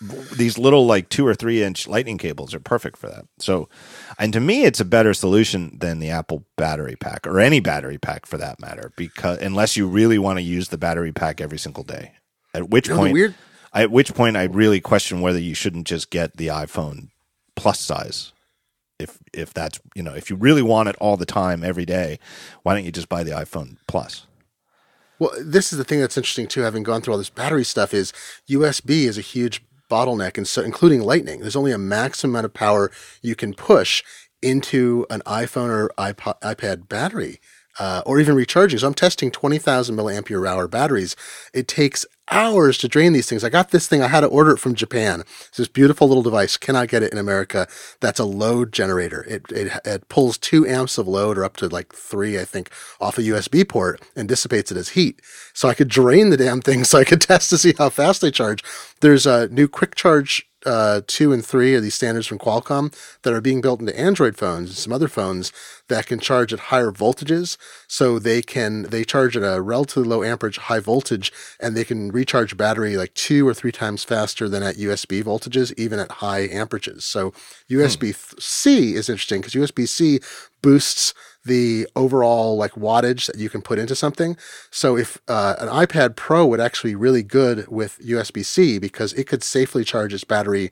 These little like two or three inch lightning cables are perfect for that. So, and to me, it's a better solution than the Apple battery pack or any battery pack for that matter, because unless you really want to use the battery pack every single day, at which point, weird- at which point, I really question whether you shouldn't just get the iPhone plus size. if if that's you know if you really want it all the time every day, why don't you just buy the iPhone Plus? Well, this is the thing that's interesting too. Having gone through all this battery stuff, is USB is a huge bottleneck, and so including Lightning. There's only a maximum amount of power you can push into an iPhone or iPod, iPad battery uh, or even recharging. So I'm testing 20,000 milliampere hour batteries. It takes hours to drain these things. I got this thing. I had to order it from Japan. It's this beautiful little device. Cannot get it in America. That's a load generator. It, it, it pulls two amps of load or up to like three, I think, off a USB port and dissipates it as heat. So I could drain the damn thing *laughs* so I could test to see how fast they charge. There's a new quick charge uh, two and three are these standards from Qualcomm that are being built into Android phones and some other phones that can charge at higher voltages. So they can, they charge at a relatively low amperage, high voltage, and they can recharge battery like two or three times faster than at USB voltages, even at high amperages. So USB C is interesting because USB C boosts the overall like wattage that you can put into something. So if uh, an iPad Pro would actually be really good with USB C because it could safely charge its battery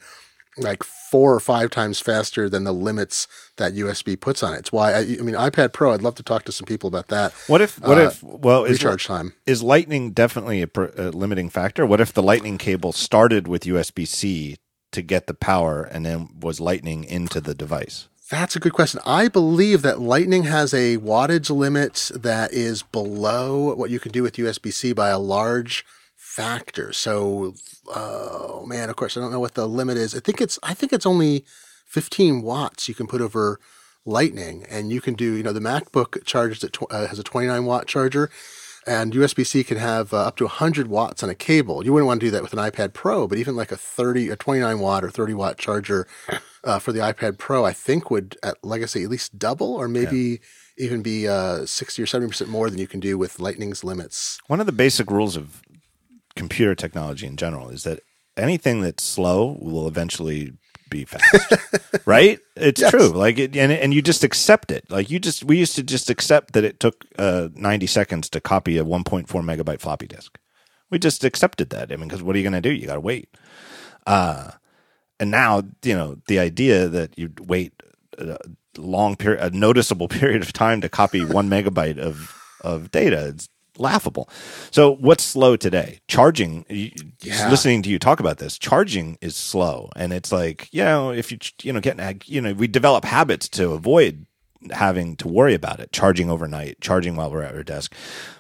like four or five times faster than the limits that USB puts on it. It's why I, I mean iPad Pro. I'd love to talk to some people about that. What if? What Uh, if? Well, is recharge time. is Lightning definitely a, per, a limiting factor? What if the Lightning cable started with USB C to get the power, and then was Lightning into the device? That's a good question. I believe that Lightning has a wattage limit that is below what you can do with USB C by a large factor. So, oh man, of course, I don't know what the limit is. I think it's I think it's only 15 watts you can put over Lightning, and you can do you know the MacBook charges at uh, has a 29 watt charger. And USB C can have uh, up to 100 watts on a cable. You wouldn't want to do that with an iPad Pro, but even like a 30, a 29 watt or 30 watt charger uh, for the iPad Pro, I think would, at, like I say, at least double or maybe even be uh, 60 or 70% more than you can do with Lightning's limits. One of the basic rules of computer technology in general is that anything that's slow will eventually be fast, *laughs* right? It's Yes. true. Like, it, and and you just accept it. Like you just we used to just accept that it took uh, ninety seconds to copy a one point four megabyte floppy disk. We just accepted that. I mean, because what are you going to do? You got to wait. Uh, and now you know the idea that you wait a long period, a noticeable *laughs* period of time to copy *laughs* one megabyte of of data. It's laughable. So what's slow today? Charging. Yeah. Listening to you talk about this, charging is slow, and it's like you know if you you know get you know we develop habits to avoid having to worry about it. Charging overnight, charging while we're at our desk,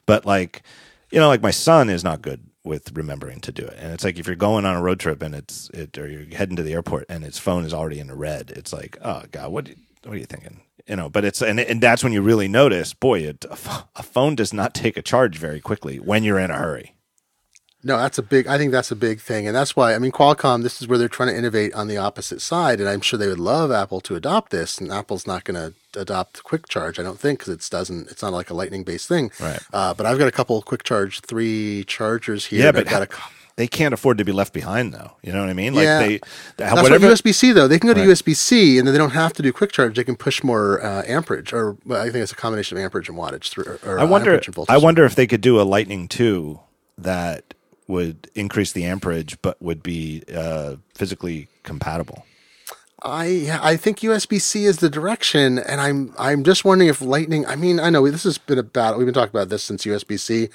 but like you know like my son is not good with remembering to do it. And it's like if you're going on a road trip and it's it or you're heading to the airport and its phone is already in red it's like oh god what what are you thinking? You know but it's and and that's when you really notice boy it, a phone does not take a charge very quickly when you're in a hurry No, that's a big. I think that's a big thing, and that's why I mean Qualcomm. This is where they're trying to innovate on the opposite side, and I'm sure they would love Apple to adopt this. And Apple's not going to adopt Quick Charge, I don't think, because it doesn't. It's not like a Lightning based thing. Right. Uh, but I've got a couple Quick Charge three chargers here. yeah but they can't afford to be left behind though you know what i mean like Yeah. they That's whatever what USB C though. They can go to Right. USB C, and then they don't have to do quick charge. They can push more uh, amperage, or well, I think it's a combination of amperage and wattage. Through, or, I uh, wonder. I wonder if they could do a Lightning two that would increase the amperage, but would be uh, physically compatible. I I think USB C is the direction, and I'm I'm just wondering if Lightning. I mean, I know this has been a battle. We've been talking about this since USB C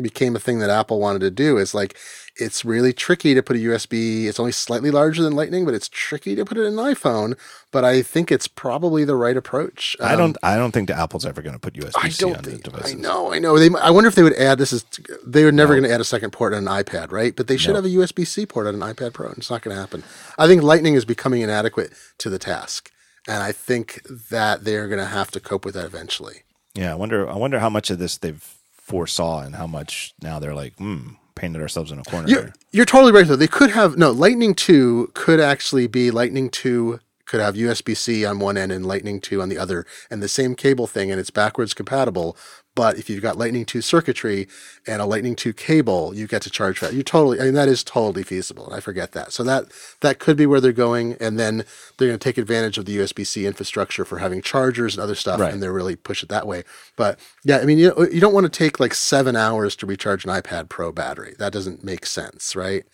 became a thing that Apple wanted to do. Is like it's really tricky to put a USB. It's only slightly larger than Lightning, but it's tricky to put it in an iPhone. But I think it's probably the right approach. I Um, don't. I don't think the Apple's ever going to put USB I C don't on the think. devices. I know. I know. They. I wonder if they would add. This is. They were never going to add a second port on an iPad, right? But they should No. have a USB C port on an iPad Pro. and It's not going to happen. I think Lightning is becoming inadequate to the task, and I think that they're going to have to cope with that eventually. Yeah, I wonder. I wonder how much of this they've foresaw and how much now they're like, hmm, painted ourselves in a corner. You're, you're totally right though. They could have no Lightning two could actually be Lightning two could have USB C on one end and Lightning two on the other, and the same cable thing, and it's backwards compatible. But if you've got Lightning two circuitry and a Lightning two cable, you get to charge that. You totally, I mean, that is totally feasible, and I forget that. So that that could be where they're going, and then they're going to take advantage of the USB C infrastructure for having chargers and other stuff, Right. and they're really push it that way. But yeah, I mean, you you don't want to take like seven hours to recharge an iPad Pro battery. That doesn't make sense, right?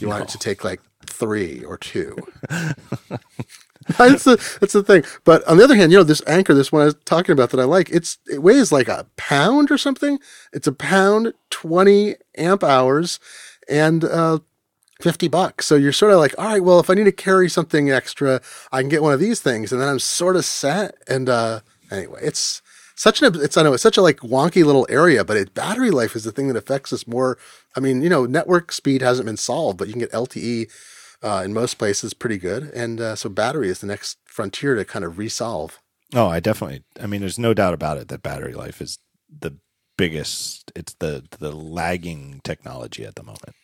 You want it to take like three or two. *laughs* *laughs* that's the that's the thing. But on the other hand, you know, this Anker, this one I was talking about that I like, it's it weighs like a pound or something. It's a pound, twenty amp hours, and uh, 50 bucks. So you're sort of like, all right, well, if I need to carry something extra, I can get one of these things. And then I'm sort of set. And, uh, anyway, it's such an, it's, I know it's such a like wonky little area, but it, battery life is the thing that affects us more. I mean, you know, network speed hasn't been solved, but you can get LTE, uh, in most places pretty good. And, uh, so battery is the next frontier to kind of resolve. Oh, I definitely, I mean, there's no doubt about it that battery life is the biggest, it's the, the lagging technology at the moment.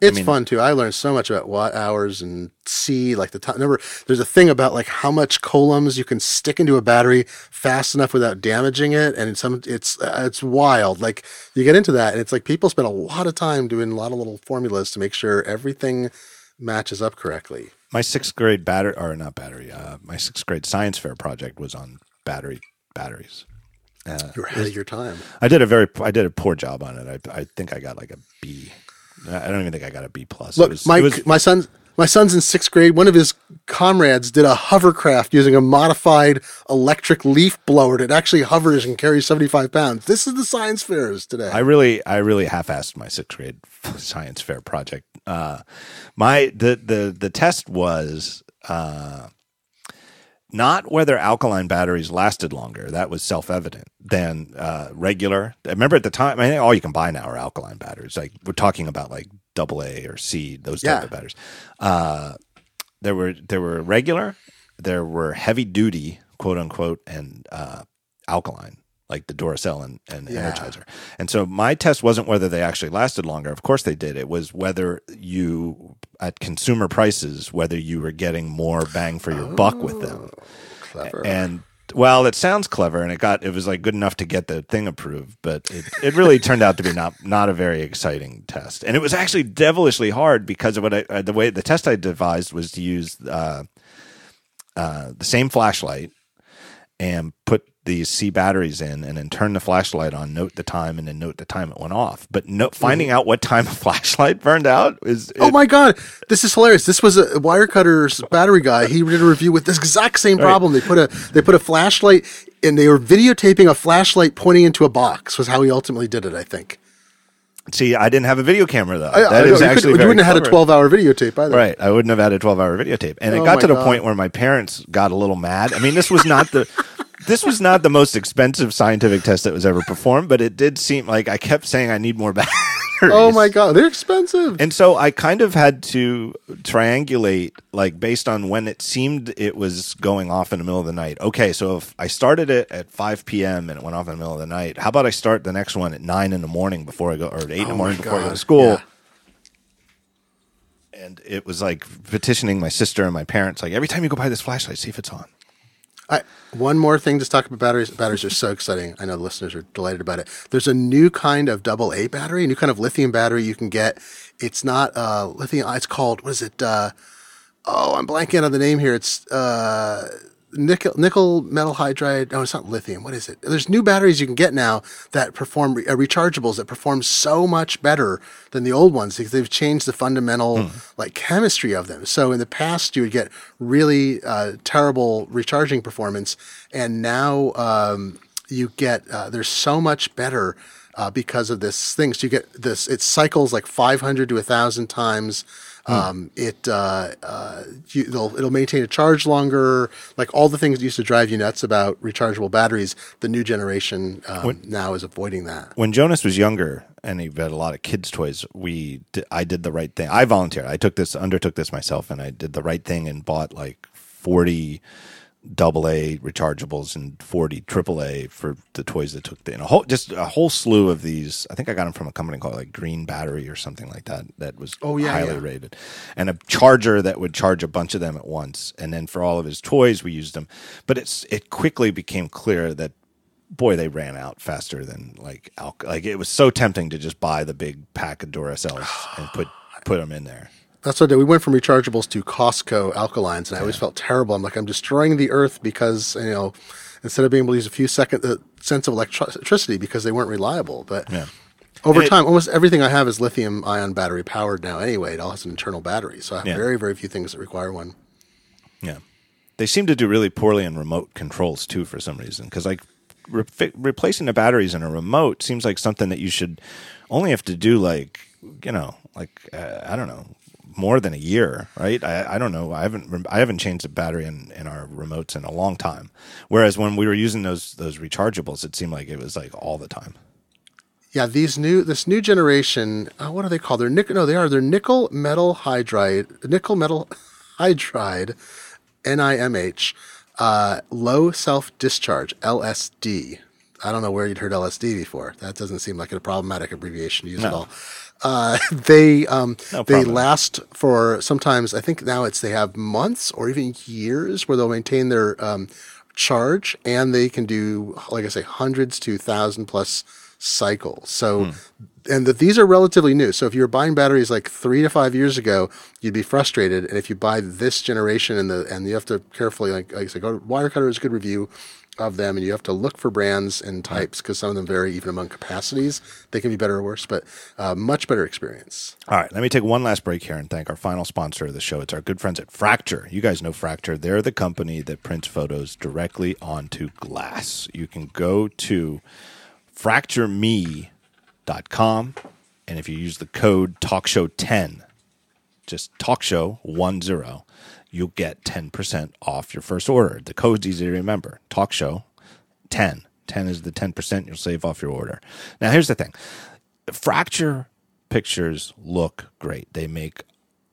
It's I mean, fun too. I learned so much about watt hours and C, like the time. Remember, there's a thing about like how much coulombs you can stick into a battery fast enough without damaging it, and some it's uh, it's wild. Like you get into that, and it's like people spend a lot of time doing a lot of little formulas to make sure everything matches up correctly. My sixth grade battery, or not battery, uh, my sixth grade science fair project was on battery batteries. Uh, You're ahead of your time. I did a very, I did a poor job on it. I, I think I got like a B I don't even think I got a B plus. Look, was, my was, my son's my son's in sixth grade. One of his comrades did a hovercraft using a modified electric leaf blower that actually hovers and carries seventy five pounds. This is the science fairs today. I really, I really half-assed my sixth grade *laughs* science fair project. Uh, my the the the test was. Uh, not whether alkaline batteries lasted longer. That was self evident than uh, regular. I remember at the time, I mean, all you can buy now are alkaline batteries. Like we're talking about like double A or C, those type yeah. of batteries. Uh, there were there were regular, there were heavy duty, quote unquote, and uh, alkaline like the Duracell and, and yeah. Energizer. And so my test wasn't whether they actually lasted longer. Of course they did. It was whether you at consumer prices whether you were getting more bang for your oh, buck with them. Oh, clever. And well, it sounds clever, and it got it was like good enough to get the thing approved, but it, it really turned out to be not not a very exciting test, and it was actually devilishly hard because of what I, uh, the way the test I devised was to use uh, uh, the same flashlight and put these C batteries in and then turn the flashlight on, note the time, and then note the time it went off. But no, finding mm-hmm. out what time a *laughs* flashlight burned out is. Oh it, oh my God. This is hilarious. This was a Wirecutter's battery guy. He did a review with this exact same problem. Right. They put a, they put a flashlight and they were videotaping a flashlight pointing into a box was how he ultimately did it, I think. See, I didn't have a video camera though. I, that I is actually you wouldn't have had a twelve-hour videotape either, right? I wouldn't have had a twelve-hour videotape, and oh it got to the God. point where my parents got a little mad. I mean, this was not the *laughs* this was not the most expensive scientific test that was ever performed, but it did seem like I kept saying I need more *laughs* batteries. Oh my god, they're expensive. And so I kind of had to triangulate, like based on when it seemed it was going off in the middle of the night. Okay, so if I started it at 5 p.m. and it went off in the middle of the night, how about I start the next one at 9 in the morning before I go, or 8 oh in the oh morning before I go to school? Yeah and it was like petitioning my sister and my parents like every time you go buy this flashlight see if it's on I, one more thing to talk about batteries. Batteries are so exciting. I know the listeners are delighted about it. There's a new kind of double A battery, a new kind of lithium battery you can get. It's not uh, lithium. It's called what is it? Uh, oh, I'm blanking on the name here. It's uh, nickel nickel metal hydride. No, it's not lithium. What is it? There's new batteries you can get now that perform uh, rechargeables that perform so much better than the old ones because they've changed the fundamental mm. like chemistry of them. So in the past you would get really uh, terrible recharging performance, and now um, you get uh, there's so much better. Uh, because of this thing, so you get this. It cycles like 500 to a 1,000 times Hmm. Um, it uh, uh, you, it'll it'll maintain a charge longer. Like all the things that used to drive you nuts about rechargeable batteries, the new generation um, when, now is avoiding that. When Jonas was younger and he had a lot of kids' toys, we I did the right thing. I volunteered. I took this undertook this myself, and I did the right thing and bought like forty double A rechargeables and 40 triple A for the toys that took the, and a whole, just a whole slew of these. I think I got them from a company called like Green Battery or something like that. That was oh, yeah, highly yeah. rated and a charger that would charge a bunch of them at once. And then for all of his toys, we used them, but it's, it quickly became clear that boy, they ran out faster than like, like it was so tempting to just buy the big pack of Duracells and put, put them in there. That's what I did. We went from rechargeables to Costco alkalines, and I always felt terrible. I'm like, I'm destroying the earth because you know, instead of being able to use a few second uh, cents of electricity because they weren't reliable. But yeah. over time, almost everything I have is lithium ion battery powered now. Anyway, it all has an internal battery, so I have yeah. very very few things that require one. Yeah. they seem to do really poorly in remote controls too for some reason. Because like re- replacing the batteries in a remote seems like something that you should only have to do like you know like uh, I don't know more than a year, right? I, I don't know. I haven't I haven't changed the battery in, in our remotes in a long time. Whereas when we were using those those rechargeables, it seemed like it was like all the time. Yeah, these new this new generation. Uh, what are they called? They're nickel. No, they are. They're nickel metal hydride. Nickel metal *laughs* hydride. NIMH. Uh, low self discharge LSD. I don't know where you'd heard LSD before. That doesn't seem like a problematic abbreviation to use no. at all. Uh, *laughs* they um, no they last for sometimes. I think now it's they have months or even years where they'll maintain their um, charge, and they can do like I say hundreds to thousand plus cycles. So. Hmm. And that these are relatively new. So if you were buying batteries like three to five years ago, you'd be frustrated. And if you buy this generation and the and you have to carefully like, like I said, go Wirecutter is a good review of them, and you have to look for brands and types because some of them vary even among capacities. They can be better or worse, but uh, much better experience. All right, let me take one last break here and thank our final sponsor of the show. It's our good friends at Fracture. You guys know Fracture. They're the company that prints photos directly onto glass. You can go to fractureme.com, and if you use the code TalkShow10, just TalkShow10, you'll get 10% off your first order. The code's easy to remember. Talk show 10. 10 is the 10% you'll save off your order. Now, here's the thing fracture pictures look great. They make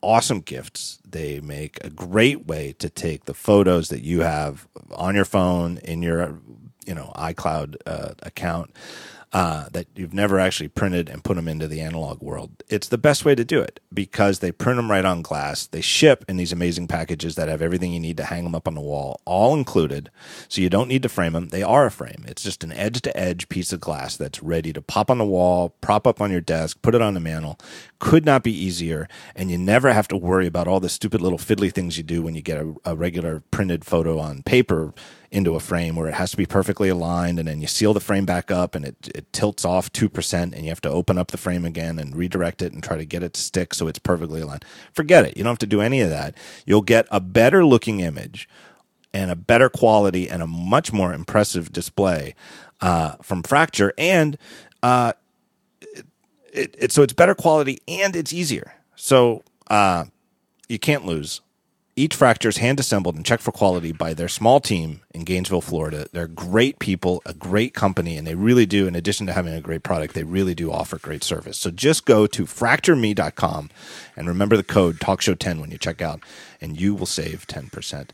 awesome gifts. They make a great way to take the photos that you have on your phone in your you know iCloud uh, account uh, that you've never actually printed and put them into the analog world. It's the best way to do it because they print them right on glass. They ship in these amazing packages that have everything you need to hang them up on the wall, all included. So you don't need to frame them. They are a frame. It's just an edge to edge piece of glass that's ready to pop on the wall, prop up on your desk, put it on the mantle. Could not be easier. And you never have to worry about all the stupid little fiddly things you do when you get a, a regular printed photo on paper into a frame where it has to be perfectly aligned and then you seal the frame back up and it, it tilts off 2% and you have to open up the frame again and redirect it and try to get it to stick so it's perfectly aligned. Forget it. You don't have to do any of that. You'll get a better looking image and a better quality and a much more impressive display uh, from Fracture. And uh, it, it, so it's better quality and it's easier. So uh, you can't lose. Each fracture is hand assembled and checked for quality by their small team in Gainesville, Florida. They're great people, a great company, and they really do, in addition to having a great product, they really do offer great service. So just go to fractureme.com and remember the code TalkShow10 when you check out, and you will save 10%.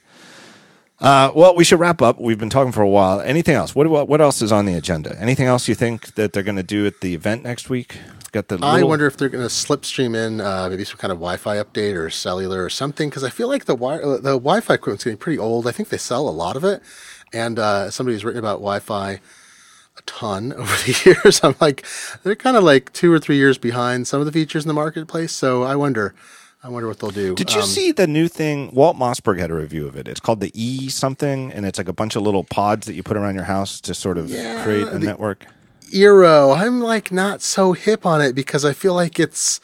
Uh, well, we should wrap up. We've been talking for a while. Anything else? What, what, what else is on the agenda? Anything else you think that they're going to do at the event next week? Got the. Little... I wonder if they're going to slipstream in uh, maybe some kind of Wi-Fi update or cellular or something because I feel like the wi- the Wi-Fi equipment's getting pretty old. I think they sell a lot of it, and uh, somebody's written about Wi-Fi a ton *laughs* over the years. I'm like, they're kind of like two or three years behind some of the features in the marketplace. So I wonder. I wonder what they'll do. Did you um, see the new thing? Walt Mossberg had a review of it. It's called the E something, and it's like a bunch of little pods that you put around your house to sort of yeah, create a the, network. Eero. I'm like not so hip on it because I feel like it's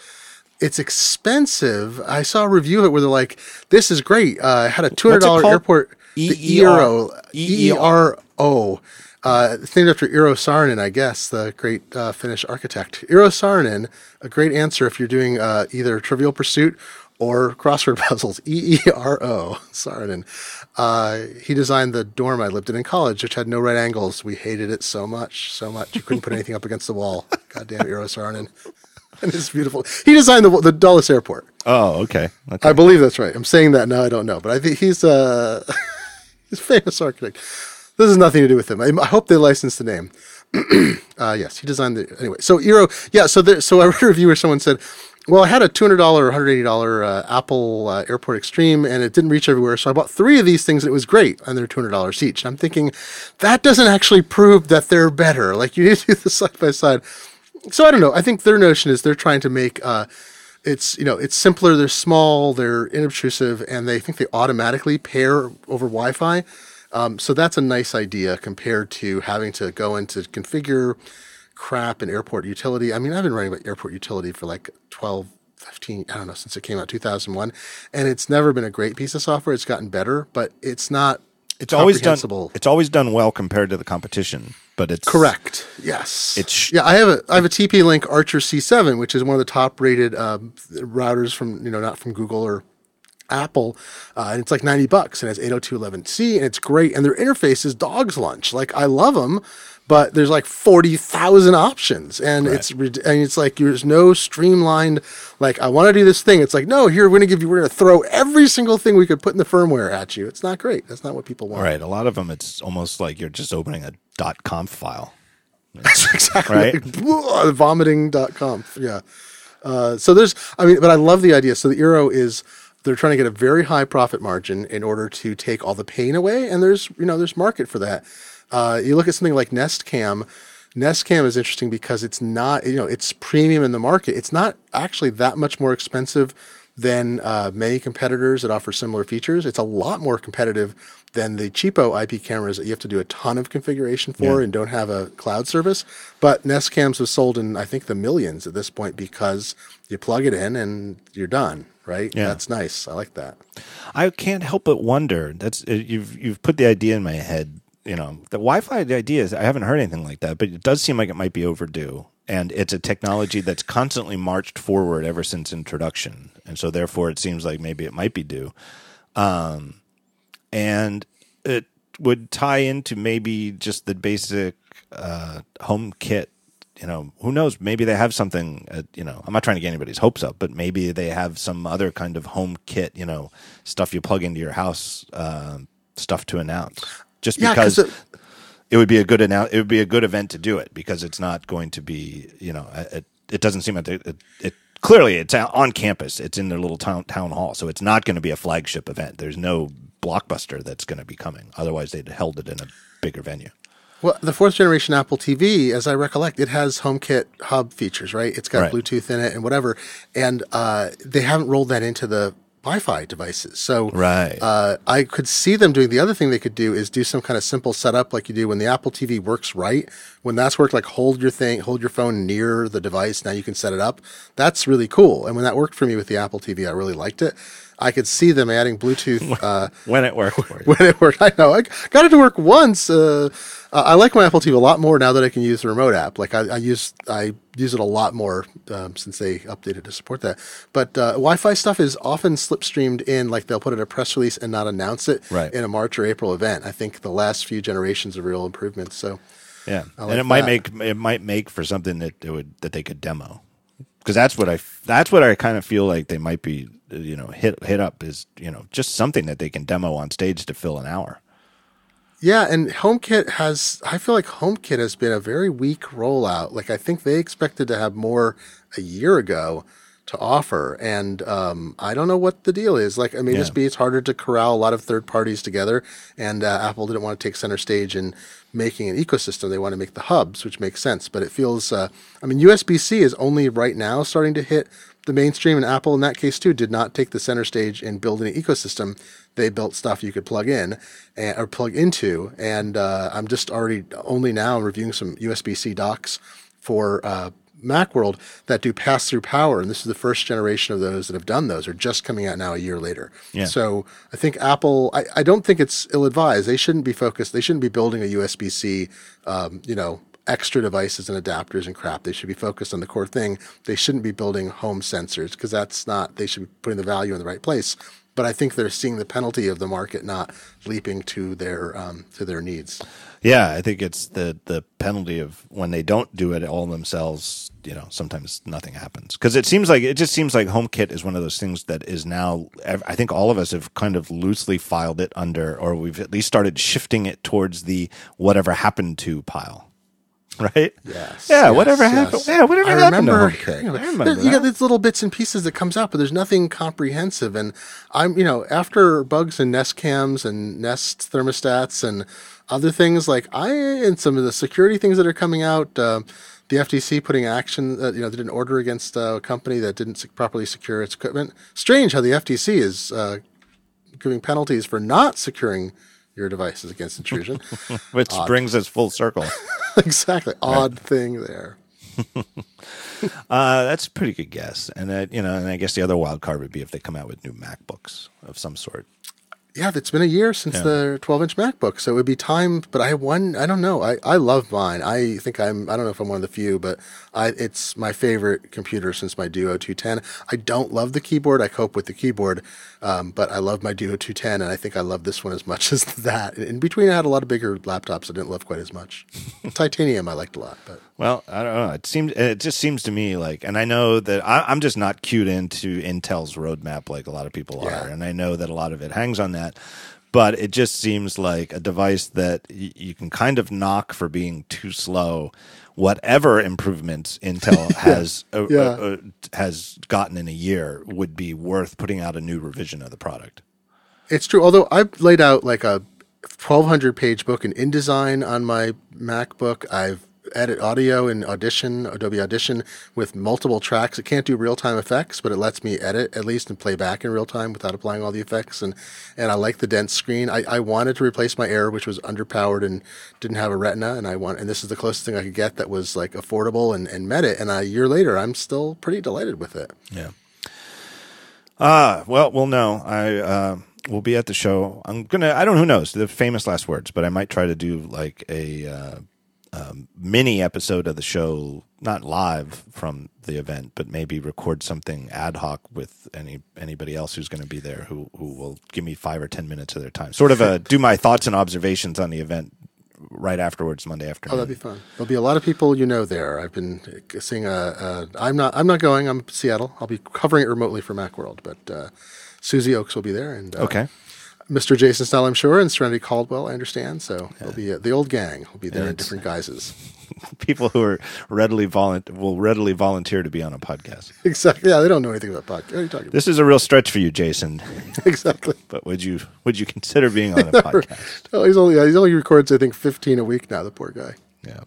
it's expensive. I saw a review of it where they're like, "This is great. Uh, I had a two hundred dollar airport Eero E E R O." Uh, named after Eero Saarinen, I guess, the great uh, Finnish architect. Eero Saarinen, a great answer if you're doing uh, either Trivial Pursuit or crossword *laughs* puzzles. E E R O Saarinen. Uh, he designed the dorm I lived in in college, which had no right angles. We hated it so much, so much. You couldn't put anything up against the wall. Goddamn Eero Saarinen. And *laughs* it's beautiful. He designed the the Dulles Airport. Oh, okay. okay. I believe that's right. I'm saying that now. I don't know, but I think he's uh, *laughs* he's a famous architect. This has nothing to do with him. I, I hope they license the name. *clears throat* uh, yes, he designed the anyway. So Eero, yeah. So there, so I read a review where someone said well, I had a $200 or $180 uh, Apple uh, Airport Extreme and it didn't reach everywhere. So I bought three of these things and it was great. And they're $200 each. And I'm thinking that doesn't actually prove that they're better. Like you need *laughs* to do the side by side. So I don't know. I think their notion is they're trying to make, uh, it's, you know, it's simpler. They're small, they're inobtrusive, and they think they automatically pair over Wi Fi. Um, so that's a nice idea compared to having to go into configure crap and airport utility. I mean, I've been writing about airport utility for like 12, 15, I don't know, since it came out 2001. And it's never been a great piece of software. It's gotten better, but it's not It's always done. It's always done well compared to the competition, but it's Correct. Yes. It's- yeah. I have a I have a TP Link Archer C7, which is one of the top rated um, routers from you know not from Google or Apple, uh, and it's like ninety bucks, and it's 802.11c, and it's great. And their interface is dog's lunch. Like I love them, but there's like forty thousand options, and it's and it's like there's no streamlined. Like I want to do this thing. It's like no, here we're gonna give you. We're gonna throw every single thing we could put in the firmware at you. It's not great. That's not what people want. right. A lot of them, it's almost like you're just opening a dot .conf file. *laughs* That's exactly Right. *laughs* like, vomiting.com yeah uh, so there's i mean but i love the idea so the eero is they're trying to get a very high profit margin in order to take all the pain away and there's you know there's market for that uh, you look at something like nest cam nest cam is interesting because it's not you know it's premium in the market it's not actually that much more expensive than uh, many competitors that offer similar features. It's a lot more competitive than the cheapo IP cameras that you have to do a ton of configuration for and don't have a cloud service. But Nest cams have sold in I think the millions at this point because you plug it in and you're done. Right? Yeah. That's nice. I like that. I can't help but wonder. That's uh, you've you've put the idea in my head. You know, the Wi-Fi idea is I haven't heard anything like that, but it does seem like it might be overdue. And it's a technology that's constantly marched forward ever since introduction, and so therefore it seems like maybe it might be due. Um, and it would tie into maybe just the basic uh, home kit you know, who knows? Maybe they have something. Uh, you know, I'm not trying to get anybody's hopes up, but maybe they have some other kind of home kit. You know, stuff you plug into your house, uh, stuff to announce. Just Yeah, 'cause because it- it would be a good annou- It would be a good event to do it because it's not going to be. You know, it, it doesn't seem like they, it, it. Clearly, it's on campus. It's in their little town town hall, so it's not going to be a flagship event. There's no blockbuster that's going to be coming. Otherwise, they'd held it in a bigger venue. Well, the fourth generation Apple TV, as I recollect, it has HomeKit hub features, right? It's got Right. Bluetooth in it and whatever, and uh, they haven't rolled that into the Wi-Fi devices. So, Right. uh, I could see them doing the other thing they could do is do some kind of simple setup like you do when the Apple TV works right. When that's worked, like hold your thing, hold your phone near the device. Now you can set it up. That's really cool. And when that worked for me with the Apple TV, I really liked it. I could see them adding Bluetooth. *laughs* Uh, When it worked for *laughs* you. when it worked. I know I got it to work once. Uh, uh, I like my Apple TV a lot more now that I can use the remote app. Like I, I use I use it a lot more um, since they updated to support that. But uh, Wi-Fi stuff is often slipstreamed in. Like they'll put it in a press release and not announce it Right. in a March or April event. I think the last few generations of real improvements. So Yeah, like and it might make it might make for something that it would that they could demo because that's what I that's what I kind of feel like they might be you know hit hit up is you know just something that they can demo on stage to fill an hour. Yeah, and HomeKit has I feel like HomeKit has been a very weak rollout. Like I think they expected to have more a year ago to offer, and um, I don't know what the deal is. Like I mean, Yeah. just be it's harder to corral a lot of third parties together, and uh, Apple didn't want to take center stage in making an ecosystem. They want to make the hubs, which makes sense. But it feels, uh, I mean, USB C is only right now starting to hit the mainstream, and Apple in that case too did not take the center stage in building an ecosystem. They built stuff you could plug in and, or plug into, and uh, I'm just already only now reviewing some USB C docks for uh, Macworld that do pass through power, and this is the first generation of those that have done those. Are just coming out now a year later. Yeah. So I think Apple. I, I don't think it's ill advised. They shouldn't be focused. They shouldn't be building a USB C. Um, you know. Extra devices and adapters and crap. They should be focused on the core thing. They shouldn't be building home sensors because that's not. They should be putting the value in the right place. But I think they're seeing the penalty of the market not leaping to their um, to their needs. Yeah, I think it's the the penalty of when they don't do it all themselves. You know, sometimes nothing happens because it seems like it just seems like HomeKit is one of those things that is now. I think all of us have kind of loosely filed it under, or we've at least started shifting it towards the whatever happened to pile. *laughs* Right? Yes. Yeah. yes, whatever yes. happened? Yeah. Whatever I happened remember, to HomeKit? you know, I remember you got these little bits and pieces that comes out, but there's nothing comprehensive. And I'm, you know, after bugs and Nest cams and Nest thermostats and other things like I and some of the security things that are coming out. Uh, the FTC putting action, uh, you know, did an order against uh, a company that didn't sec- properly secure its equipment. Strange how the FTC is uh, giving penalties for not securing your devices against intrusion. *laughs* Which brings us full circle. *laughs* exactly. Odd thing there. *laughs* Uh, that's a pretty good guess. And uh, you know, and I guess the other wild card would be if they come out with new MacBooks of some sort. Yeah, it's been a year since Yeah. the 12 inch MacBook, so it would be time. But I one, I don't know. I, I love mine. I think I'm. I don't know if I'm one of the few, but I it's my favorite computer since my Duo 210. I don't love the keyboard. I cope with the keyboard, um, but I love my Duo 210, and I think I love this one as much *laughs* as that. In between, I had a lot of bigger laptops I didn't love quite as much. *laughs* Titanium I liked a lot, but Well, I don't know. It seems it just seems to me like, and I know that I, I'm just not cued into Intel's roadmap like a lot of people Yeah. are, and I know that a lot of it hangs on that. But it just seems like a device that y- you can kind of knock for being too slow. Whatever improvements Intel *laughs* has uh, Yeah. uh, uh, has gotten in a year would be worth putting out a new revision of the product. It's true. Although I've laid out like a 1200 page book in InDesign on my MacBook. I've edit audio in Audition, Adobe Audition with multiple tracks. It can't do real time effects, but it lets me edit at least and play back in real time without applying all the effects. And, and I like the dense screen. I, I wanted to replace my Air, which was underpowered and didn't have a retina. And I want, and this is the closest thing I could get that was like affordable and, and met it. And a year later, I'm still pretty delighted with it. Yeah. Ah, well, we'll know. I uh, will be at the show. I'm gonna. I don't. Who knows the famous last words? But I might try to do like a uh, um, mini episode of the show, not live from the event, but maybe record something ad hoc with any anybody else who's going to be there who who will give me five or ten minutes of their time. Sort of a *laughs* do my thoughts and observations on the event right afterwards Monday afternoon. Oh, that'd be fun. There'll be a lot of people you know there. I've been seeing a. a I'm not. I'm not going. I'm Seattle. I'll be covering it remotely for MacWorld, but uh, Susie Ochs will be there, and uh, okay. Mr. Jason Snell, I'm sure, and Serenity Caldwell, I understand. So it'll be uh, the old gang will be there in different guises. *laughs* People who are readily volun- will readily volunteer to be on a podcast. exactly. Yeah, they don't know anything about podcast. What are you talking about? This is a real stretch for you, Jason. *laughs* exactly. But would you would you consider being on a *laughs* podcast? Oh, he's only. He only records, I think, 15 a week now. The poor guy. Yeah,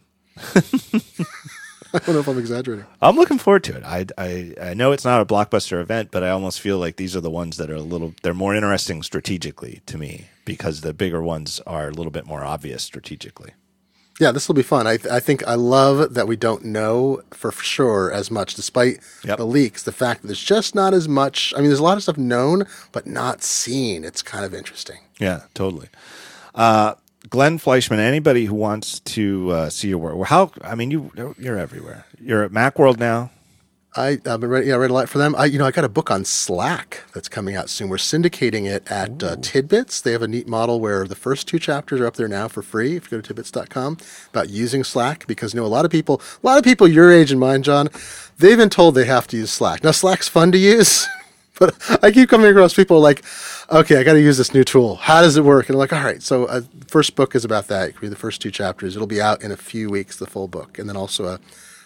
*laughs* I don't know if I'm exaggerating. I'm looking forward to it. I, I I know it's not a blockbuster event, but I almost feel like these are the ones that are a little they're more interesting strategically to me because the bigger ones are a little bit more obvious strategically. Yeah, this will be fun. I, I think I love that we don't know for sure as much, despite Yep. the leaks. The fact that there's just not as much. I mean, there's a lot of stuff known but not seen. It's kind of interesting. Yeah, totally. Uh, Glenn Fleishman. Anybody who wants to uh, see your work, how I mean, you you're everywhere. You're at MacWorld now. I, I've been read, yeah, I read a lot for them. I, you know, I got a book on Slack that's coming out soon. We're syndicating it at uh, Tidbits. They have a neat model where the first two chapters are up there now for free. If you go to tidbits.com about using Slack, because you know a lot of people, a lot of people your age and mine, John, they've been told they have to use Slack. Now Slack's fun to use. *laughs* But I keep coming across people like, okay, I got to use this new tool. How does it work? And I'm like, all right. So, uh, first book is about that. You can read the first two chapters. It'll be out in a few weeks, the full book, and then also a,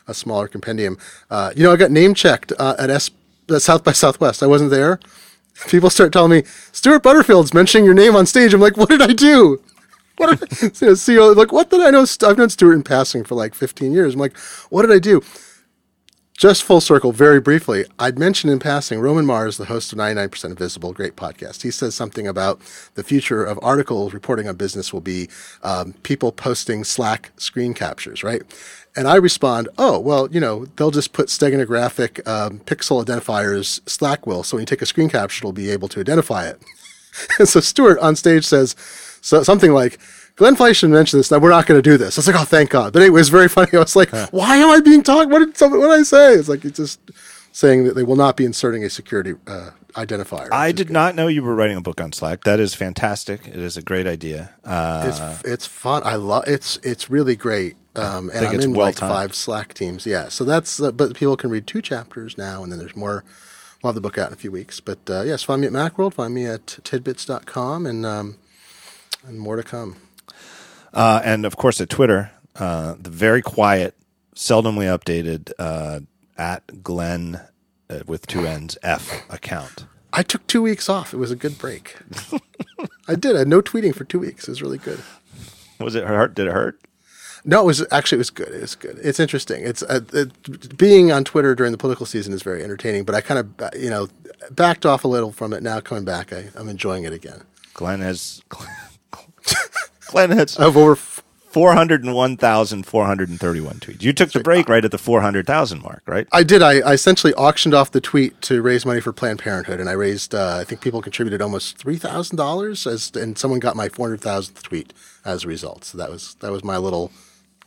a smaller compendium. Uh, you know, I got name checked uh, at S- South by Southwest. I wasn't there. *laughs* People start telling me Stuart Butterfield's mentioning your name on stage. I'm like, what did I do? *laughs* What did I, *laughs* you know, CEO, like, what did I know? I've known Stuart in passing for like 15 years. I'm like, what did I do? Just full circle, very briefly, I'd mentioned in passing Roman Mars, the host of 99% Invisible, great podcast. He says something about the future of articles reporting on business will be um, people posting Slack screen captures, right? And I respond, oh, well, you know, they'll just put steganographic um, pixel identifiers, Slack will. So when you take a screen capture, it'll be able to identify it. *laughs* And so Stuart on stage says so, something like, Glenn Fleishman mentioned this. Now we're not going to do this. I was like, oh, thank God. But anyway, it was very *laughs* funny. I was like, why am I being talked? What did somebody, what did I say? It's like it's just saying that they will not be inserting a security uh, identifier. I did not know you were writing a book on Slack. That is fantastic. It is a great idea. Uh, it's it's fun. I love it's it's really great. Um, and I'm in well like timed. five Slack teams. Yeah, so that's uh, but people can read two chapters now, and then there's more. We'll have the book out in a few weeks. But uh, yes, find me at MacWorld. Find me at tidbits.com, and um, and more to come. Uh, and of course, at Twitter, uh, the very quiet, seldomly updated uh, at Glenn uh, with two N's F account. I took two weeks off. It was a good break. *laughs* I did. I had no tweeting for two weeks. It was really good. Was it hurt? Did it hurt? No, it was actually it was good. It was good. It's interesting. It's uh, it, being on Twitter during the political season is very entertaining. But I kind of you know backed off a little from it. Now coming back, I, I'm enjoying it again. Glenn has. *laughs* Glenn has I have over f- 401,431 tweets. You took the break right at the 400,000 mark, right? I did. I, I essentially auctioned off the tweet to raise money for Planned Parenthood, and I raised. Uh, I think people contributed almost three thousand dollars, as and someone got my four hundred thousandth tweet as a result. So that was that was my little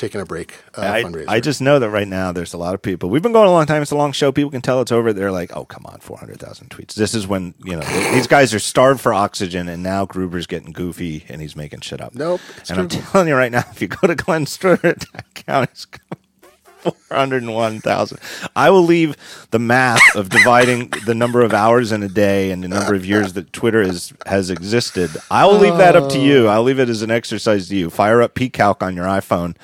taking a break uh, I. I just know that right now there's a lot of people. We've been going a long time. It's a long show. People can tell it's over. They're like, oh, come on, 400,000 tweets. This is when, you know, these guys are starved for oxygen, and now Gruber's getting goofy and he's making shit up. Nope, and true. I'm telling you right now, if you go to Glenn's Twitter account, *laughs* it's 401,000. I will leave the math of dividing the number of hours in a day and the number of years that Twitter is, has existed. I will leave that up to you. I'll leave it as an exercise to you. Fire up PCalc on your iPhone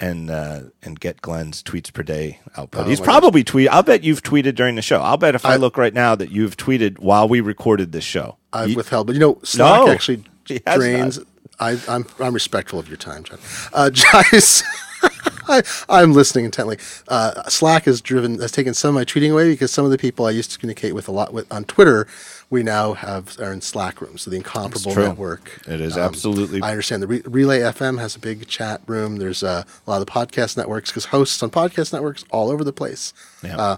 and uh, and get Glenn's tweets per day output. He's probably tweet. I'll bet you've tweeted during the show. I'll bet if I, look right now that you've tweeted while we recorded this show. I've withheld, but you know, Slack No, actually *laughs* drains. I, I'm I'm respectful of your time, John. Uh, *laughs* *laughs* I, I'm listening intently. Uh, Slack has driven has taken some of my tweeting away because some of the people I used to communicate with a lot with on Twitter, we now have are in Slack rooms. So the incomparable network. It is absolutely- I understand the Re- Relay FM has a big chat room. There's uh, a lot of the podcast networks because hosts on podcast networks all over the place. Yeah. Uh,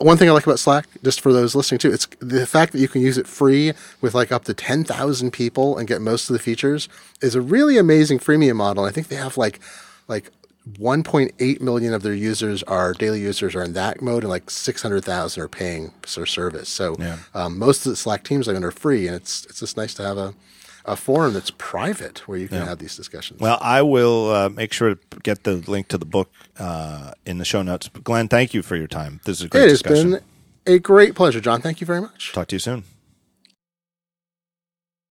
one thing I like about Slack, just for those listening too, it's the fact that you can use it free with like up to 10,000 people and get most of the features is a really amazing freemium model. I think they have like, like 1.8 million of their users are daily users are in that mode and like 600,000 are paying for service. So Yeah. um, most of the Slack teams are under free and it's, it's just nice to have a, a forum that's private where you can have these discussions. Well, I will uh, make sure to get the link to the book uh, in the show notes. Glenn, thank you for your time. This is a great it has discussion. been a great pleasure, John. Thank you very much. Talk to you soon.